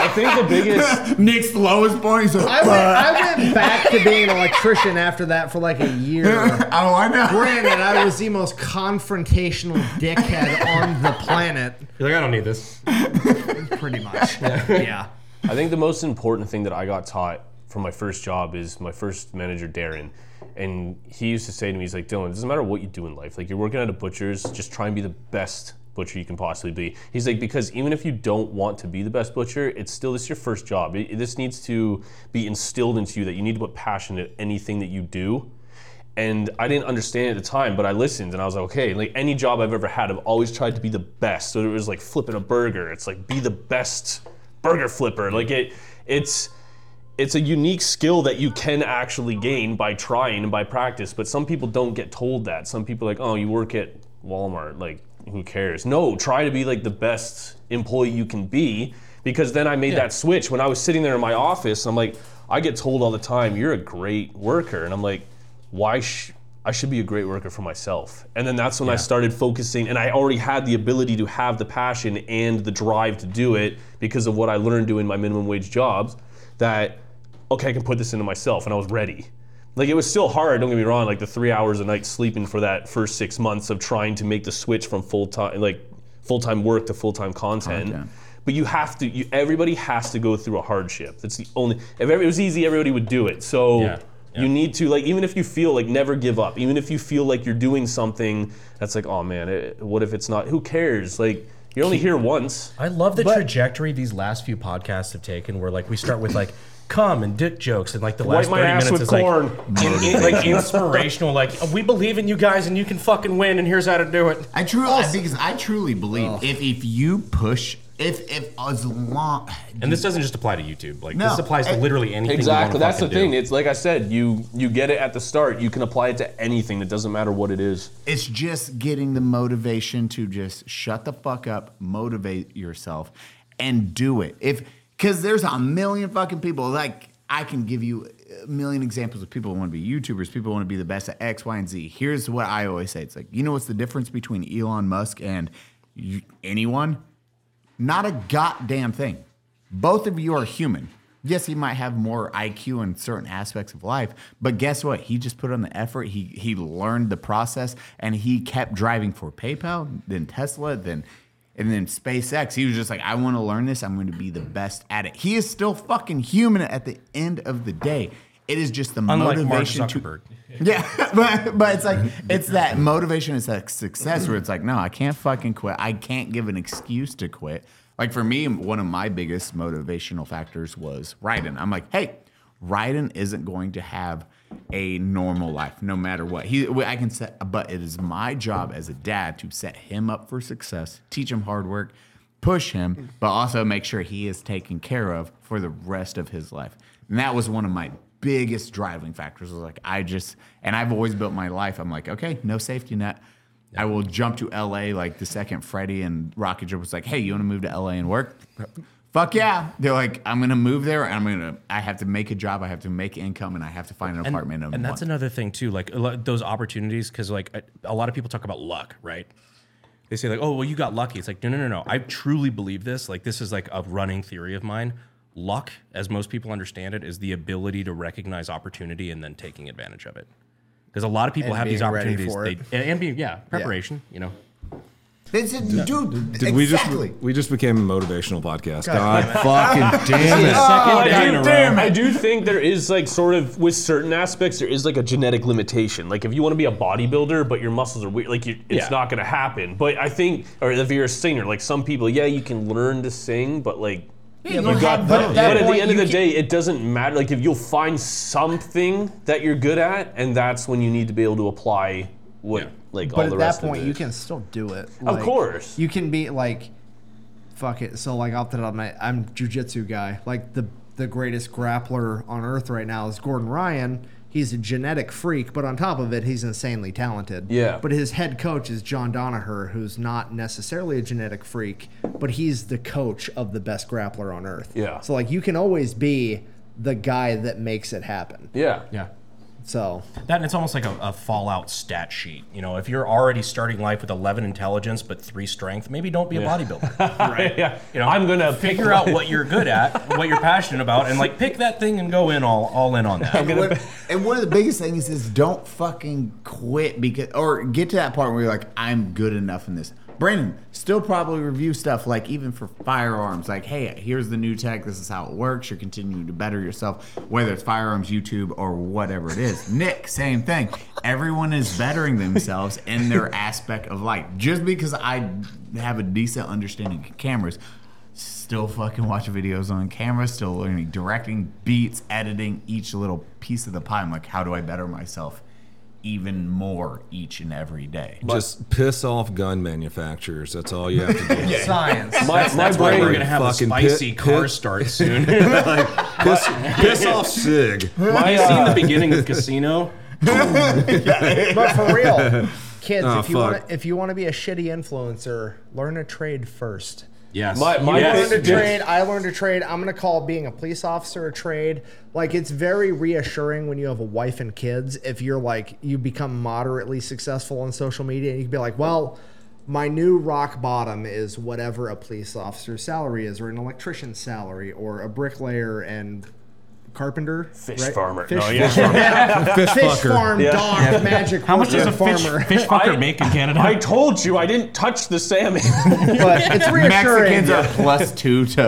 I think the biggest Nick's lowest point. He's like, I went, I went back to being an electrician after that for like a year. oh, I know. Granted, I was the most confrontational dickhead on the planet, You're like, I don't need this. pretty much. Yeah. I think the most important thing that I got taught from my first job is my first manager, Darren. And he used to say to me, he's like, Dylan, it doesn't matter what you do in life. Like, you're working at a butcher's, just try and be the best butcher you can possibly be. He's like, because even if you don't want to be the best butcher, it's still, this is your first job. It- this needs to be instilled into you that you need to put passion in anything that you do. And I didn't understand at the time, but I listened and I was like, okay, like any job I've ever had, I've always tried to be the best. So it was like flipping a burger. It's like be the best burger flipper. Like it, it's, it's a unique skill that you can actually gain by trying and by practice. But some people don't get told that. Some people are like, oh, you work at Walmart, like who cares? No, try to be like the best employee you can be. Because then I made that switch when I was sitting there in my office. I'm like, I get told all the time, you're a great worker, and I'm like, why? Sh- I should be a great worker for myself. And then that's when I started focusing, and I already had the ability to have the passion and the drive to do it because of what I learned doing my minimum wage jobs. That okay, I can put this into myself, and I was ready. Like it was still hard. Don't get me wrong. Like the three hours a night sleeping for that first six months of trying to make the switch from full time, like full time work to full time content. Content. But you have to. You, everybody has to go through a hardship. That's the only. If it was easy, everybody would do it. So Yeah, yeah. you need to like, even if you feel like never give up. Even if you feel like you're doing something that's like, oh man, it, what if it's not? Who cares? Like you're only here once. I love the trajectory these last few podcasts have taken, where like we start with like cum and dick jokes, and like the last Wipe my thirty ass minutes with is corn. like, in- in- like inspirational. Like we believe in you guys, and you can fucking win, and here's how to do it. I truly, because I truly believe if if you push, if if as long, And this doesn't just apply to YouTube. Like No, this applies to it- literally anything. Exactly. You wanna That's the fucking thing. do. It's like I said, you you get it at the start. You can apply it to anything. It doesn't matter what it is. it's just getting the motivation to just shut the fuck up, motivate yourself, and do it. If because there's a million fucking people like I can give you a million examples of people who want to be YouTubers, people who want to be the best at X, Y, and Z. Here's what I always say: It's like you know what's the difference between Elon Musk and you, anyone? Not a goddamn thing. Both of you are human. Yes, he might have more IQ in certain aspects of life, but guess what? He just put on the effort. He he learned the process and he kept driving for PayPal, then Tesla, then and then SpaceX. He was just like, I want to learn this. I'm going to be the best at it. He is still fucking human at the end of the day. It is just the Unlike Mark motivation to yeah, but but it's like it's that motivation, it's that success where it's like, no, I can't fucking quit. I can't give an excuse to quit. Like for me, one of my biggest motivational factors was Ryden. I'm like, hey, Ryden isn't going to have a normal life, no matter what. He, I can set, but it is my job as a dad to set him up for success, teach him hard work, push him, but also make sure he is taken care of for the rest of his life. And that was one of my biggest driving factors. Was like I just, and I've always built my life. I'm like, okay, no safety net. I will jump to LA like the second Freddie and Rocket Jump was like, hey, you want to move to LA and work? Fuck yeah. They're like, I'm gonna move there and I'm gonna I have to make a job, I have to make income, and I have to find an and, apartment. in and that's another thing too like those opportunities because like a, a lot of people talk about luck right? They say like oh well you got lucky. It's like no no no no. I truly believe this. Like this is like a running theory of mine. Luck as most people understand it is the ability to recognize opportunity and then taking advantage of it. Because a lot of people And have these opportunities. they, and, and being yeah. preparation you know It's a- dude, Did we exactly. just we just became a motivational podcast? God God, fucking damn it! Well, I, day in do, a. I do think there is like sort of with certain aspects there is like a genetic limitation. Like if you want to be a bodybuilder but your muscles are weird, like you, it's Yeah. not going to happen. But I think, or if you're a singer, like some people, yeah, you can learn to sing, but like. Yeah, you but got at but, at the end of the can- day, it doesn't matter. Like if you'll find something that you're good at, and that's when you need to be able to apply what Yeah. like all But the at that rest point, of it. you can still do it. Of course. You can be like, fuck it. So like off the top of my, I'm jujitsu guy. Like the the greatest grappler on earth right now is Gordon Ryan. He's a genetic freak, but on top of it, he's insanely talented. Yeah. But his head coach is John Danaher, who's not necessarily a genetic freak, but he's the coach of the best grappler on earth. Yeah. So like you can always be the guy that makes it happen. Yeah. yeah So That and it's almost like a, a Fallout stat sheet. You know, if you're already starting life with 11 intelligence but three strength, maybe don't be a bodybuilder. right? Yeah. You know, I'm gonna figure out what you're good at, what you're passionate about, and like pick that thing and go in all all in on that. And what- and one of the biggest things is don't fucking quit because or get to that part where you're like, I'm good enough in this. Brandon, still probably review stuff like even for firearms, like, hey, here's the new tech, this is how it works. You're continuing to better yourself, whether it's firearms, YouTube, or whatever it is. Nick, same thing. Everyone is bettering themselves in their aspect of life. Just because I have a decent understanding of cameras, still fucking watch videos on camera, still learning directing, beats, editing, each little piece of the pie. I'm like, how do I better myself even more each and every day? Just piss off gun manufacturers. That's all you have to do. yeah. science. My, That's, my that's why we're gonna have a fucking spicy pit- car pit- start soon. piss, piss off Sig. my, you seen uh, the beginning of Casino? but for real, kids, Oh, if you want if you want to be a shitty influencer, learn a trade first. Yes. My- my- Yes. learned a trade. I learned a trade. I'm gonna call being a police officer a trade. Like it's very reassuring when you have a wife and kids. If you're like you become moderately successful on social media, and you can be like, well. My new rock bottom is whatever a police officer's salary is, or an electrician's salary, or a bricklayer and carpenter, Fish right? farmer. Fish, No, yeah. farmer. Fish fish fucker. farm, dog, magic. How much does a worker, fish, farmer? fish fucker I- make in Canada? I told you I didn't touch the salmon. but it's reassuring. Mexicans are plus two to.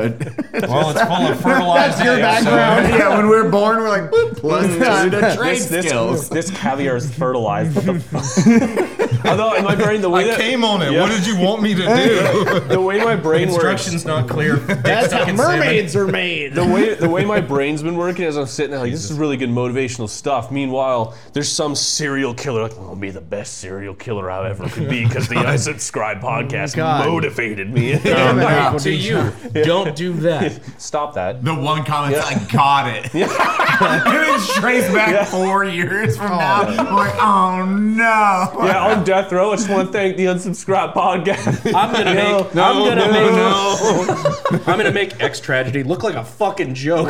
well, it's full of fertilized That's your eggs, so- background. yeah, when we're born, we're like "Boop, plus two to trade this, this, skills. this caviar is fertilized. What the fuck? Although in my brain, the way I that, came on it. Yeah. What did you want me to do? the way my brain works, Instructions not clear. That's how mermaids are made. the way the way my brain's been working as I'm sitting there, like this is really good motivational stuff. Meanwhile, there's some serial killer like, "I'll be the best serial killer I ever could be" because the unsubscribed podcast God. motivated me. Hey, to you, don't do that. Stop that. The one comment, I got it. and it trace back four years from oh. now. I'm like, oh no. Yeah, on death row. I just want to thank the unsubscribed podcast. I'm gonna No, make. no, I'm gonna no, make. I'm gonna make X tragedy look like a fucking joke.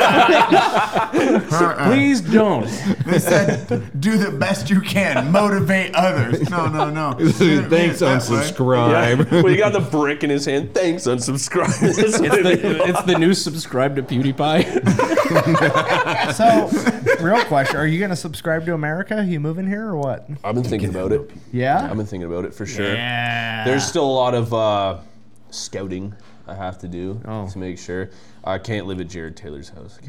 Please don't. They said, do the best you can, motivate others. No, no, no. Thanks, That way. unsubscribe. well, you got the brick in his hand. Thanks, unsubscribe. It's the, it's the new subscribe to PewDiePie. So, real question: Are you going to subscribe to America? Are you moving here or what? I've been thinking about it. Yeah. I've been thinking about it for sure. There's still a lot of uh, scouting I have to do to make sure. I can't live at Jared Taylor's house.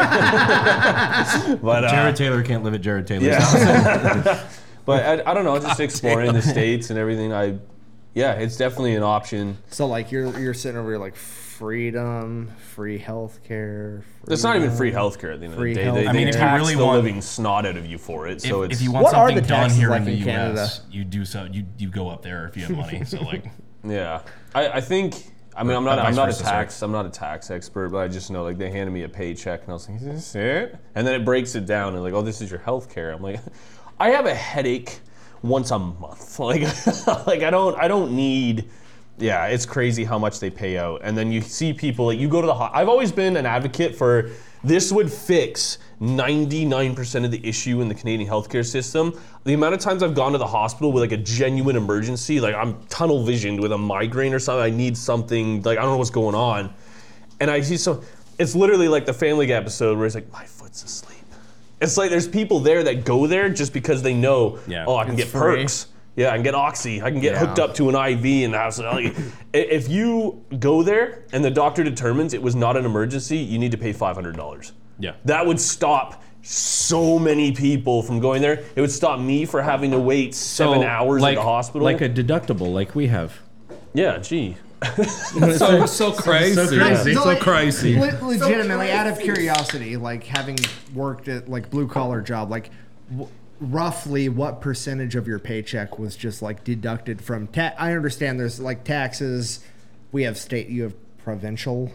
But uh, Jared Taylor can't live at Jared Taylor's house. but I, I don't know. Just exploring the states and everything. I, yeah, it's definitely an option. So, like, you're you're sitting over here like freedom, free healthcare. It's not even free healthcare at the end of the Free day. health- They, I they mean, if you really the want- living snot out of you for it. So if, it's if you want What are something the done here like in the in U.S., Canada? you do so. You you go up there if you have money. So like, Yeah, I, I think. I mean, I'm not. I'm not a tax. I'm not a tax expert, but I just know like they handed me a paycheck, and I was like, "Is this it?" And then it breaks it down, and like, "Oh, this is your health care." I'm like, I have a headache once a month. Like, like I don't. I don't need. Yeah, it's crazy how much they pay out, and then you see people like you go to the. ho- I've always been an advocate for this would fix 99% of the issue in the Canadian healthcare system. The amount of times I've gone to the hospital with like a genuine emergency, like I'm tunnel visioned with a migraine or something, I need something, like I don't know what's going on. And I see so, it's literally like the Family Guy episode where it's like, my foot's asleep. It's like there's people there that go there just because they know, Yeah. oh, I can get It's free. perks. Yeah, I can get oxy. I can get Yeah. hooked up to an IV and have like, if you go there and the doctor determines it was not an emergency, you need to pay five hundred dollars. Yeah. That would stop so many people from going there. It would stop me for having to wait seven hours like, at the hospital. like a deductible, like we have. yeah, gee. so so crazy. So crazy. So crazy. Le- legitimately, out of curiosity, like having worked at like blue collar job, like w- roughly what percentage of your paycheck was just like deducted from ta- I understand there's like taxes. We have state. You have provincial. Would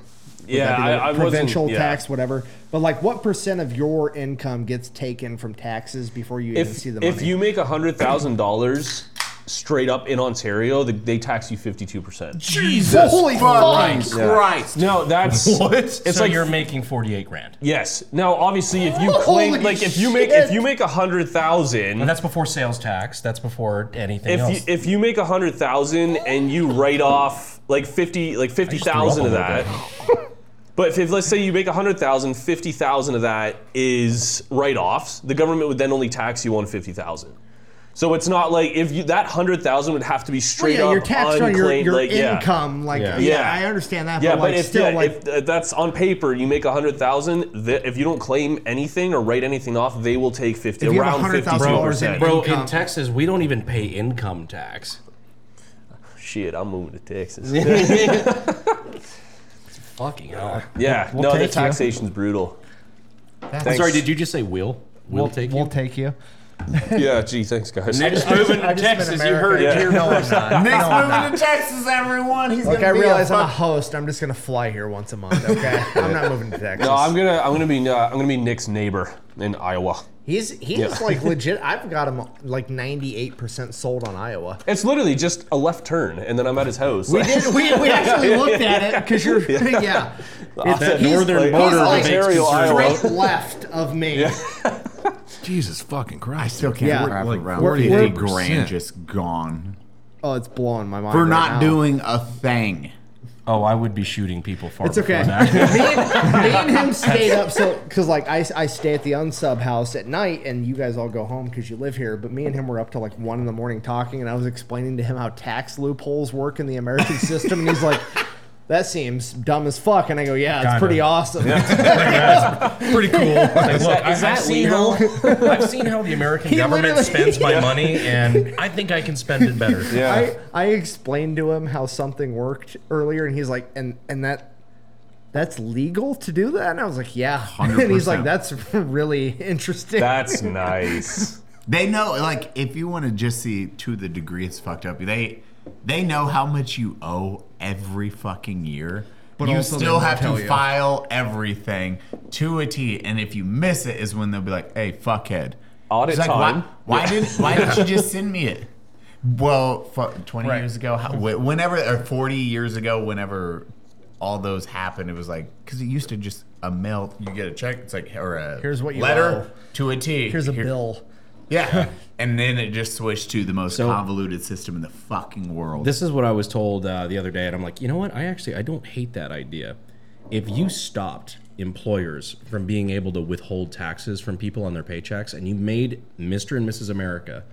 Yeah, that be the- I- I provincial yeah. tax, whatever. But like, what percent of your income gets taken from taxes before you even see the money? if you make hundred thousand dollars straight up in Ontario, the, they tax you 52%. Jesus Holy Fucking fuck! Christ. No, that's What? It's so like you're making 48 grand. yes. Now, obviously, if you claim Holy like if you make if you make a hundred thousand, And that's before sales tax. That's before anything if else. you if you make a hundred thousand and you write off like fifty like fifty thousand of threw up a that. But if, if let's say you make a hundred thousand, fifty thousand of that is write-offs, the government would then only tax you on fifty thousand. So it's not like if you that hundred thousand would have to be Well, straight yeah, up you're taxed on your, your like, yeah. income. Like, Yeah. yeah. Yeah. I understand that. Yeah, but, but like, if, still, yeah, like, if uh, that's on paper, you make a hundred thousand. If you don't claim anything or write anything off, they will take fifty If you have around fifty two $100,000 in percent. Bro, income. in Texas, we don't even pay income tax. Shit, I'm moving to Texas. Fucking hell. yeah, We'll no, the take you. taxation's brutal. Thanks. Sorry, did you just say will? Will we'll take we'll you? take you. Yeah, gee, thanks guys. Nick's moving to I just been Texas, you America. heard it Yeah. here. No, I'm not. Next No, I'm not. moving to Texas, everyone. He's Look, gonna I be realize I'm a host. I'm just gonna fly here once a month. Okay, I'm not moving to Texas. No, I'm gonna I'm gonna be uh, I'm gonna be Nick's neighbor in Iowa. He's he's Yeah. like legit. I've got him like 98 percent sold on Iowa. It's literally just a left turn, and then I'm at his house. We did. We, we actually looked at it because you're. Yeah. It's That northern he's border like of Ontario, Iowa. straight left of me. Jesus fucking Christ. I still can't Yeah. wrap Like around. 48%. 50 grand just gone Oh, it's blowing my mind. for right not now. doing a thing. Oh, I would be shooting people far It's okay. before me, that. and, me and him stayed up so because like I, I stay at the unsub house at night and you guys all go home because you live here. But me and him were up till like one in the morning talking, and I was explaining to him how tax loopholes work in the American system, and he's like. That seems dumb as fuck, and I go, "Yeah, it's Kinda. pretty awesome." Pretty cool. Like, look, I, is I've that seen how I've seen how the American He government literally- spends my money, and I think I can spend it better. Yeah. I, I explained to him how something worked earlier, and he's like, "And and that that's legal to do that?" And I was like, "Yeah." And he's like, 100%. "That's really interesting." That's nice. They know, like, if you want to just see to the degree it's fucked up, they they know how much you owe every fucking year. But you still have to you. file everything to a T, and if you miss it, is when they'll be like, "Hey, fuckhead." Audit It's like, time. Why, why did why didn't you just send me it? Well, fu- twenty Right. years ago, how, whenever or forty years ago, whenever all those happened, it was like because it used to just a mail. You get a check. It's like or a Here's what you letter owe. to a T. Here's a Here- bill. Yeah, and then it just switched to the most So- convoluted system in the fucking world. This is what I was told uh, the other day, and I'm like, you know what? I actually I don't hate that idea. If you stopped employers from being able to withhold taxes from people on their paychecks, and you made Mr. and Mrs. America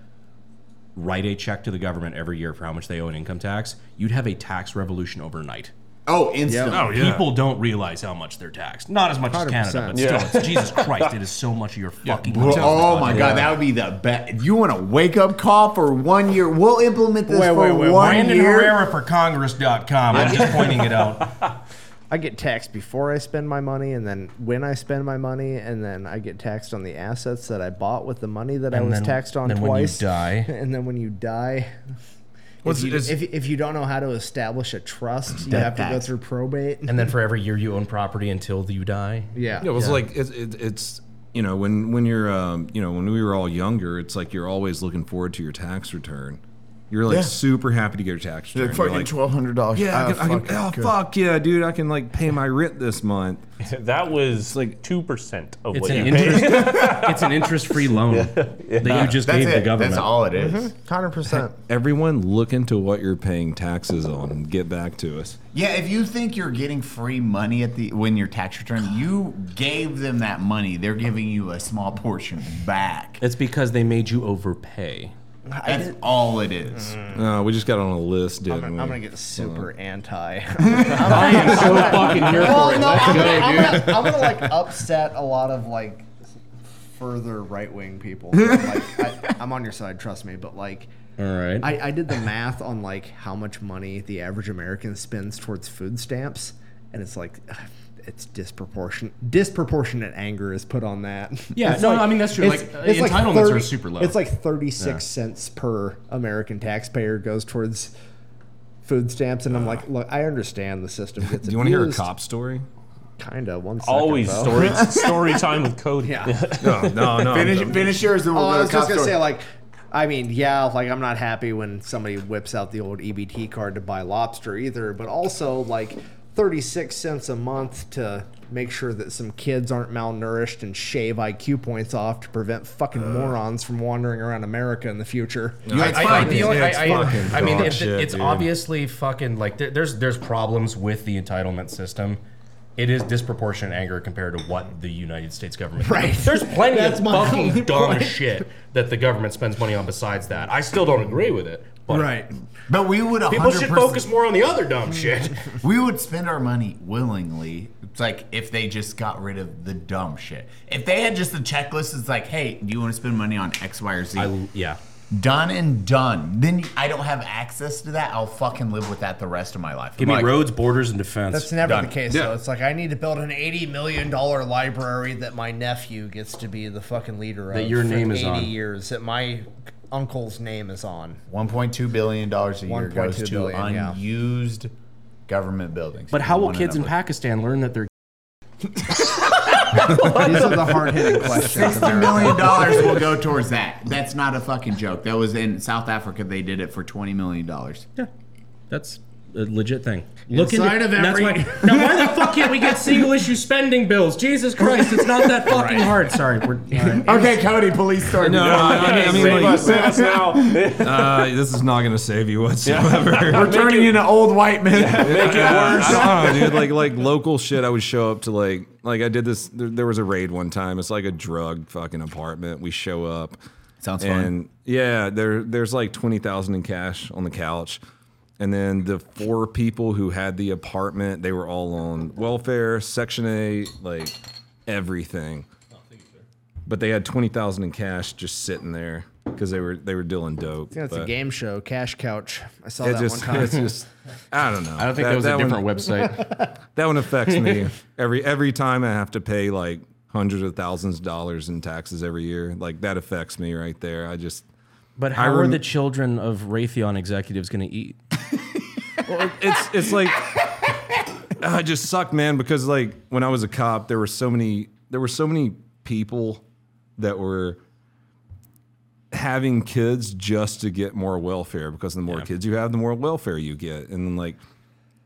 write a check to the government every year for how much they owe in income tax, you'd have a tax revolution overnight. Oh, instant. Oh, yeah. People don't realize how much they're taxed. Not as much as Canada, but 100%. still, it's Jesus Christ, it is so much of your fucking. Bro, tax oh my budget. god, that would be the best. If you want a wake up call for one year, we'll implement this Wait, for wait, wait, one Brandon year. Herrera for Congress.com. I'm just pointing it out. I get taxed before I spend my money, and then when I spend my money, and then I get taxed on the assets that I bought with the money that I was then- taxed on then when you twice. die- and then when you die, What's- if, you, is- if, if you don't know how to establish a trust, you have to go through probate. And then for every year you own property until you die. yeah, Yeah, it was like it's it, it's you know when when you're um, you know when we were all younger, it's like you're always looking forward to your tax return. You're like Yeah. super happy to get your tax return. Like You're fucking like, twelve hundred dollars. yeah, I ah, can, I can, oh fuck yeah, dude, I can like pay my rent this month. that was like two percent of It's what an you paid. interest. it's an interest-free loan that you just That's gave it. the government. That's all it is. Mm-hmm. hundred percent. Everyone, look into what you're paying taxes on and get back to us. Yeah, if you think you're getting free money at the when your tax return, you gave them that money. They're giving you a small portion back. It's because they made you overpay. That's all it is. Mm. No, we just got on a list, didn't I'm, we? I'm gonna get super anti. I am so fucking here well, for it. no, Let's I'm, go, gonna, I'm, gonna, I'm gonna like upset a lot of like further right wing people. like, I, I'm on your side, trust me. But like, All right. I, I did the math on like how much money the average American spends towards food stamps, and it's like it's disproportionate. Disproportionate anger is put on that. Yeah, It's no, no, I mean, that's true. Like, uh, entitlements are super low. It's like 36 cents per American taxpayer goes towards food stamps, and I'm like, look, I understand the system gets. Do you want to hear a cop story? Kinda. One second. Always though. story story time with Cody. Yeah. No, no, no. Finish, finish yours, then we'll Oh, go I to was just cop gonna story. say like, I mean, yeah, like I'm not happy when somebody whips out the old EBT card to buy lobster either, but also like 36 cents a month to make sure that some kids aren't malnourished and shave IQ points off to prevent fucking morons from wandering around America in the future. Yeah, it's I, I, the only- It's I, I, I mean, it's, shit, it's obviously fucking like there, there's there's problems with the entitlement system. It is disproportionate anger compared to what the United States government. Right. There's plenty That's of fucking dumb point. shit that the government spends money on besides that. I still don't agree with it. But Right. But we would 100%, People should focus more on the other dumb shit. We would spend our money willingly. It's like if they just got rid of the dumb shit. If they had just a checklist, it's like, hey, do you want to spend money on X, Y, or Z? I, yeah. Done and done. Then I don't have access to that. I'll fucking live with that the rest of my life. Give I'm me like, roads, borders, and defense. That's never Done. the case, Yeah. though. It's like I need to build an eighty million dollar library that my nephew gets to be the fucking leader of. That your for name is 80 on. years. That my uncle's name is on. 1.2 billion dollars a year 1.2 goes to billion, yeah. unused government buildings. but how will kids in Pakistan learn that they're These are the hard hitting questions. Sixty million dollars will go towards that. That's not a fucking joke. That was in South Africa. They did it for twenty million dollars. yeah, that's a legit thing. Look Inside into, of that's every- why, now why the fuck can't we get single issue spending bills? Jesus Christ, it's not that fucking hard. Sorry, we're all right. Okay, Cody, police story. No, I mean, I mean, Save like, us, now. uh, this is not going to save you whatsoever. We're turning into old white men. Make it worse. I don't know, dude. Like like local shit. I would show up to like like I did this. There, there was a raid one time. It's like a drug fucking apartment. We show up. Sounds fun. and yeah, there there's like twenty thousand in cash on the couch, and then the four people who had the apartment, they were all on welfare, Section 8, like everything. But they had twenty thousand in cash just sitting there because they were they were dealing dope. Yeah, It's a but game show, Cash Couch. I saw It that just, one time. it's just, I don't know. I don't think that, was a different website. That one affects me every every time I have to pay like hundreds of thousands of dollars in taxes every year. Like that affects me right there. I just But I how are the children of Raytheon executives going to eat? It's it's like I just sucked, man. Because like when I was a cop, there were so many there were so many people that were having kids just to get more welfare because the more kids you have, the more welfare you get, and then like.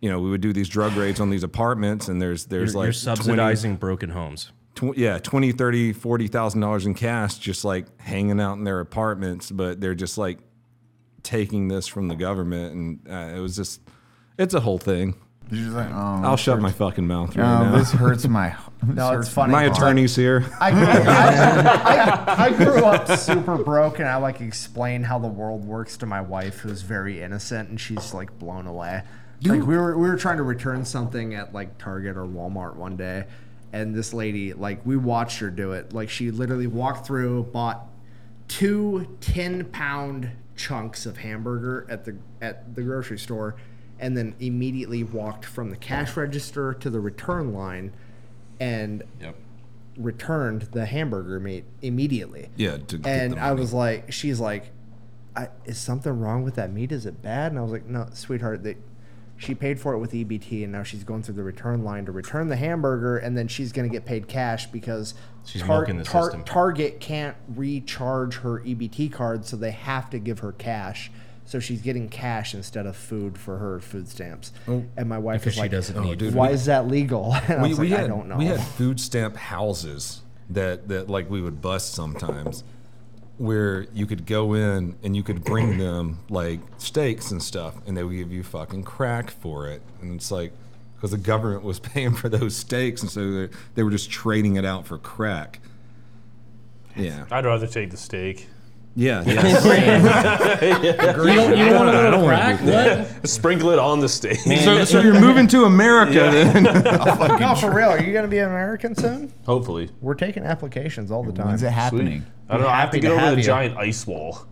You know, we would do these drug raids on these apartments, and there's there's You're, like you're 20 subsidizing broken homes. tw- yeah 20 30 40 thousand dollars in cash just like hanging out in their apartments but they're just like taking this from the government and uh, it was just it's a whole thing You're just like, oh, i'll shut my fucking mouth right oh, now this hurts my. No, it's funny. my It's like- attorney's here I grew, I, I, I grew up super broke, and I like explain how the world works to my wife, who's very innocent, and she's like blown away. Like we were we were trying to return something at like Target or Walmart one day, and this lady like we watched her do it. Like she literally walked through, bought two 10 pound chunks of hamburger at the at the grocery store, and then immediately walked from the cash register to the return line, and returned the hamburger meat immediately. yeah And I was like, she's like, I, is something wrong with that meat? Is it bad? And I was like, no, sweetheart, they, she paid for it with EBT, and now she's going through the return line to return the hamburger, and then she's going to get paid cash because She's milking the system. Target can't recharge her EBT card, so they have to give her cash. So she's getting cash instead of food for her food stamps. Oh, and my wife is she like, doesn't need oh, dude, "Why we- is that legal?" And I we, was we like, had, "I don't know." we had food stamp houses that that like we would bust sometimes where you could go in and you could bring them like steaks and stuff and they would give you fucking crack for it. And it's like because the government was paying for those steaks and so they, they were just trading it out for crack. Yeah. I'd rather take the steak. Yeah yeah You don't, you don't want a little crack? What? Sprinkle it on the steak. so, so you're moving to america then no, for real. Are you going to be an American soon? Hopefully. We're taking applications all the time. When's it happening? I don't know. I have Happy to get to over have the you. giant ice wall.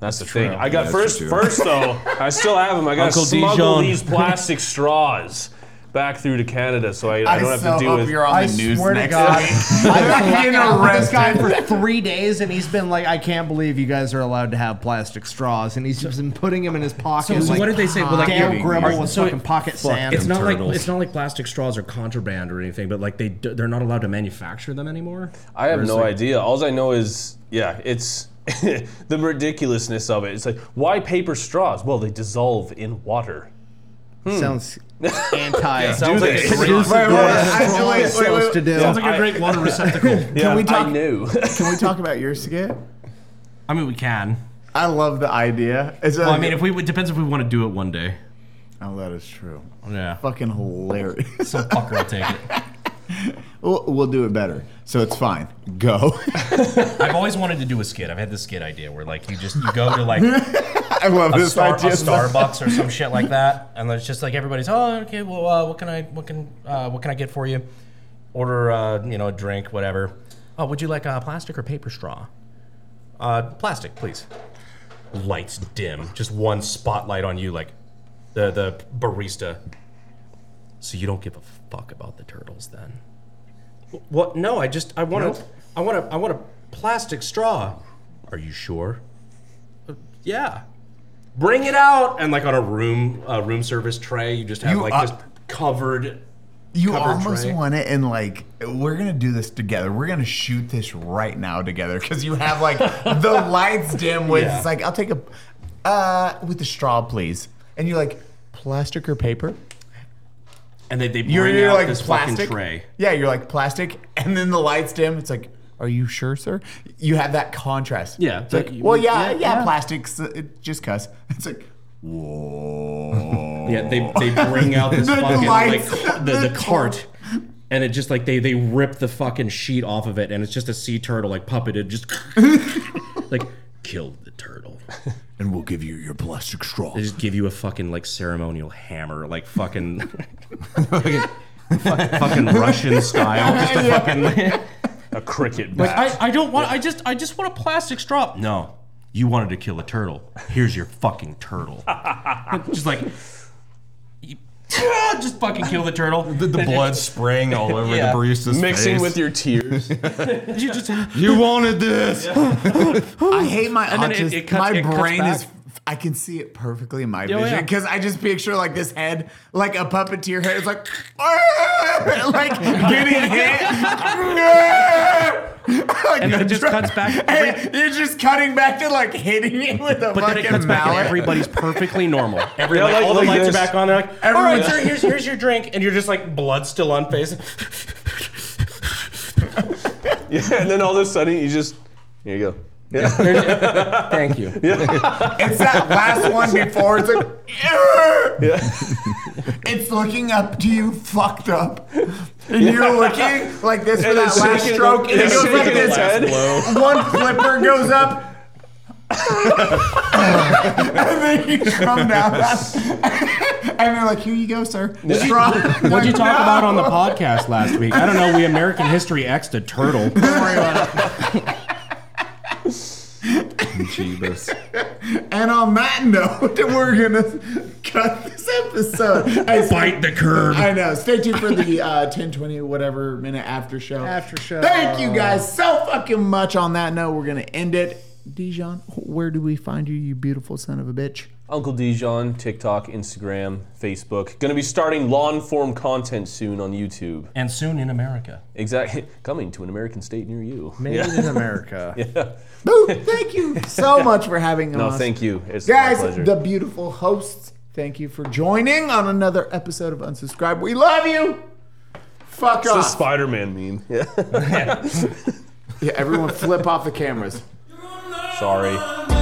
That's the thing. I got Yeah, that's first. true. First though, I still have them. I got to Uncle smuggle Dijon. these plastic straws back through to Canada, so I, I don't have so to deal hope with. you're on I the news swear to next God, week. I've been hanging out with this guy for three days, and he's been like, "I can't believe you guys are allowed to have plastic straws," and he's just been putting them in his pocket. So, so like what did they say? Well, like, Dale you're- Gribble are- with so fucking pocket sand. It's not like turtles. it's not like plastic straws are contraband or anything, but like they d- they're not allowed to manufacture them anymore. I have no like- idea. All I know is, yeah, it's the ridiculousness of it. It's like, why paper straws? Well, they dissolve in water. Hmm. Sounds anti. Sounds like a great, Wait, wait, wait, I- wait, wait, supposed wait. to do. sounds like a great water receptacle. Yeah, we talk- I knew. Can we talk about your skit? I mean, we can. I love the idea. It's Well, I mean, if we it depends if we want to do it one day. oh, that is true. Yeah. Fucking hilarious. Some fucker will take it. we'll, we'll do it better. So it's fine. Go. I've always wanted to do a skit. I've had this skit idea where like you just you go to like I love a, this star, a. Starbucks or some shit like that, and it's just like everybody's oh okay well uh, what can I what can uh, what can I get for you? Order uh, you know a drink whatever. Oh, would you like a plastic or paper straw? Uh, plastic, please. Lights dim, just one spotlight on you, like the the barista. So you don't give a fuck about the turtles then? What? No, I just I want to I want to I want a plastic straw. Are you sure? "Uh, yeah. Bring it out. And like on a room uh, room service tray, you just have You like are- just covered. You almost tray. want it and like we're gonna do this together. We're gonna shoot this right now together because you have like the lights dim with Yeah. it's like I'll take a uh with the straw please and you're like plastic or paper. And they they bring You're, you're out like this plastic. fucking tray. Yeah, you're like plastic, and then the lights dim. It's like, are you sure, sir? You have that contrast. Yeah, It's like, well, yeah, yeah, yeah, yeah. plastics. uh, It just cuss. It's like, whoa. Yeah, they they bring out this The fucking lights, like the, the the cart, and it just like they they rip the fucking sheet off of it, and it's just a sea turtle like puppeted, just like killed the turtle. And we'll give you your plastic straw. They just give you a fucking like ceremonial hammer, like fucking fucking, fucking Russian style. Just a fucking A cricket like bat. I, I don't want I just I just want a plastic straw. No, you wanted to kill a turtle. Here's your fucking turtle. just like. You- just fucking kill the turtle. The, the blood spraying all over Yeah. the barista's Mixing face. with your tears. You just You wanted this. I hate my And then it- autism. it cuts- my it cuts brain back. Is. I can see it perfectly in my oh, yeah. vision because I just picture like this head, like a puppeteer head. It's like, like getting hit. Like And then it just drum- cuts back to And You're just cutting back to like hitting it with a But then fucking it cuts back and mallet. everybody's perfectly normal. Every, like, like- all like the lights this. are back on. They're like, all Everyone- right, sir, here's, here's your drink. And you're just like, blood still on face. yeah, and then all of a sudden you just here you go. Yeah. Thank you. It's that last one before it's like, it's looking up to you, fucked up. And you're looking like this for And that last stroke, and it it's goes like shaking its this. head. One flipper goes up. and then you come down. and they're like, here you go, sir. Straw. What'd you talk about on the podcast last week? I don't know. We American History X'd a turtle. Jeebus. And on that note, we're going to cut this episode. I Bite the curb. I know. Stay tuned for the uh, 10, 20, whatever minute after show. After show. Thank you guys so fucking much. On that note, we're going to end it. Dijon, where do we find you, you beautiful son of a bitch? Uncle Dijon, TikTok, Instagram, Facebook. Gonna be starting long form content soon on YouTube. And soon in America. Exactly. Coming to an American state near you. Made in America. Boo, thank you so much for having No, us. No, thank you. It's Guys, my pleasure. the beautiful hosts, thank you for joining on another episode of Unsubscribe. We love you. Fuck it's the off. Spider Man meme. Yeah. yeah, everyone flip off the cameras. Sorry.